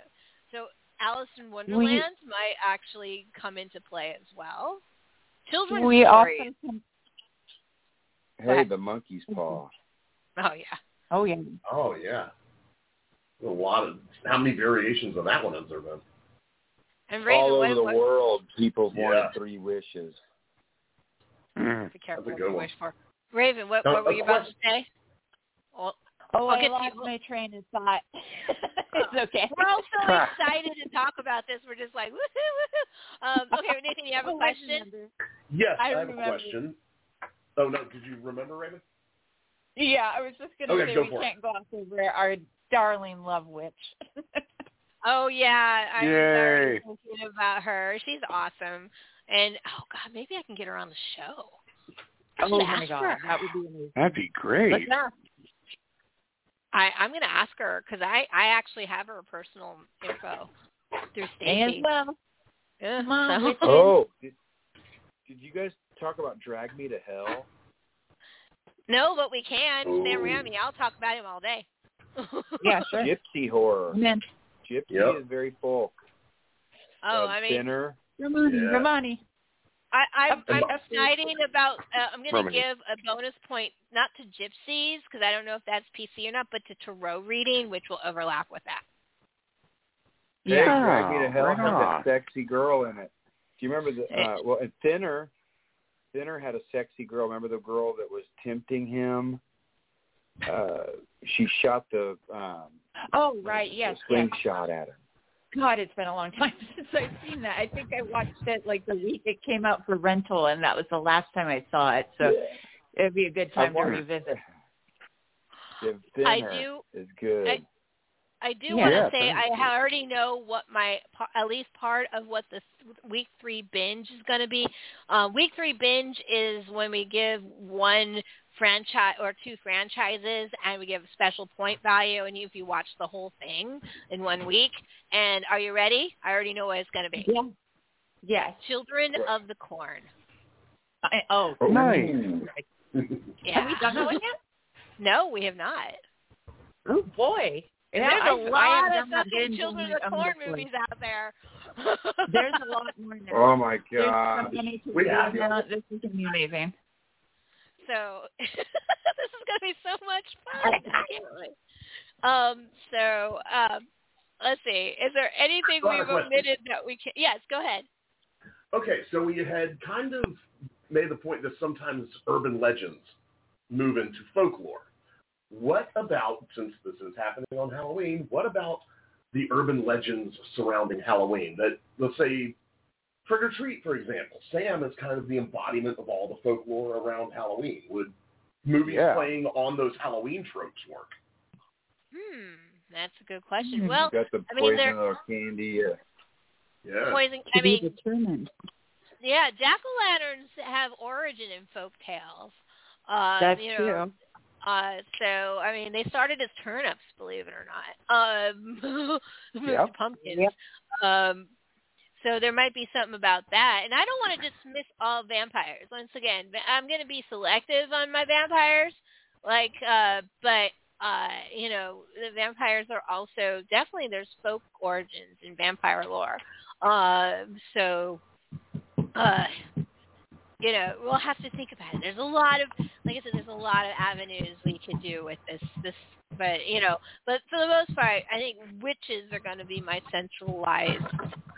[SPEAKER 3] so Alice in Wonderland might actually come into play as well. Children's
[SPEAKER 7] We
[SPEAKER 3] stories.
[SPEAKER 7] often
[SPEAKER 4] Hey, the monkey's paw.
[SPEAKER 3] Oh yeah.
[SPEAKER 7] oh yeah.
[SPEAKER 5] oh yeah. A lot of how many variations of that one has there been?
[SPEAKER 3] And Ravyn,
[SPEAKER 4] All over the
[SPEAKER 3] what,
[SPEAKER 4] world, people
[SPEAKER 5] Yeah.
[SPEAKER 4] wanted three wishes.
[SPEAKER 9] Mm.
[SPEAKER 3] Be careful
[SPEAKER 5] That's a
[SPEAKER 3] what you
[SPEAKER 5] one.
[SPEAKER 3] wish for. Ravyn, what,
[SPEAKER 5] No,
[SPEAKER 3] what were
[SPEAKER 5] of
[SPEAKER 3] you about to say? Well,
[SPEAKER 7] Oh,
[SPEAKER 3] I'll
[SPEAKER 7] I
[SPEAKER 3] get
[SPEAKER 7] lost
[SPEAKER 3] you-
[SPEAKER 7] my train of thought. it's okay.
[SPEAKER 3] we're all so excited to talk about this. We're just like, woohoo, woohoo. Um, okay, Nathan, you have a question?
[SPEAKER 5] Yes,
[SPEAKER 7] I
[SPEAKER 5] I, have a question. Oh no, did you remember Ravyn?
[SPEAKER 7] Yeah, I was just gonna
[SPEAKER 5] Okay,
[SPEAKER 7] say
[SPEAKER 5] go
[SPEAKER 7] we
[SPEAKER 5] for
[SPEAKER 7] can't go off over our darling love witch.
[SPEAKER 3] Oh yeah, I was
[SPEAKER 9] Yay.
[SPEAKER 3] already thinking about her. She's awesome. And oh god, maybe I can get her on the show. Oh, I
[SPEAKER 7] oh
[SPEAKER 3] should
[SPEAKER 7] my
[SPEAKER 3] ask
[SPEAKER 7] god,
[SPEAKER 3] her.
[SPEAKER 7] that would be amazing.
[SPEAKER 9] That'd be great.
[SPEAKER 7] But yeah,
[SPEAKER 3] I, I'm gonna ask her because I I actually have her personal info through
[SPEAKER 7] and
[SPEAKER 3] Stacy.
[SPEAKER 7] well,
[SPEAKER 3] Yeah,
[SPEAKER 7] Come
[SPEAKER 3] so-
[SPEAKER 4] Oh, did, did you guys talk about Drag Me to Hell?
[SPEAKER 3] no, but we can. Sam
[SPEAKER 5] Ooh.
[SPEAKER 3] Raimi, I'll talk about him all day.
[SPEAKER 7] yeah, sure.
[SPEAKER 4] Gypsy horror.
[SPEAKER 7] And then
[SPEAKER 4] Gypsy
[SPEAKER 5] Yep.
[SPEAKER 4] is very folk.
[SPEAKER 3] Oh,
[SPEAKER 4] Uh,
[SPEAKER 3] I mean,
[SPEAKER 4] Thinner.
[SPEAKER 7] Romani,
[SPEAKER 5] Yeah.
[SPEAKER 7] Romani.
[SPEAKER 3] I, I'm, I'm excited about. Uh, I'm going to give a bonus point not to Gypsies because I don't know if that's PC or not, but to Tarot reading, which will overlap with that.
[SPEAKER 4] Hey,
[SPEAKER 7] Yeah.
[SPEAKER 4] Drag Me to Hell
[SPEAKER 9] right
[SPEAKER 4] had
[SPEAKER 9] on.
[SPEAKER 4] that sexy girl in it. Do you remember the? Uh, well, and Thinner, Thinner had a sexy girl. Remember the girl that was tempting him? Uh, she shot the um,
[SPEAKER 7] Oh, right.
[SPEAKER 4] the
[SPEAKER 7] Yes. yes.
[SPEAKER 4] slingshot at him.
[SPEAKER 7] God, it's been a long time since I've seen that. I think I watched it like the week it came out for rental, and that was the last time I saw it. So it'd be a good time to revisit.
[SPEAKER 4] Yeah,
[SPEAKER 3] I do-
[SPEAKER 4] is good.
[SPEAKER 3] I- I do
[SPEAKER 7] Yeah.
[SPEAKER 3] want to
[SPEAKER 9] Yeah,
[SPEAKER 3] say I
[SPEAKER 9] you.
[SPEAKER 3] already know what my at least part of what the week three binge is going to be. Uh, week three binge is when we give one franchise or two franchises and we give a special point value and if you watch the whole thing in one week. And are you ready? I already know what it's going to be.
[SPEAKER 7] Yeah. Yes.
[SPEAKER 3] Children of the Corn.
[SPEAKER 7] I, oh,
[SPEAKER 4] Oh,
[SPEAKER 9] Nice.
[SPEAKER 3] Yeah.
[SPEAKER 7] have we done that one yet?
[SPEAKER 3] No, we have not.
[SPEAKER 7] Oh boy.
[SPEAKER 3] There's
[SPEAKER 7] Yeah,
[SPEAKER 3] a
[SPEAKER 7] I- I
[SPEAKER 3] lot
[SPEAKER 7] have
[SPEAKER 3] of
[SPEAKER 7] done that
[SPEAKER 3] fucking Children of the Corn movies out there.
[SPEAKER 7] There's a lot more now.
[SPEAKER 4] Oh my
[SPEAKER 7] There's so
[SPEAKER 4] god!
[SPEAKER 7] many to
[SPEAKER 5] We have-
[SPEAKER 7] now. This is gonna be amazing.
[SPEAKER 3] So this is gonna be so much fun. I can't wait. Um. So um. Let's see. Is there anything
[SPEAKER 5] Got
[SPEAKER 3] we've omitted that we can? Yes. Go ahead.
[SPEAKER 5] Okay, so we had kind of made the point that sometimes urban legends move into folklore. What about, since this is happening on Halloween, what about the urban legends surrounding Halloween? That, let's say, Trick or Treat, for example. Sam is kind of the embodiment of all the folklore around Halloween. Would movies
[SPEAKER 9] Yeah.
[SPEAKER 5] playing on those Halloween tropes work?
[SPEAKER 3] Hmm. That's a good question.
[SPEAKER 7] Hmm.
[SPEAKER 3] Well,
[SPEAKER 4] you got the
[SPEAKER 3] I mean,
[SPEAKER 4] poison
[SPEAKER 3] there-
[SPEAKER 4] oak candy. Uh,
[SPEAKER 5] Yeah.
[SPEAKER 3] poison.
[SPEAKER 7] To
[SPEAKER 3] I mean,
[SPEAKER 7] determined.
[SPEAKER 3] yeah. Jack o' lanterns have origin in folk tales. Uh,
[SPEAKER 7] That's
[SPEAKER 3] you know,
[SPEAKER 7] true.
[SPEAKER 3] Uh, so I mean, they started as turnips, believe it or not. Um,
[SPEAKER 9] Yep.
[SPEAKER 3] pumpkins.
[SPEAKER 7] Yep.
[SPEAKER 3] Um, so there might be something about that. And I don't want to dismiss all vampires. Once again, I'm going to be selective on my vampires. Like, uh, but uh, you know, the vampires are also definitely there's folk origins in vampire lore. Uh, so, uh, you know, we'll have to think about it. There's a lot of, like I said, there's a lot of avenues we could do with this. This, but you know, but for the most part, I think witches are going to be my centralized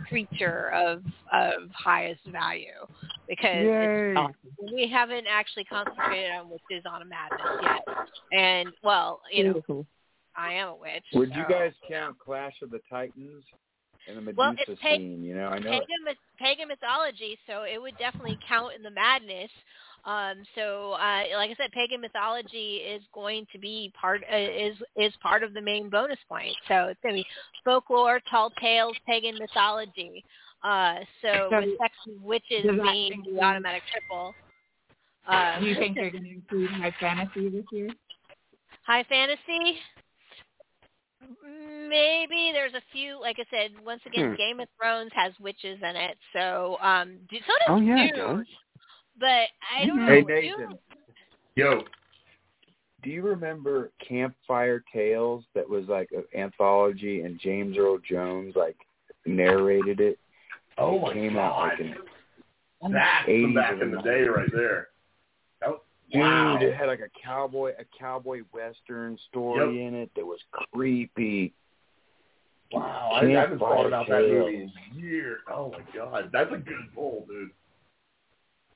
[SPEAKER 3] creature of of highest value because it's,
[SPEAKER 7] Awesome.
[SPEAKER 3] we haven't actually concentrated on witches on a madness yet. And well, you know,
[SPEAKER 7] Beautiful.
[SPEAKER 3] I am a witch.
[SPEAKER 4] would you guys count Clash of the Titans and the Medusa
[SPEAKER 3] Well, it's pag-
[SPEAKER 4] scene? You know, I know.
[SPEAKER 3] pagan myth- pagan mythology, so it would definitely count in the madness. Um, so, uh, like I said, pagan mythology is going to be part uh, is is part of the main bonus point. So it's going to be folklore, tall tales, pagan mythology. Uh, so
[SPEAKER 7] So
[SPEAKER 3] with sexy witches
[SPEAKER 7] does that
[SPEAKER 3] being the automatic triple. Uh,
[SPEAKER 7] Do you think they're going to include high fantasy this year?
[SPEAKER 3] high fantasy? Maybe there's a few. Like I said, once again,
[SPEAKER 9] Hmm.
[SPEAKER 3] Game of Thrones has witches in it, so um, do- so does
[SPEAKER 9] Oh yeah, it
[SPEAKER 3] Dune.
[SPEAKER 9] does.
[SPEAKER 3] But I don't know.
[SPEAKER 4] Hey
[SPEAKER 3] Dune-
[SPEAKER 4] Nathan,
[SPEAKER 5] Yo,
[SPEAKER 4] do you remember Campfire Tales? That was like an anthology, and James Earl Jones like narrated it.
[SPEAKER 5] oh
[SPEAKER 4] it
[SPEAKER 5] my
[SPEAKER 4] came
[SPEAKER 5] God.
[SPEAKER 4] out like in
[SPEAKER 5] That's the
[SPEAKER 4] 80s
[SPEAKER 5] back in the day right there. That was-
[SPEAKER 4] Dude,
[SPEAKER 5] wow.
[SPEAKER 4] it had like a cowboy, a cowboy western story in it that was creepy.
[SPEAKER 5] Wow, I, I haven't thought about that movie in years. Oh my god, that's a good pull, dude.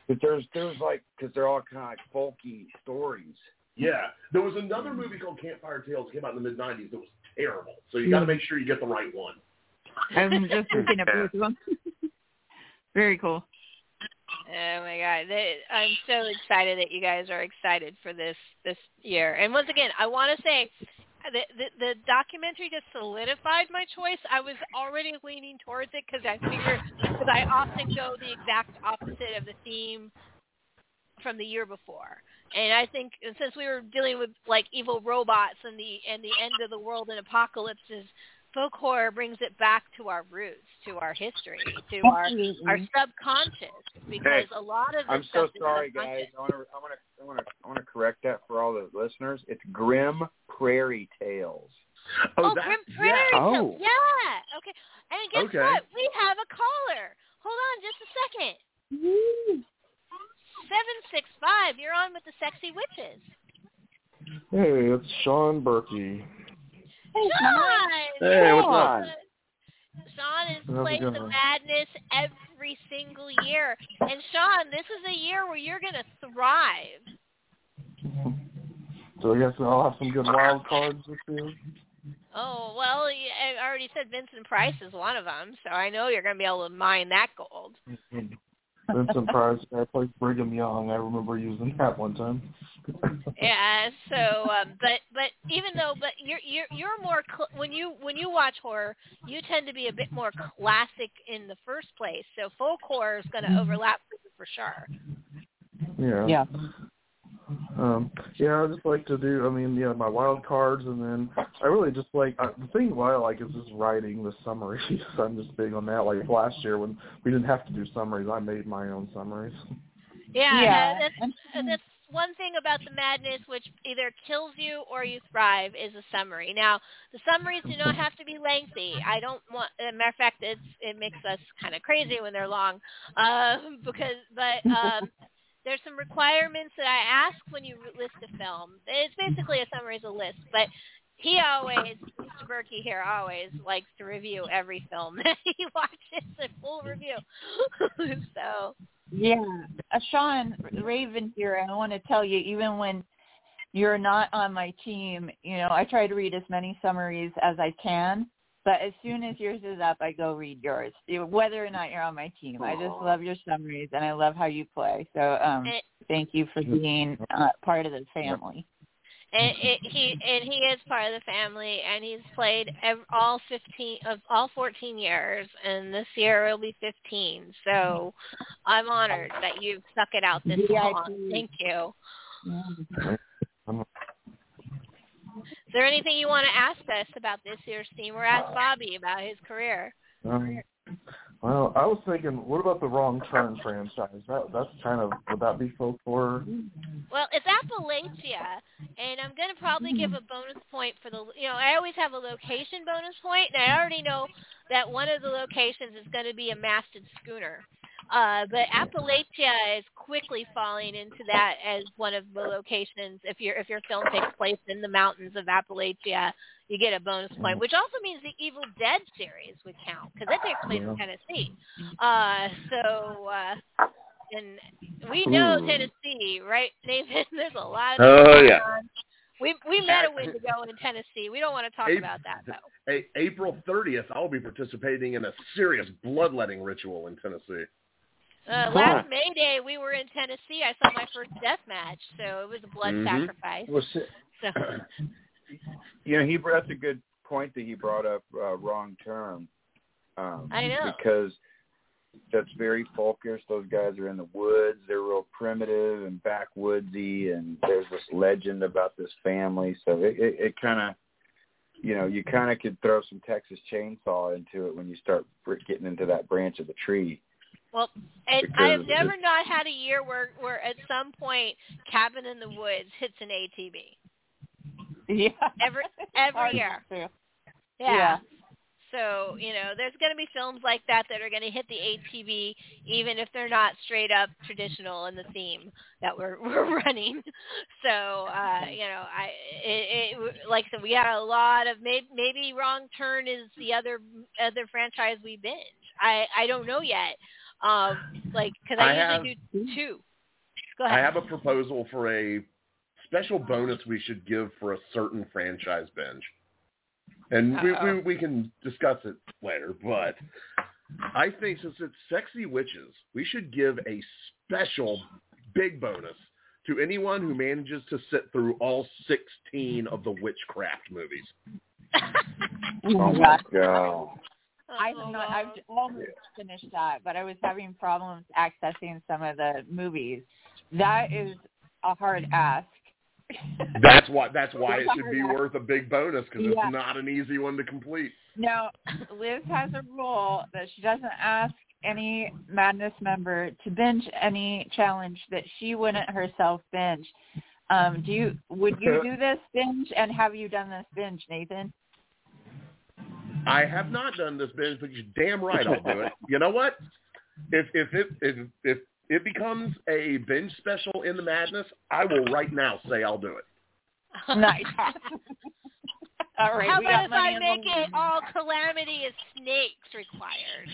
[SPEAKER 4] But there's there's like because they're all kind of like folky stories.
[SPEAKER 5] Yeah, there was another movie called Campfire Tales that came out in the mid '90s that was terrible. So you got to hmm. make sure you get the right one.
[SPEAKER 7] I'm just looking at both of them. Very cool.
[SPEAKER 3] Oh my god! I'm so excited that you guys are excited for this this year. And once again, I want to say the, the the documentary just solidified my choice. I was already leaning towards it because I figure because I often go the exact opposite of the theme from the year before. And I think since we were dealing with like evil robots and the and the end of the world and apocalypses, folk horror brings it back to our roots, to our history, to mm-hmm. our our subconscious because a lot of this
[SPEAKER 4] I'm so sorry, guys. I want to I want to I want to I want to correct that for all the listeners. It's Grim Prairie Tales.
[SPEAKER 5] Oh,
[SPEAKER 3] oh
[SPEAKER 5] that,
[SPEAKER 3] Grim
[SPEAKER 5] yeah.
[SPEAKER 3] Prairie
[SPEAKER 9] Oh.
[SPEAKER 3] Tales. Yeah. Okay. And guess
[SPEAKER 5] Okay.
[SPEAKER 3] what? We have a caller. Hold on just a second. Seven six five. You're on with the sexy witches.
[SPEAKER 11] Hey, it's Sean Berkey.
[SPEAKER 3] Sean.
[SPEAKER 5] Hey, what's up?
[SPEAKER 3] Sean is
[SPEAKER 11] How's it
[SPEAKER 3] plays the madness every single year. And Sean, this is a year where you're gonna thrive.
[SPEAKER 11] So I guess I'll have some good wild cards this year.
[SPEAKER 3] Oh well, y- I already said Vincent Price is one of them, so I know you're gonna be able to mine that gold. Mm-hmm.
[SPEAKER 11] Vincent Price, I played Brigham Young. I remember using that one time.
[SPEAKER 3] Yeah. So, um, but but even though, but you're you're you're more cl- when you when you watch horror, you tend to be a bit more classic in the first place. So folk horror is going to overlap with you for sure.
[SPEAKER 11] Yeah.
[SPEAKER 7] Yeah.
[SPEAKER 11] Um, yeah, I just like to do. I mean, yeah, my wild cards, and then I really just like uh, the thing. What I like is just writing the summaries. I'm just big on that. Like last year when we didn't have to do summaries, I made my own summaries.
[SPEAKER 3] Yeah.
[SPEAKER 7] Yeah.
[SPEAKER 3] That's and that's one thing about the madness, which either kills you or you thrive, is a summary. Now, the summaries do not have to be lengthy. I don't want. As a matter of fact, it's it makes us kind of crazy when they're long, uh, because but um, there's some requirements that I ask when you list a film. It's basically a summary is a list, but he always, Mr. Berkey here, always likes to review every film that he watches, a full review. so
[SPEAKER 7] Yeah, uh, Sean Raven here. I want to tell you, even when you're not on my team, you know, I try to read as many summaries as I can. But as soon as yours is up, I go read yours, whether or not you're on my team. I just love your summaries, and I love how you play. So, um, thank you for being uh, part of the family.
[SPEAKER 3] and it, he and he is part of the family, and he's played ev- all fifteen of all fourteen years, and this year it'll be fifteen. So I'm honored that you've stuck it out this
[SPEAKER 7] VIP.
[SPEAKER 3] long. Thank you. Is there anything you want to ask us about this year's theme, or ask Bobby about his career?
[SPEAKER 11] Um, well, I was thinking, what about the Wrong Turn franchise? That that's kind of would that be folk horror?
[SPEAKER 3] Well, it's Appalachia, and I'm going to probably give a bonus point for the. You know, I always have a location bonus point, and I already know that one of the locations is going to be a masted schooner. Uh, but Appalachia is quickly falling into that as one of the locations. If your if your film takes place in the mountains of Appalachia, you get a bonus point, which also means the Evil Dead series would count because that takes place in Tennessee. Uh, so. Uh, and we know
[SPEAKER 5] Ooh.
[SPEAKER 3] Tennessee, right, Nathan? There's a lot of
[SPEAKER 5] Oh, yeah.
[SPEAKER 3] on. We we met a week ago in Tennessee. We don't want to talk
[SPEAKER 5] Hey,
[SPEAKER 3] about that though.
[SPEAKER 5] A- April 30th, I'll be participating in a serious bloodletting ritual in Tennessee.
[SPEAKER 3] Uh, last May Day, we were in Tennessee. I saw my first death match, so it was a blood
[SPEAKER 5] Mhm.
[SPEAKER 3] sacrifice.
[SPEAKER 4] Well, si-
[SPEAKER 3] So,
[SPEAKER 4] you know, he that's a good point that he brought up. Uh, Wrong Turn. Um,
[SPEAKER 3] I know.
[SPEAKER 4] because that's very folkish. Those guys are in the woods. They're real primitive and backwoodsy, and there's this legend about this family. So it, it, it kind of, you know, you kind of could throw some Texas Chainsaw into it when you start getting into that branch of the tree.
[SPEAKER 3] Well, and I have never
[SPEAKER 4] it's-
[SPEAKER 3] not had a year where where at some point Cabin in the Woods hits an ATV.
[SPEAKER 7] Yeah.
[SPEAKER 3] Every every year. Yeah.
[SPEAKER 7] Yeah.
[SPEAKER 3] So, you know, there's going to be films like that that are going to hit the ATV even if they're not straight up traditional in the theme that we're we're running. So, uh, you know, I it, it like I said we had a lot of maybe maybe Wrong Turn is the other other franchise we binge. I I don't know yet. Um like cuz I,
[SPEAKER 5] I
[SPEAKER 3] usually do two. Go ahead.
[SPEAKER 5] I have a proposal for a special bonus we should give for a certain franchise binge. And we, we, we can discuss it later, but I think since it's Sexy Witches, we should give a special big bonus to anyone who manages to sit through all 16 of the witchcraft movies.
[SPEAKER 7] Oh my God.
[SPEAKER 4] God.
[SPEAKER 7] I have not, I've almost finished that, but I was having problems accessing some of the movies. That is a hard ask.
[SPEAKER 5] That's why that's why it should be worth a big bonus because
[SPEAKER 7] Yeah.
[SPEAKER 5] it's not an easy one to complete.
[SPEAKER 7] Now, Liz has a rule that she doesn't ask any Madness member to binge any challenge that she wouldn't herself binge. Um, do you would you do this binge and have you done this binge, Nathan?
[SPEAKER 5] I have not done this binge, but you're damn right I'll do it. You know what? If if it if if it becomes a binge special in the madness, I will right now say I'll do it.
[SPEAKER 7] nice. All right.
[SPEAKER 3] How
[SPEAKER 7] we
[SPEAKER 3] about
[SPEAKER 7] got
[SPEAKER 3] if I make
[SPEAKER 7] in the-
[SPEAKER 3] it all calamity is snakes required?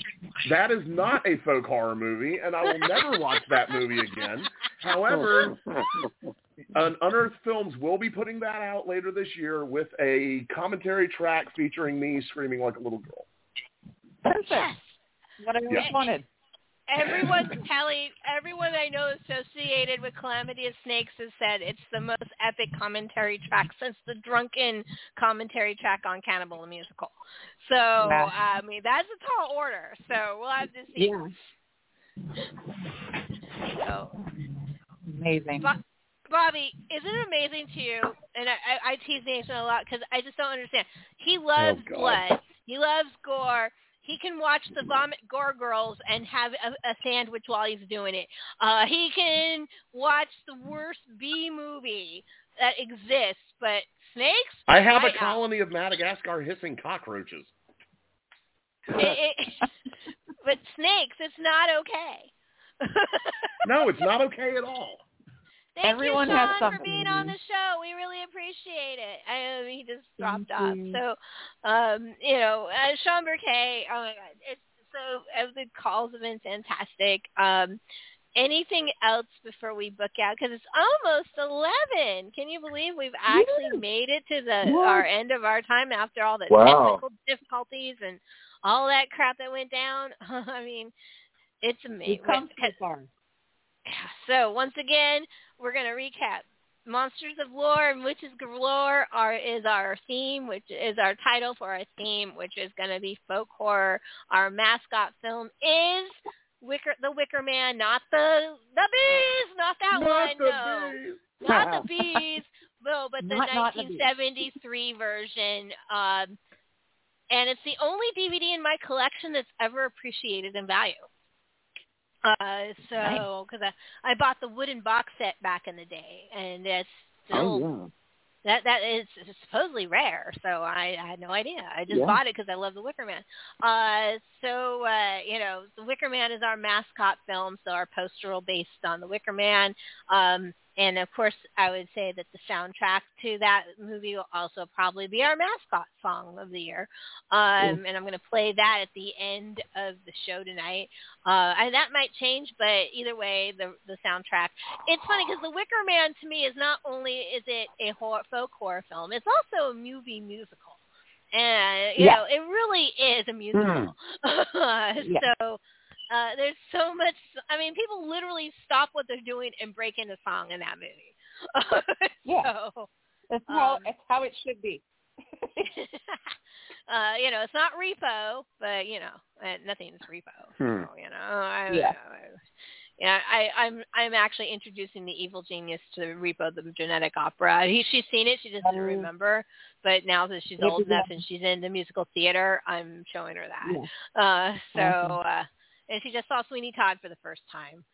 [SPEAKER 5] That is not a folk horror movie, and I will never watch that movie again. However, Un- Unearthed Films will be putting that out later this year with a commentary track featuring me screaming like a little girl.
[SPEAKER 7] Perfect.
[SPEAKER 3] Yes.
[SPEAKER 7] What I always
[SPEAKER 5] Yeah.
[SPEAKER 7] wanted.
[SPEAKER 3] Everyone, Kelly, everyone I know associated with Calamity of Snakes has said it's the most epic commentary track since the drunken commentary track on Cannibal the Musical. So,
[SPEAKER 7] Yeah.
[SPEAKER 3] I mean, that's a tall order. So we'll have to see.
[SPEAKER 7] Yeah.
[SPEAKER 3] So,
[SPEAKER 7] Amazing.
[SPEAKER 3] Bo- Bobby, is it amazing to you? And I, I, I tease Nathan a lot because I just don't understand. He oh, loves
[SPEAKER 5] God.
[SPEAKER 3] blood. He loves gore. He can watch the vomit gore girls and have a, a sandwich while he's doing it. Uh, he can watch the worst B movie that exists, but snakes.
[SPEAKER 5] I have
[SPEAKER 3] I
[SPEAKER 5] a colony of Madagascar hissing cockroaches.
[SPEAKER 3] It, it, but snakes, it's not okay.
[SPEAKER 5] No, it's not okay at all.
[SPEAKER 3] Thank
[SPEAKER 7] Everyone
[SPEAKER 3] you,
[SPEAKER 7] has
[SPEAKER 3] Sean, for being on the show. We really appreciate it. I, um, he just dropped off. So, um, you know, uh, Sean Burkay, oh my God, it's so uh, the calls have been fantastic. Um, anything else before we book out? Because it's almost eleven. Can you believe we've actually made it to the
[SPEAKER 7] What?
[SPEAKER 3] our end of our time after all the
[SPEAKER 4] Wow.
[SPEAKER 3] technical difficulties and all that crap that went down? I mean, it's amazing.
[SPEAKER 7] We've come so far.
[SPEAKER 3] So once again, we're going to recap. Monsters of Lore and Witches Galore are is our theme, which is our title for our theme, which is going to be folk horror. Our mascot film is Wicker, the Wicker Man, not the the bees, not that
[SPEAKER 5] Not
[SPEAKER 3] one,
[SPEAKER 5] the
[SPEAKER 3] no,
[SPEAKER 5] bees.
[SPEAKER 3] not the bees, no, but the
[SPEAKER 7] Not- not the
[SPEAKER 3] 1973 version. Um, and it's the only DVD in my collection that's ever appreciated in value. Uh, so because I I bought the wooden box set back in the day, and it's still
[SPEAKER 9] Oh,
[SPEAKER 3] that that is supposedly rare. So I, I had no idea. I just
[SPEAKER 9] Yeah.
[SPEAKER 3] bought it because I love the Wicker Man. Uh, so uh, you know, the Wicker Man is our mascot film, so our poster will based on the Wicker Man. Um, and of course, I would say that the soundtrack to that movie will also probably be our mascot song of the year. Um, and I'm going to play that at the end of the show tonight. Uh, and that might change, but either way, the the soundtrack. It's funny because The Wicker Man to me is not only is it a horror, folk horror film, it's also a movie musical. And you
[SPEAKER 7] Yeah.
[SPEAKER 3] know, it really is a musical.
[SPEAKER 7] Yeah.
[SPEAKER 3] So uh, there's so much. I mean, people literally stop what they're doing and break into song in that movie.
[SPEAKER 7] Yeah.
[SPEAKER 3] So,
[SPEAKER 7] That's how
[SPEAKER 3] Um,
[SPEAKER 7] that's how it should be.
[SPEAKER 3] uh, you know, it's not repo, but you know, uh, nothing's repo.
[SPEAKER 9] Hmm.
[SPEAKER 3] So, you know, I,
[SPEAKER 7] Yeah.
[SPEAKER 3] I, yeah, I, I'm I'm actually introducing the evil genius to Repo the genetic opera. He, she's seen it, she just didn't
[SPEAKER 7] Oh.
[SPEAKER 3] remember. But now that she's old
[SPEAKER 7] yeah.
[SPEAKER 3] enough and she's in the musical theater, I'm showing her that.
[SPEAKER 7] Yeah.
[SPEAKER 3] Uh, so,
[SPEAKER 7] Awesome.
[SPEAKER 3] uh, and she just saw Sweeney Todd for the first time.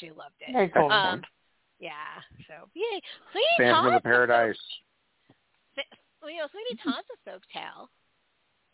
[SPEAKER 3] She loved it.
[SPEAKER 7] Very cool.
[SPEAKER 3] Um, yeah. So, yay, Sweeney
[SPEAKER 9] Phantom of the Paradise.
[SPEAKER 3] Well, you know, Sweeney Todd's a folk tale.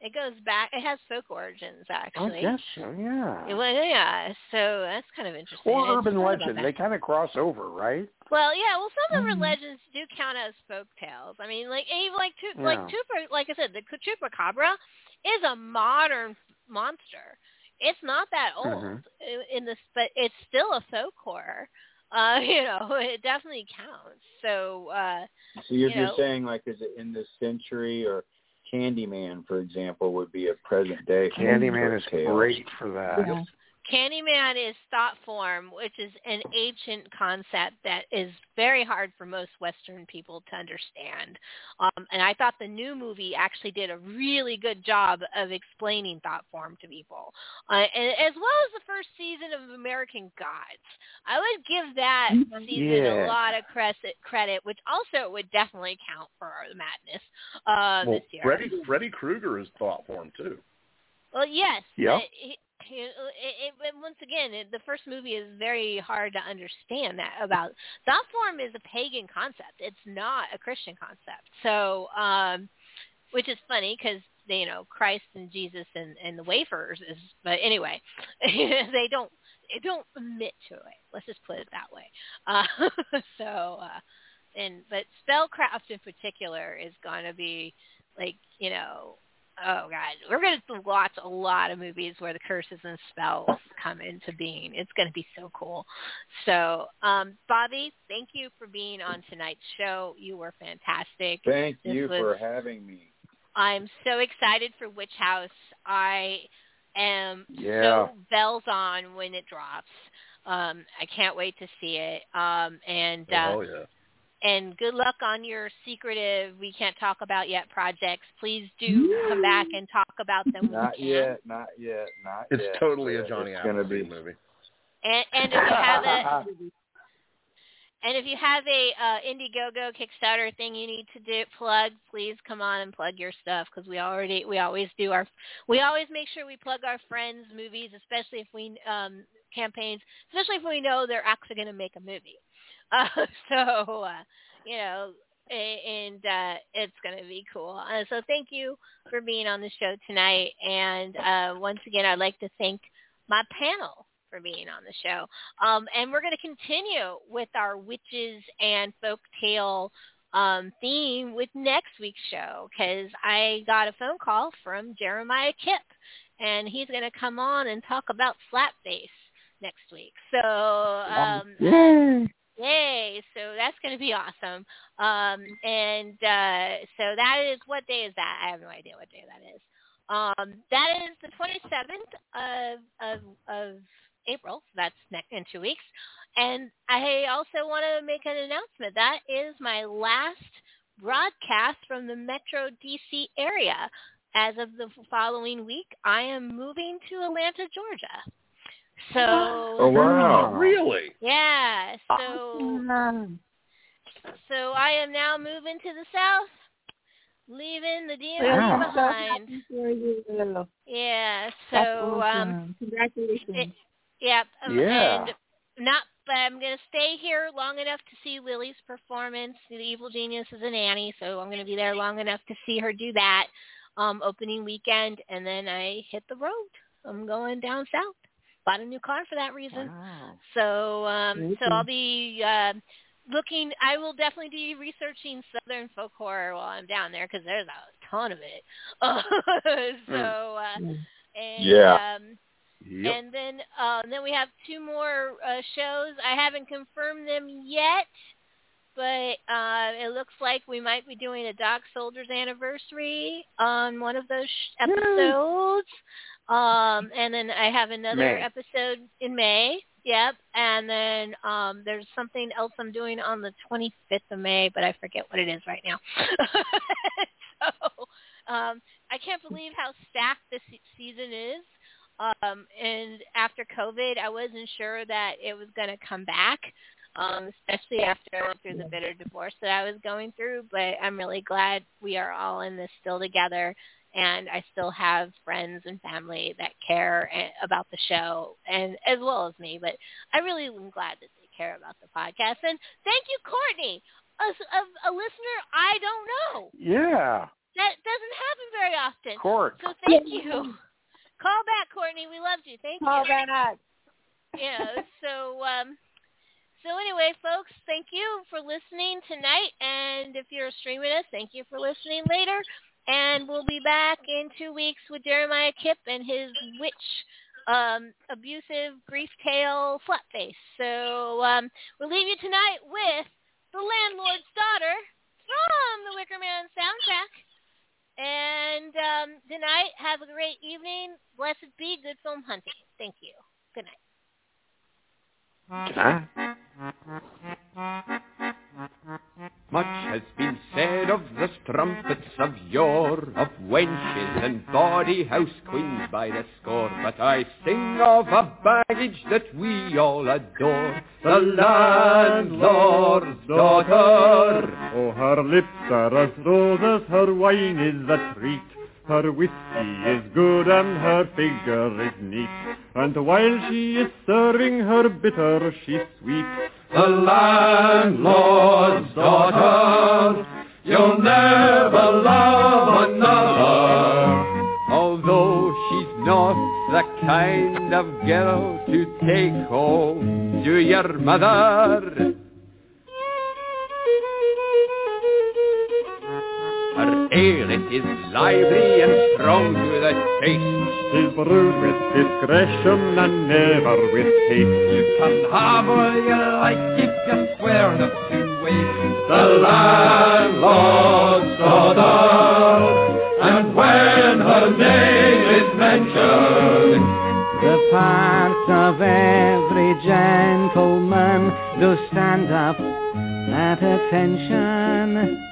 [SPEAKER 3] It goes back. It has folk origins,
[SPEAKER 9] I
[SPEAKER 3] actually.
[SPEAKER 9] guess so, yeah.
[SPEAKER 3] It was- yeah. So that's kind of interesting. I
[SPEAKER 9] Or urban legend. They kind of cross over, right?
[SPEAKER 3] Well, yeah. Well, some of her
[SPEAKER 7] Mhm.
[SPEAKER 3] legends do count as folk tales. I mean, like even like Tu- like
[SPEAKER 9] Yeah.
[SPEAKER 3] Chupa, like I said, the Chupacabra is a modern monster. It's not that old
[SPEAKER 9] Mhm.
[SPEAKER 3] in this, but it's still a folk horror. Uh, you know, it definitely counts. So, uh,
[SPEAKER 4] So you're
[SPEAKER 3] You know-
[SPEAKER 4] just saying, like, is it in this century or Candyman, for example, would be a present day
[SPEAKER 9] Candyman is
[SPEAKER 4] tale.
[SPEAKER 9] great for that.
[SPEAKER 7] Yeah.
[SPEAKER 3] Candyman is thought form, which is an ancient concept that is very hard for most Western people to understand. Um, and I thought the new movie actually did a really good job of explaining thought form to people, uh, and, as well as the first season of American Gods. I would give that
[SPEAKER 7] Mhm.
[SPEAKER 3] season a lot of credit, credit, which also would definitely count for the madness uh,
[SPEAKER 5] well,
[SPEAKER 3] this year.
[SPEAKER 5] Freddy Freddy Krueger is thought form too.
[SPEAKER 3] Well, yes.
[SPEAKER 9] Yep.
[SPEAKER 3] but It, it, it, once again, it, the first movie is very hard to understand that about. Thought form is a pagan concept. It's not a Christian concept. So, um, which is funny because you know Christ and Jesus and and the wafers is. But anyway, they don't they don't admit to it. Let's just put it that way. Uh, so. uh and but spellcraft in particular is going to be like you know oh god. We're going to watch a lot of movies where the curses and spells come into being. It's going to be so cool. So um bobby thank you for being on tonight's show. You were fantastic.
[SPEAKER 4] Thank
[SPEAKER 3] This
[SPEAKER 4] you
[SPEAKER 3] was-
[SPEAKER 4] for having me.
[SPEAKER 3] I'm so excited for witch house. I am
[SPEAKER 4] Yeah.
[SPEAKER 3] so bells on when it drops. Um i can't wait to see it. Um and uh
[SPEAKER 5] oh yeah.
[SPEAKER 3] And good luck on your secretive we can't talk about yet projects please do come back and talk about them
[SPEAKER 4] not
[SPEAKER 3] you can.
[SPEAKER 4] yet not yet not
[SPEAKER 5] It's
[SPEAKER 4] yet
[SPEAKER 5] totally a Johnny
[SPEAKER 4] it's gonna
[SPEAKER 5] Appleseed
[SPEAKER 4] be
[SPEAKER 5] movie.
[SPEAKER 3] and, and if you have a and if you have a uh, Indiegogo Kickstarter thing you need to do plug, please come on and plug your stuff because we already we always do our we always make sure we plug our friends' movies, especially if we um, campaigns, especially if we know they're actually going to make a movie. Uh, so uh, you know, and uh, it's going to be cool. Uh, so thank you for being on the show tonight, and uh, once again, I'd like to thank my panel for being on the show. Um, and we're going to continue with our witches and folktale um, theme with next week's show because I got a phone call from Jeremiah Kipp, and he's going to come on and talk about Slapface next week. So um,
[SPEAKER 7] Yay.
[SPEAKER 3] Yay! So that's going to be awesome. Um, and uh, so that is what day is that? I have no idea what day that is. Um, that is the 27th of of, of April. That's next in two weeks. And I also want to make an announcement. That is my last broadcast from the Metro DC area. As of the following week, I am moving to Atlanta, Georgia. So
[SPEAKER 4] oh wow
[SPEAKER 5] Really?
[SPEAKER 3] yeah, so so I am now moving to the south, leaving the DMV
[SPEAKER 7] I'm so
[SPEAKER 3] behind.
[SPEAKER 7] happy for you.
[SPEAKER 3] Yeah,
[SPEAKER 7] That's
[SPEAKER 3] so um.
[SPEAKER 7] Congratulations.
[SPEAKER 3] Yep. Um,
[SPEAKER 9] Yeah.
[SPEAKER 3] And not, but I'm going to stay here long enough to see Lily's performance. The Evil Genius is an Annie, so I'm going to be there long enough to see her do that um, opening weekend, and then I hit the road. I'm going down south. Bought a new car for that reason. So, um, so I'll be uh, looking. I will definitely be researching Southern folk horror while I'm down there because there's a ton of it. so, uh, and
[SPEAKER 4] Yeah.
[SPEAKER 3] um,
[SPEAKER 5] Yep.
[SPEAKER 3] and then uh, then we have two more uh, shows. I haven't confirmed them yet, but uh, it looks like we might be doing a Dog Soldiers anniversary on one of those sh- episodes. Um, and then I have another
[SPEAKER 9] May.
[SPEAKER 3] episode in May. Yep. And then um, there's something else I'm doing on the 25th of May, but I forget what it is right now. so um, I can't believe how stacked this season is. Um, and after COVID, I wasn't sure that it was going to come back, um, especially after I went through the bitter divorce that I was going through. But I'm really glad we are all in this still together, and I still have friends and family that care about the show, and as well as me. But I really am glad that they care about the podcast. And thank you, Courtney, a, a, a listener I don't know.
[SPEAKER 9] Yeah.
[SPEAKER 3] That doesn't happen very often.
[SPEAKER 9] Court.
[SPEAKER 3] So thank you. Call back, Courtney. We loved you. Thank
[SPEAKER 7] Call
[SPEAKER 3] you.
[SPEAKER 7] Call back.
[SPEAKER 3] Yeah. So um, so anyway, folks, thank you for listening tonight. And if you're streaming us, thank you for listening later. And we'll be back in two weeks with Jeremiah Kipp and his witch um, abusive grief tale Slapface. So um, we'll leave you tonight with The Landlord's Daughter from the Wicker Man soundtrack. And um, tonight, have a great evening. Blessed be. Good film hunting. Thank you. Good night. Good night.
[SPEAKER 12] Much has been said of the strumpets of yore, of wenches and bawdy house queens by the score, but I sing of a baggage that we all adore, the landlord's daughter.
[SPEAKER 13] Oh, her lips are as roses, her wine is a treat. Her whiskey is good and her figure is neat. And while she is serving her bitter, she's sweet
[SPEAKER 12] the landlord's daughter. You'll never love another, although she's not
[SPEAKER 14] the kind of girl to take home to your mother. Is lively and strong to the taste.
[SPEAKER 12] Tis brewed with discretion and never with haste.
[SPEAKER 14] You can have all you like if you swear not to waste.
[SPEAKER 12] The landlord's daughter, and when her name is mentioned,
[SPEAKER 13] The part of every gentleman do stand up at attention.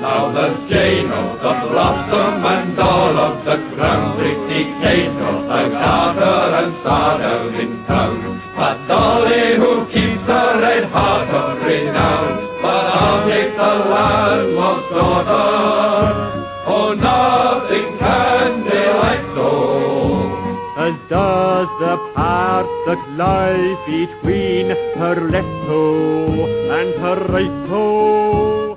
[SPEAKER 12] Now the Jane of the blossom and all of the crown Kate of the garter and star down in town But Dolly who keeps her red heart of renown But I'll take the landlord's daughter. Oh, nothing can delight so.
[SPEAKER 13] As does the part that lies between her left toe and her right toe.